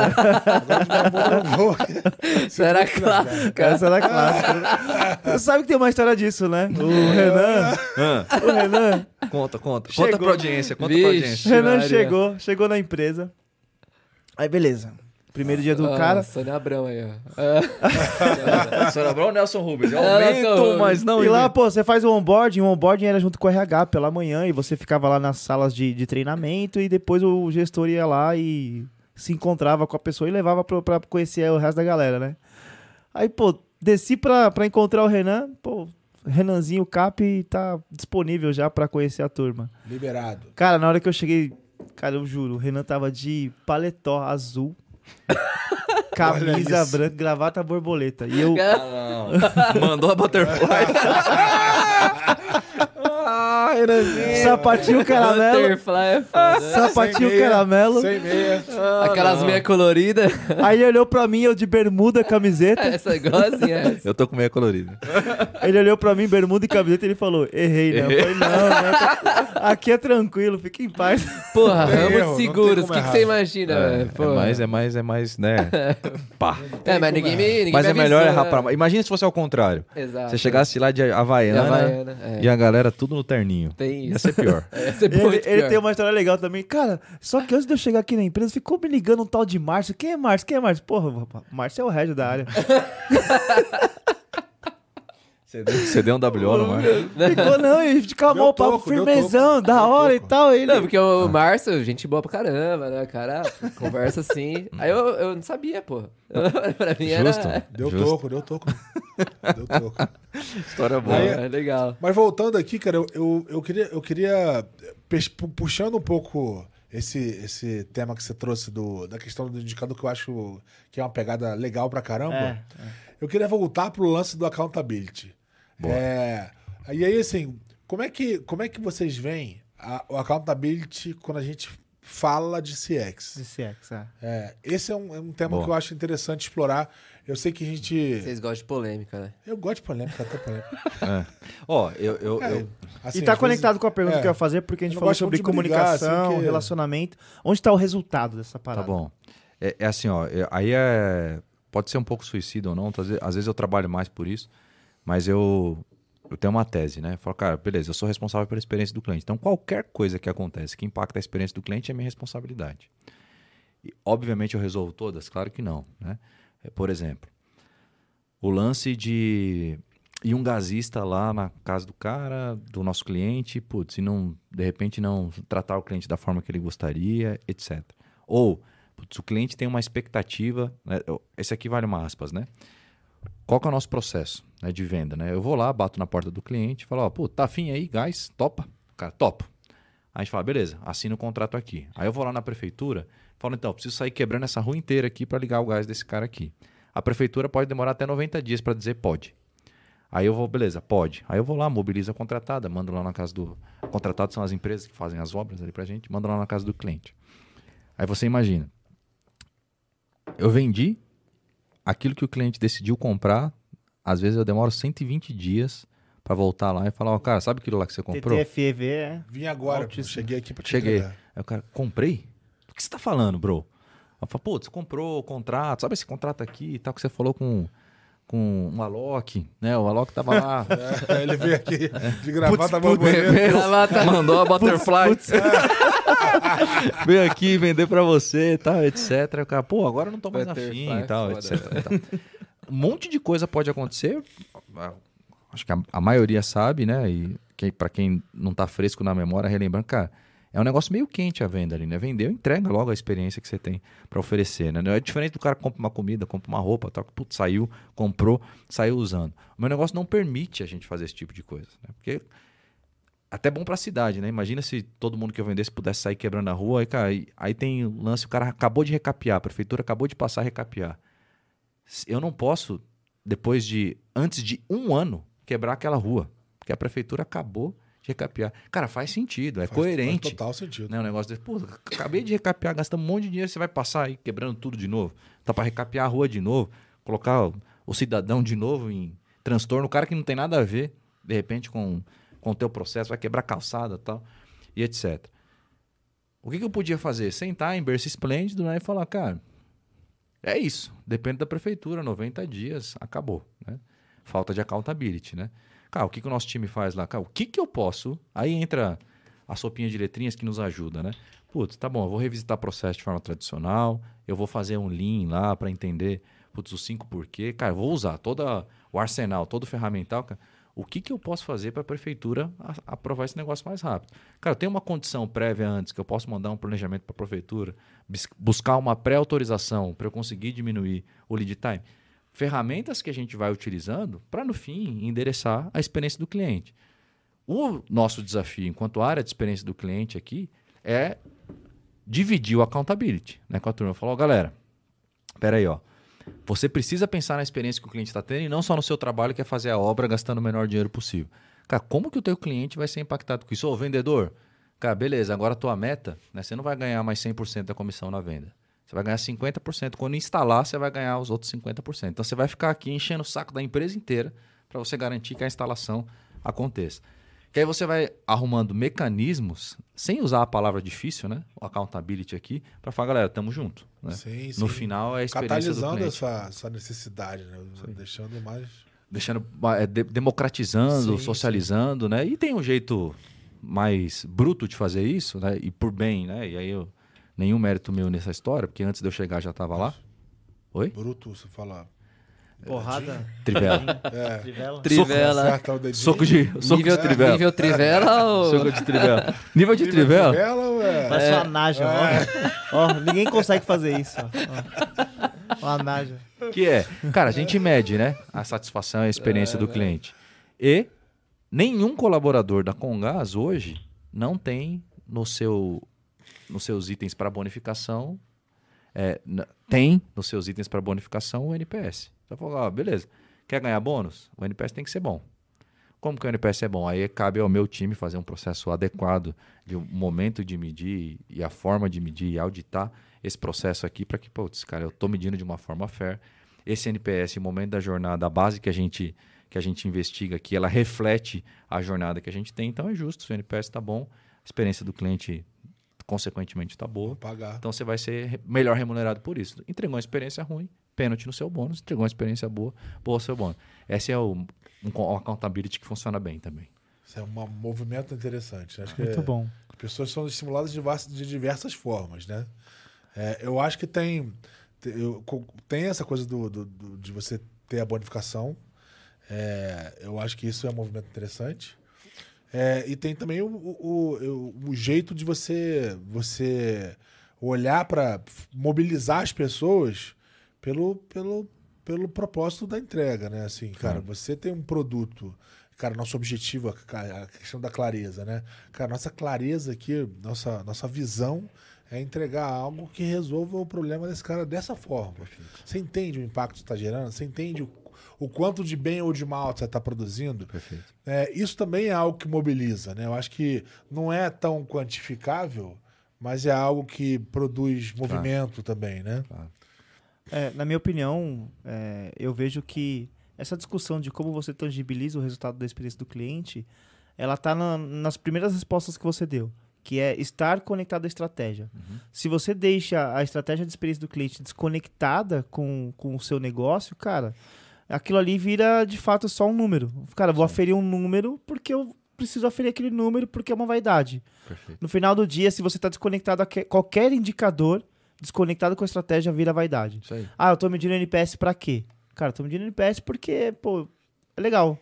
Essa era clássica. Essa era clássica. Você sabe que tem uma história disso, né? O Renan, Ah, o Renan, conta, conta. Chegou. Conta pra audiência, conta pra Vixe. audiência. Renan Maria. chegou, chegou na empresa. Aí beleza. Primeiro dia do Ah, cara. Sônia Abrão aí, ó. Ah, Sônia Abrão ou Nelson Rubens? Eu Nelson aumento, Rubens. mas não... e lá, pô, você faz o onboarding, o onboarding era junto com o RH pela manhã e você ficava lá nas salas de, de treinamento e depois o gestor ia lá e se encontrava com a pessoa e levava pra, pra conhecer o resto da galera, né? Aí, pô, desci pra, pra encontrar o Renan, pô, Renanzinho Cap tá disponível já pra conhecer a turma. Liberado. Cara, na hora que eu cheguei, cara, eu juro, o Renan tava de paletó azul, camisa branca, gravata borboleta. E eu, Ah, não. Mandou a butterfly. ah, Renanzinho. sapatinho caramelo, Butterfly é foda. sapatinho Sem meia, caramelo. Sem meia. Aquelas meias coloridas. Aí ele olhou pra mim, eu de bermuda, camiseta. Essa é igualzinha essa. Eu tô com meia colorida. Ele olhou pra mim, bermuda e camiseta, e ele falou: Errei, né? Eu falei: Não, tá- aqui é tranquilo, fique em paz. Porra, Não tem ramo erro, de seguros. O que, que você imagina, É, velho? é mais, é mais, é mais, né? Pá. É, mas ninguém me, ninguém Mas me é melhor errar né? pra... Imagina se fosse ao contrário. Exato. Você chegasse lá de Havaiana, De Havaiana, é. e a galera tudo no terninho. Tem Ia ser pior. É, ser Ele, muito ele pior. tem uma história legal também. Cara, só que antes de eu chegar aqui na empresa, ficou me ligando um tal de Márcio. Quem é Márcio? Quem é Márcio? Porra, Márcio é o Régio da área. Você deu, um WO no mar? Ficou, não, e calmou Deu o papo toco, firmezão, toco, da hora e toco. tal. Ele, Não, porque o Márcio, gente boa pra caramba, né? Cara, conversa assim. Aí eu, eu não sabia, pô. pra mim era... Justo. Deu Justo. toco, deu toco. Deu troco. História boa. Aí- É legal. Mas voltando aqui, cara, eu, eu, eu queria, eu queria puxando um pouco esse, esse tema que você trouxe do, da questão do indicador, que eu acho que é uma pegada legal pra caramba. É, Eu queria voltar pro lance do accountability. É, e aí, assim, como é que, como é que vocês veem a- o accountability quando a gente fala de CX? CX, é. É, esse é um, é um tema Boa. que eu acho interessante explorar. Eu sei que a gente. Vocês gostam de polêmica, né? Eu gosto de polêmica, até polêmica. É. Ó, eu, eu, É, eu- assim, e tá conectado vezes- com a pergunta é. que eu ia fazer, porque a gente falou sobre de brigar, comunicação, assim, que- relacionamento. Onde tá o resultado dessa parada? Tá bom. É, é assim, ó. é- aí é. Pode ser um pouco suicida ou não. Às vezes, às vezes eu trabalho mais por isso. Mas eu. Eu tenho uma tese, né? Falo, cara, beleza, eu sou responsável pela experiência do cliente. Então, qualquer coisa que acontece que impacta a experiência do cliente é minha responsabilidade. E, obviamente, eu resolvo todas? Claro que não, né? É, Por exemplo, o lance de ir um gasista lá na casa do cara, do nosso cliente, putz, e não, de repente não tratar o cliente da forma que ele gostaria, etc. Ou, putz, o cliente tem uma expectativa, né, esse aqui vale uma aspas, né? Qual que é o nosso processo né, de venda, né? Eu vou lá, bato na porta do cliente, falo, ó, pô, tá afim aí, gás, topa? O Cara, topo. Aí a gente fala, beleza, assina o contrato aqui. Aí eu vou lá na prefeitura, falo, então, preciso sair quebrando essa rua inteira aqui para ligar o gás desse cara aqui. A prefeitura pode demorar até 90 dias para dizer pode. Aí eu vou, beleza, pode. Aí eu vou lá, mobilizo a contratada, mando lá na casa do. Contratados são as empresas que fazem as obras ali pra gente, mando lá na casa do cliente. Aí você imagina. Eu vendi aquilo que o cliente decidiu comprar, às vezes eu demoro 120 dias para voltar lá e falar, ó, cara, sabe aquilo lá que você comprou? TTFEV é. Vim agora, pô, cheguei aqui pra te Cheguei. entregar. Aí o cara, comprei? O que você tá falando, bro? Eu falo, pô, você comprou o contrato, sabe esse contrato aqui e tal que você falou com, com um Alok, né? O Alok tava lá. É, ele veio aqui de gravata Putz. Mandou a butterfly. Veio aqui vender pra você e tal, etc. O cara, pô, agora não tô mais Butterfly afim e tal, etc. e tal. Um monte de coisa pode acontecer. Acho que a, a maioria sabe, né? E quem, para quem não tá fresco na memória, relembrando, cara, é um negócio meio quente a venda ali, né? Vendeu, entrega logo a experiência que você tem pra oferecer, né? Não é diferente do cara que compra uma comida, compra uma roupa, tal, que, putz, saiu, comprou, saiu usando. O meu negócio não permite a gente fazer esse tipo de coisa, né? Porque até bom pra cidade, né? Imagina se todo mundo que eu vendesse pudesse sair quebrando a rua. Aí, cara, aí, aí tem o lance, o cara acabou de recapear, a prefeitura acabou de passar a recapear. Eu não posso, depois de, antes de um ano, quebrar aquela rua. Porque a prefeitura acabou de recapear. Cara, faz sentido, é Faz- coerente. Faz total sentido. Né, um negócio desse. Pô, acabei de recapear, gastamos um monte de dinheiro, você vai passar aí quebrando tudo de novo. Tá pra recapear a rua de novo, colocar o, o cidadão de novo em transtorno, o cara que não tem nada a ver, de repente, com, com o processo, vai quebrar calçada tal, e etc. O que, que eu podia fazer? Sentar em berço esplêndido né, e falar, cara, é isso. Depende da prefeitura, 90 dias, acabou. Né? Falta de accountability, né? Cara, o que, que o nosso time faz lá? Cara, o que, que eu posso... Aí entra a sopinha de letrinhas que nos ajuda, né? Putz, tá bom, eu vou revisitar o processo de forma tradicional, eu vou fazer um lean lá para entender, putz, os cinco porquê. Cara, eu vou usar todo o arsenal, todo o ferramental, cara. O que, que eu posso fazer para a prefeitura aprovar esse negócio mais rápido? Cara, tenho uma condição prévia antes, que eu posso mandar um planejamento para a prefeitura, buscar uma pré-autorização para eu conseguir diminuir o lead time. Ferramentas que a gente vai utilizando para, no fim, endereçar a experiência do cliente. O nosso desafio, enquanto área de experiência do cliente aqui, é dividir o accountability né, com a turma. Falou, galera, peraí, ó. Você precisa pensar na experiência que o cliente está tendo e não só no seu trabalho, que é fazer a obra gastando o menor dinheiro possível. Cara, como que o teu cliente vai ser impactado com isso? Ô, vendedor, cara, beleza, agora a tua meta, né, você não vai ganhar mais 100% da comissão na venda. Você vai ganhar 50%. Quando instalar, você vai ganhar os outros 50%. Então, você vai ficar aqui enchendo o saco da empresa inteira para você garantir que a instalação aconteça. Que aí você vai arrumando mecanismos, sem usar a palavra difícil, né? O accountability aqui, para falar, galera, tamo junto. Né? Sim, sim. No final é a experiência do Catalisando cliente. essa, essa necessidade, né? Deixando mais. Deixando, é, de- democratizando, Sim, socializando, né? E tem um jeito mais bruto de fazer isso, né? E por bem, né? E aí eu, nenhum mérito meu nessa história, porque antes de eu chegar já estava lá. Oi? Bruto, você fala. Porrada. Trivela. É. Trivela. Trivela. Soco de, soco nível, de trivela. nível trivela ou... Soco de trivela. Nível de Nível trivela? Trivela, ué. Parece uma naja, ó. Ó, ninguém consegue fazer isso. ó. Uma naja. Que é, cara, a gente mede, né? A satisfação e a experiência do cliente. E nenhum colaborador da Congás hoje não tem no seu, nos seus itens para bonificação, é, tem nos seus itens para bonificação o NPS. Você falou, ah, beleza, quer ganhar bônus? O NPS tem que ser bom. Como que o NPS é bom? Aí cabe ao meu time fazer um processo adequado de um momento de medir e a forma de medir e auditar esse processo aqui para que, putz, cara, eu estou medindo de uma forma fair. Esse NPS, o momento da jornada, a base que a gente que a gente investiga aqui, ela reflete a jornada que a gente tem, então é justo. Se o NPS está bom, a experiência do cliente, consequentemente, está boa. Então você vai ser melhor remunerado por isso. Entregou uma experiência ruim, pênalti no seu bônus. Entregou uma experiência boa, boa seu bônus. Essa é o, um, uma accountability que funciona bem também. Isso é um movimento interessante. Acho que Muito é- bom. As pessoas são estimuladas de, de diversas formas, né? É, eu acho que tem, te- eu tem essa coisa do, do- do- de você ter a bonificação. É, eu acho que isso é um movimento interessante. É, e tem também o, o, o- o jeito de você, você olhar para mobilizar as pessoas pelo, pelo, pelo propósito da entrega, né? Assim, cara, você tem um produto. Cara, nosso objetivo, a questão da clareza, né? Cara, nossa clareza aqui, nossa, nossa visão é entregar algo que resolva o problema desse cara dessa forma. Você entende o impacto que você está gerando? Você entende o, o quanto de bem ou de mal você está produzindo? Perfeito. É, isso também é algo que mobiliza, né? Eu acho que não é tão quantificável, mas é algo que produz movimento também, né? É, na minha opinião, é, eu vejo que essa discussão de como você tangibiliza o resultado da experiência do cliente, ela está nas primeiras respostas que você deu, que é estar conectado à estratégia. Se você deixa a estratégia de experiência do cliente desconectada com, com o seu negócio, cara, aquilo ali vira de fato só um número. Cara, vou aferir um número porque eu preciso aferir aquele número porque é uma vaidade. Perfeito. No final do dia, se você está desconectado a que- qualquer indicador, desconectado com a estratégia, vira vaidade. Ah, eu tô medindo NPS pra quê? Cara, eu tô medindo NPS porque, pô, é legal.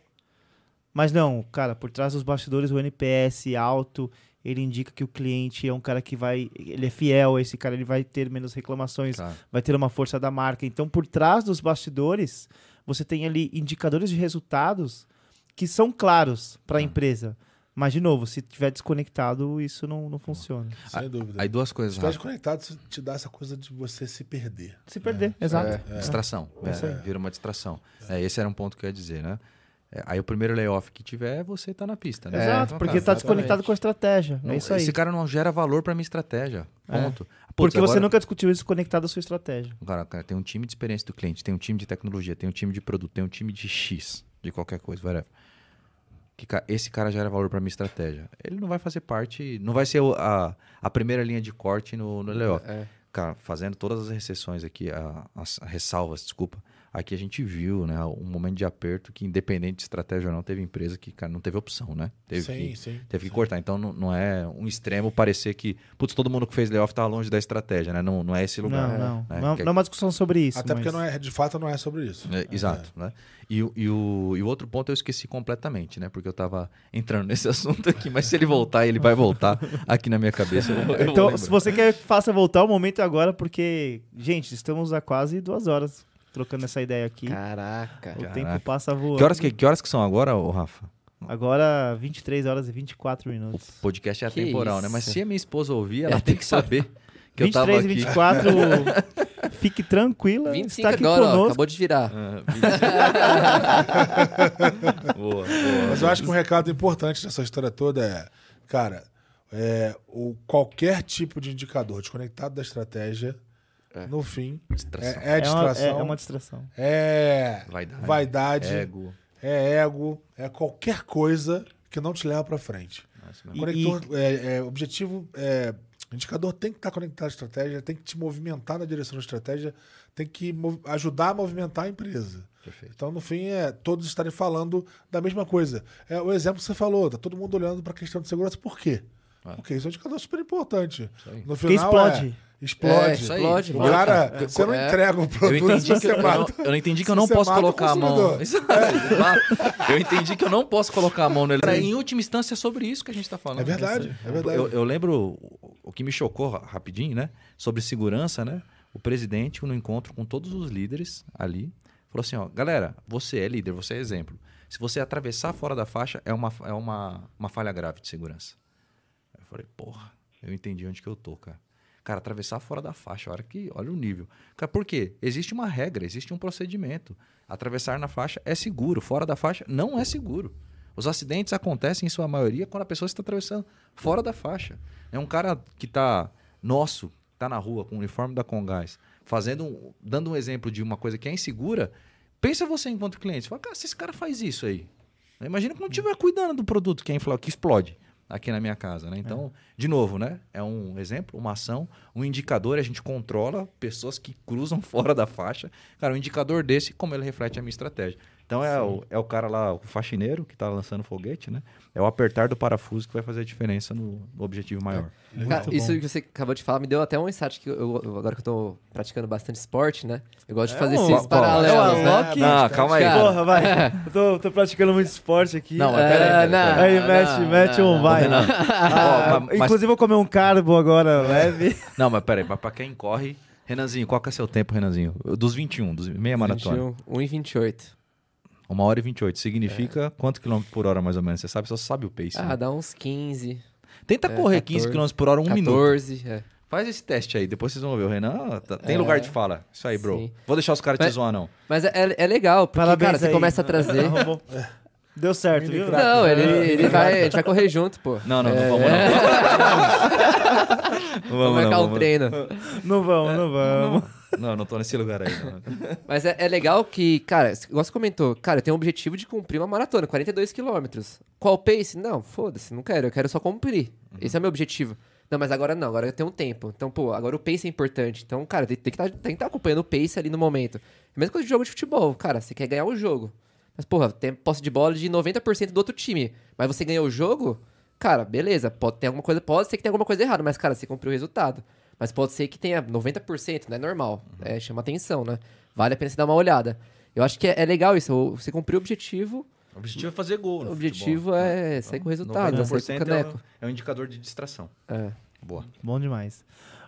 Mas não, cara, por trás dos bastidores, o NPS alto, ele indica que o cliente é um cara que vai. Ele é fiel, esse cara ele vai ter menos reclamações, Claro. vai ter uma força da marca. Então, por trás dos bastidores, você tem ali indicadores de resultados que são claros para a empresa. Mas, de novo, se tiver desconectado, isso não, não funciona. Sem dúvida. Aí duas coisas Se estiver desconectado, isso te dá essa coisa de você se perder. Se perder, exato. Distração. É isso É, aí. vira uma distração. É, esse era um ponto que eu ia dizer, né? É, aí o primeiro layoff que tiver, você tá na pista, né? Exato, Então, porque cara, está desconectado com a estratégia. não- é isso aí. Esse cara não gera valor pra minha estratégia. É. Ponto. Putz, Porque você agora- nunca discutiu isso conectado à sua estratégia. Cara, cara, tem um time de experiência do cliente, tem um time de tecnologia, tem um time de produto, tem um time de X, de qualquer coisa, whatever. Que esse cara gera valor para minha estratégia. Ele não vai fazer parte, não vai ser a, a primeira linha de corte no, no layoff. É. Cara, fazendo todas as recessões aqui, a- as ressalvas, desculpa. Aqui a gente viu, né, um momento de aperto que, independente de estratégia ou não, teve empresa que, cara, não teve opção, né? Teve sim, que, sim. Teve que cortar. Então não, não é um extremo parecer que, putz, todo mundo que fez layoff tá longe da estratégia, né? Não, não é esse lugar. Não, não. né? Não, Que- não é uma discussão sobre isso. Até porque mas- não é, de fato não é sobre isso. é, exato, né? E, o- e, o, e o outro ponto eu esqueci completamente, né? Porque eu tava entrando nesse assunto aqui, mas se ele voltar, ele vai voltar aqui na minha cabeça. Eu vou, eu Então, se você quer que faça voltar, o momento é agora, porque, gente, estamos há quase duas horas trocando essa ideia aqui. Caraca. o Caraca. tempo passa voando. Que horas que, que horas que são agora, ô Rafa? Agora, 23 horas e 24 O minutos. podcast é atemporal, né? Mas se a minha esposa ouvir, ela tem que saber que eu tava 23 e aqui. 24, fique tranquila. 25 está aqui agora, ó, conosco. acabou de virar. Ah, boa, boa. Mas eu acho que um recado importante dessa história toda é, cara, é, o, qualquer tipo de indicador desconectado da estratégia, no fim, Distração. é, é É uma, distração, é, é uma distração. é Vaidade. vaidade, Ego. é ego, é qualquer coisa que não te leva pra frente. Nossa, E- Conector, é, é, objetivo, é, indicador tem que estar conectado à estratégia, tem que te movimentar na direção da estratégia, tem que ajudar a movimentar a empresa. Perfeito. Então, no fim, é todos estarem falando da mesma coisa. É o exemplo que você falou, tá todo mundo olhando para a questão de segurança. Por quê? Ah. Porque isso é um indicador super importante. No Porque final, explode. é, explode. É. Explode, O cara, É, você não é. entrega o Eu produto se que você eu, eu, mata. não, eu não entendi que eu não posso colocar a mão. Eu entendi que eu não posso colocar a mão nele. Cara, em última instância é sobre isso que a gente tá falando. É verdade, é verdade. Eu, eu lembro o, que me chocou ra- rapidinho, né? Sobre segurança, né? o presidente, no encontro com todos os líderes ali, falou assim: ó, galera, você é líder, você é exemplo. Se você atravessar fora da faixa, é uma, é uma, uma falha grave de segurança. Eu falei, porra, eu entendi onde que eu tô, cara. Cara, atravessar fora da faixa, olha, que, olha o nível. Cara, por quê? Existe uma regra, existe um procedimento. Atravessar na faixa é seguro, fora da faixa não é seguro. Os acidentes acontecem, em sua maioria, quando a pessoa está atravessando fora da faixa. É um cara que está nosso, está na rua com o uniforme da Congás, fazendo dando um exemplo de uma coisa que é insegura. Pensa você enquanto cliente, fala, cara, se esse cara faz isso aí, imagina que não estiver cuidando do produto que é infla- que explode aqui na minha casa, né? Então, de novo, né? É um exemplo, uma ação, um indicador, a gente controla pessoas que cruzam fora da faixa. Cara, um indicador desse, como ele reflete a minha estratégia. Então é o, é o cara lá, o faxineiro, que está lançando foguete, né? É o apertar do parafuso que vai fazer a diferença no, no objetivo maior. Cara, Muito isso que você acabou de falar me deu até um insight que eu, eu- agora que eu tô praticando bastante esporte, né? Eu gosto de É fazer um- esses paralelos, É né? Não, calma aí. Cara, Porra, vai. Eu tô, tô praticando muito esporte aqui. Não, mas É, peraí, não. peraí. Aí, mete, não, mete não, um não. vai. Não. Ah, mas- inclusive, vou comer um carbo agora, leve. Não, mas peraí, mas pra quem corre. Renanzinho, qual que é seu tempo, Renanzinho? Dos 21, dos meia maratona. 21, 1 e 28. Uma hora e 28. Significa quanto quilômetro por hora, mais ou menos? Você sabe, só sabe o pace. Ah, né? dá uns 15, Tenta é, correr 14, 15 km por hora um minuto. 14. é. Faz esse teste aí, depois vocês vão ver. O Renan tá- tem É. lugar de fala. Isso aí, bro. Sim. Vou deixar os caras te Mas- zoar, não. Mas é, é- é legal, porque, Parabéns cara, você aí. começa a trazer... Deu certo, viu? Não, ele, ele vai, a gente vai correr junto, pô. Não, não, É, não vamos não. Vamos marcar um treino. Não vamos, não vamos. Não, não tô nesse lugar aí. não. Mas é, é legal que, cara, igual você comentou, cara, eu tenho o objetivo de cumprir uma maratona, 42 quilômetros. Qual o pace? Não, foda-se, não quero, eu quero só cumprir. Esse é o meu objetivo. Não, mas agora não, agora eu tenho um tempo. Então, pô, agora o pace é importante. Então, cara, tem, tem que estar acompanhando o pace ali no momento. É a mesma coisa de jogo de futebol, cara, você quer ganhar o jogo. Mas, porra, tem posse de bola de 90% do outro time. Mas você ganhou o jogo, cara, beleza, pode ter alguma coisa, pode ser que tenha alguma coisa errada, mas, cara, você cumpriu o resultado. Mas pode ser que tenha 90%, não é normal. É, chama atenção, né? Vale a pena você dar uma olhada. Eu acho que é, é legal isso. Você cumpriu o objetivo, O objetivo é fazer gol. no o objetivo futebol. é sair com o resultado, né? sair com o 90% caneco. é, um, é um indicador de distração. É. Boa. Bom demais.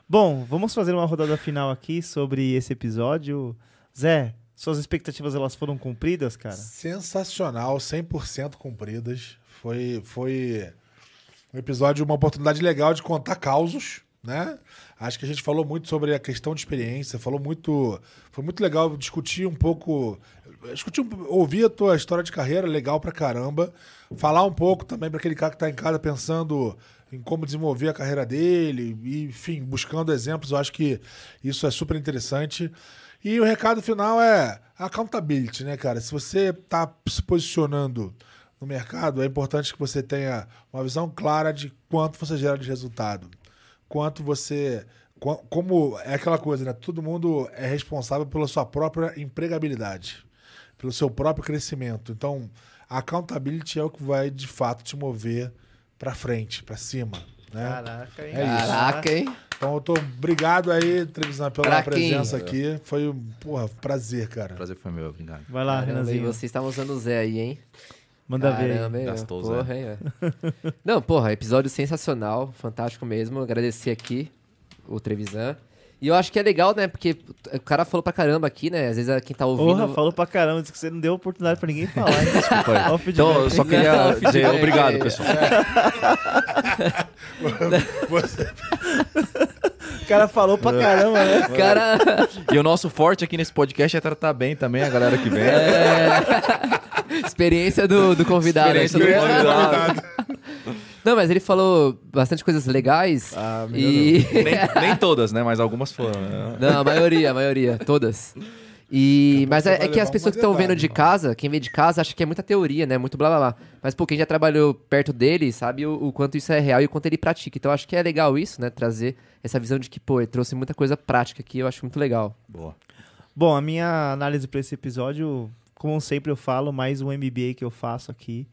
Bom, vamos fazer uma rodada final aqui sobre esse episódio. Zé, suas expectativas elas foram cumpridas, cara? Sensacional, 100% cumpridas. Foi, foi um episódio, uma oportunidade legal de contar causos, né? Acho que a gente falou muito sobre a questão de experiência, falou muito. Foi muito legal discutir um pouco. Discutir, ouvir a tua história de carreira, legal pra caramba. Falar um pouco também para aquele cara que tá em casa pensando em como desenvolver a carreira dele, enfim, buscando exemplos. Eu acho que isso é super interessante. E o recado final é accountability, né, cara? Se você tá se posicionando no mercado, é importante que você tenha uma visão clara de quanto você gera de resultado. Quanto você. Como é aquela coisa, né? Todo mundo é responsável pela sua própria empregabilidade, pelo seu próprio crescimento. Então, a accountability é o que vai de fato te mover pra frente, pra cima. Né? Caraca, hein? É isso. Caraca, hein? Então, eu tô obrigado aí, Trevisan, pela Pra presença quem? aqui. Foi um porra, prazer, cara. Prazer foi meu, obrigado. Vai lá, e Renanzinho. vocês estavam usando o Zé aí, hein? Manda ver. Caramba, aí. hein? Gastou o Zé. Hein? Não, porra, episódio sensacional, fantástico mesmo. Agradecer aqui o Trevisan. E eu acho que é legal, né? Porque o cara falou pra caramba aqui, né? Às vezes quem tá ouvindo. Porra, falou pra caramba, disse que você não deu oportunidade pra ninguém falar. hein? Desculpa aí. Ó o feedback. Então, eu só queria Não, dizer obrigado, pessoal. Você- O cara falou pra caramba, né? O cara. E o nosso forte aqui nesse podcast é tratar bem também a galera que vem. Experiência do, do convidado. Experiência do convidado. Não, mas ele falou bastante coisas legais. Ah, e... nem, nem todas, né? Mas algumas foram. né? Não, a maioria, a maioria, todas. E, mas é, é que as pessoas que estão vendo de casa, quem vê de casa, acha que é muita teoria, né? Muito blá blá blá. Mas, pô, quem já trabalhou perto dele sabe o, o quanto isso é real e o quanto ele pratica. Então, acho que é legal isso, né? Trazer essa visão de que, pô, ele trouxe muita coisa prática aqui, eu acho muito legal. Boa. Bom, a minha análise pra esse episódio, como sempre eu falo, mais um MBA que eu faço aqui.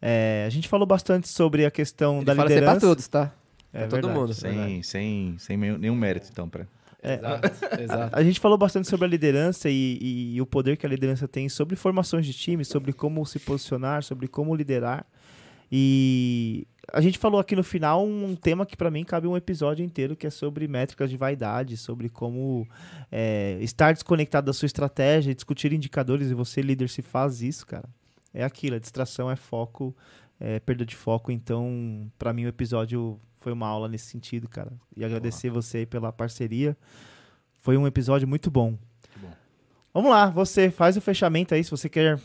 É, a gente falou bastante sobre a questão Ele da fala ser liderança. pra todos, tá? É pra todo verdade. mundo. Sem, sem, sem nenhum mérito, então. Pra... É, Exato, exato. A gente falou bastante sobre a liderança e, e- e o poder que a liderança tem sobre formações de time, sobre como se posicionar, sobre como liderar. E a gente falou aqui no final um tema que pra mim cabe um episódio inteiro, que é sobre métricas de vaidade, sobre como é, estar desconectado da sua estratégia, discutir indicadores, e você, líder, se faz isso, cara. É aquilo, é distração, é foco, é perda de foco. Então, pra mim, o episódio foi uma aula nesse sentido, cara. E agradecer você aí pela parceria. Foi um episódio muito bom. bom. Vamos lá, você faz o fechamento aí, se você quer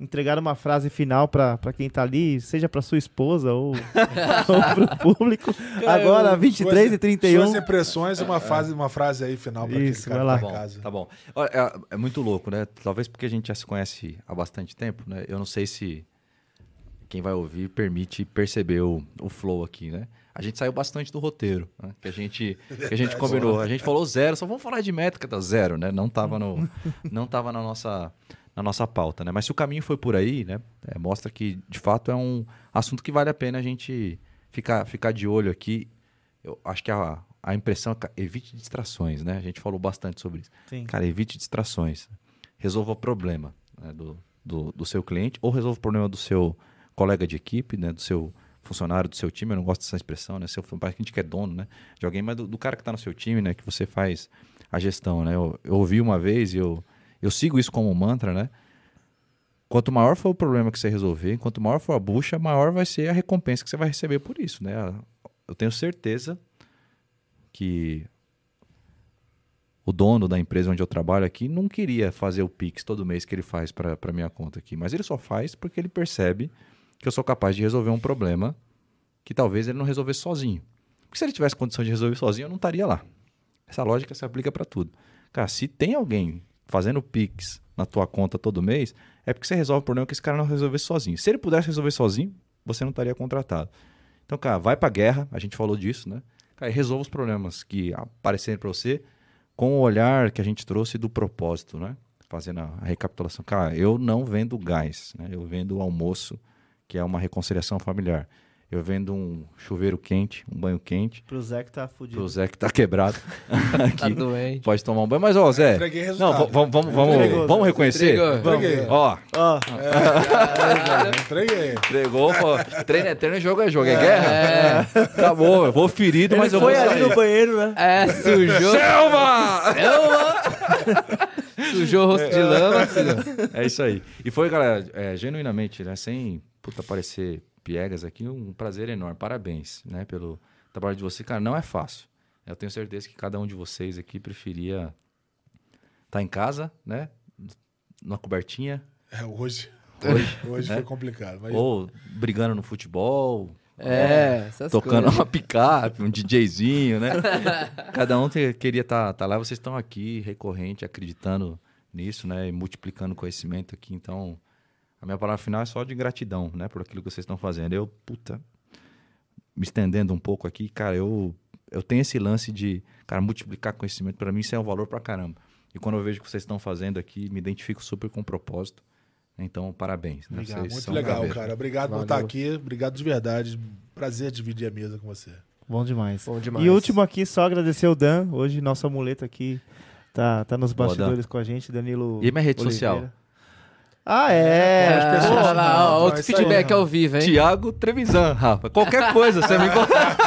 entregar uma frase final pra pra quem tá ali, seja pra sua esposa ou, ou pro público. Agora, 23 e Suas 31. impressões e uma, fase, uma frase aí final aquele cara vai que lá. tá em Bom, casa. tá bom. Olha, é, é muito louco, né? Talvez porque a gente já se conhece há bastante tempo, né? Eu não sei se quem vai ouvir permite perceber o, o flow aqui, né? A gente saiu bastante do roteiro, né? que a gente que a gente combinou. A gente falou zero, só vamos falar de métrica da zero, né? Não tava no não tava na nossa na nossa pauta, né? Mas se o caminho foi por aí, né? é, mostra que de fato é um assunto que vale a pena a gente ficar ficar de olho aqui. Eu acho que a, a impressão é evite distrações, né? A gente falou bastante sobre isso. Sim. Cara, evite distrações. Resolva o problema né, do, do, do seu cliente ou resolva o problema do seu colega de equipe, né, do seu funcionário do seu time. Eu não gosto dessa expressão, né? Seu, parece que a gente quer dono, né? De alguém, mas do, do cara que está no seu time, né? Que você faz a gestão, né? Eu, eu ouvi uma vez e eu, eu sigo isso como mantra, né? Quanto maior for o problema que você resolver, quanto maior for a bucha, maior vai ser a recompensa que você vai receber por isso, né? Eu tenho certeza que o dono da empresa onde eu trabalho aqui não queria fazer o Pix todo mês que ele faz para minha conta aqui, mas ele só faz porque ele percebe que eu sou capaz de resolver um problema que talvez ele não resolvesse sozinho. Porque se ele tivesse condição de resolver sozinho, eu não estaria lá. Essa lógica se aplica para tudo. Cara, se tem alguém fazendo Pix na tua conta todo mês, é porque você resolve o problema que esse cara não resolvesse sozinho. Se ele pudesse resolver sozinho, você não estaria contratado. Então, cara, vai pra guerra, a gente falou disso, né? Cara, resolva os problemas que aparecerem para você com o olhar que a gente trouxe do propósito, né? Fazendo a recapitulação. Cara, eu não vendo gás, né? Eu vendo almoço, que é uma reconciliação familiar. Eu vendo um chuveiro quente, um banho quente, Pro Zé que tá fudido. pro Zé que tá quebrado. Tá doente. Pode tomar um banho. Mas, ó, Zé. Entreguei Não, vamos, vamos, vamos, Entregou, vamos reconhecer? Entreguei. Ó, Ó, Entreguei. entregou, pô. Treino é treino, jogo é jogo, é guerra? Tá bom, eu vou ferido, ele mas eu foi vou ali sair. no banheiro, né? É, sujou. Selma! Sujou o rosto de lama, filho. É isso aí. E foi, galera, é, genuinamente, né, sem puta parecer piegas aqui, um prazer enorme. Parabéns, né, pelo trabalho de você. Cara, não é fácil. Eu tenho certeza que cada um de vocês aqui preferia estar em casa, né, numa cobertinha, É, hoje. Hoje, Hoje né? foi complicado. Mas ou brigando no futebol, É, essas tocando coisas. uma picape, um DJzinho, né? Cada um te- queria estar lá, vocês estão aqui, recorrente, acreditando nisso, né? E multiplicando conhecimento aqui. Então, a minha palavra final é só de gratidão, né? Por aquilo que vocês estão fazendo. Eu, puta, me estendendo um pouco aqui, cara, eu, eu tenho esse lance de, cara, multiplicar conhecimento. Para mim, isso é um valor pra caramba. E quando eu vejo o que vocês estão fazendo aqui, me identifico super com o propósito. Então, parabéns. Né? Legal, Vocês muito legal, caveira. cara. Obrigado por Valeu. estar aqui. Obrigado de verdade. Prazer dividir a mesa com você. Bom demais. Bom demais. E último aqui, só agradecer o Dan. Hoje, nosso amuleto aqui tá, tá nos Boa, bastidores com a gente, Danilo. E minha rede Oliveira. social? Ah, é. as É, pessoas olha lá, não, ó, outro é aí, feedback não. ao vivo, hein? Tiago Trevisan, Rafa. Qualquer coisa, você me.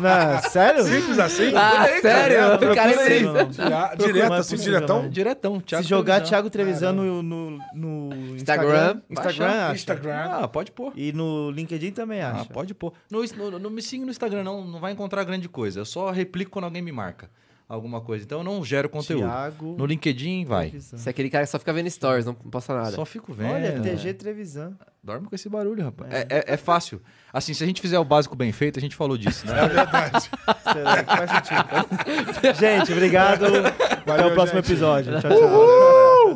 Não, sério? Simples assim? Ah, aí, sério? cara, O cara procura aí. entrevista. Direto, assim, diretão? não. Diretão, Thiago Se jogar Trevisan. Thiago Trevisan no, no, no Instagram, Instagram, acha. Instagram. Ah, pode pôr. E no LinkedIn também Ah, acha. pode pôr. No, no- não me siga no Instagram, não, não vai encontrar grande coisa. Eu só replico quando alguém me marca alguma coisa. Então eu não gero conteúdo. Thiago No LinkedIn, vai. Trevisan. Você é aquele cara que só fica vendo stories, não posta nada. Só fico vendo. Olha, TG Trevisan. Dorme com esse barulho, rapaz. É, é- é fácil. Assim, se a gente fizer o básico bem feito, a gente falou disso, né? É verdade. Será que faz sentido? gente, obrigado. Até o próximo gente. episódio. Tchau, tchau.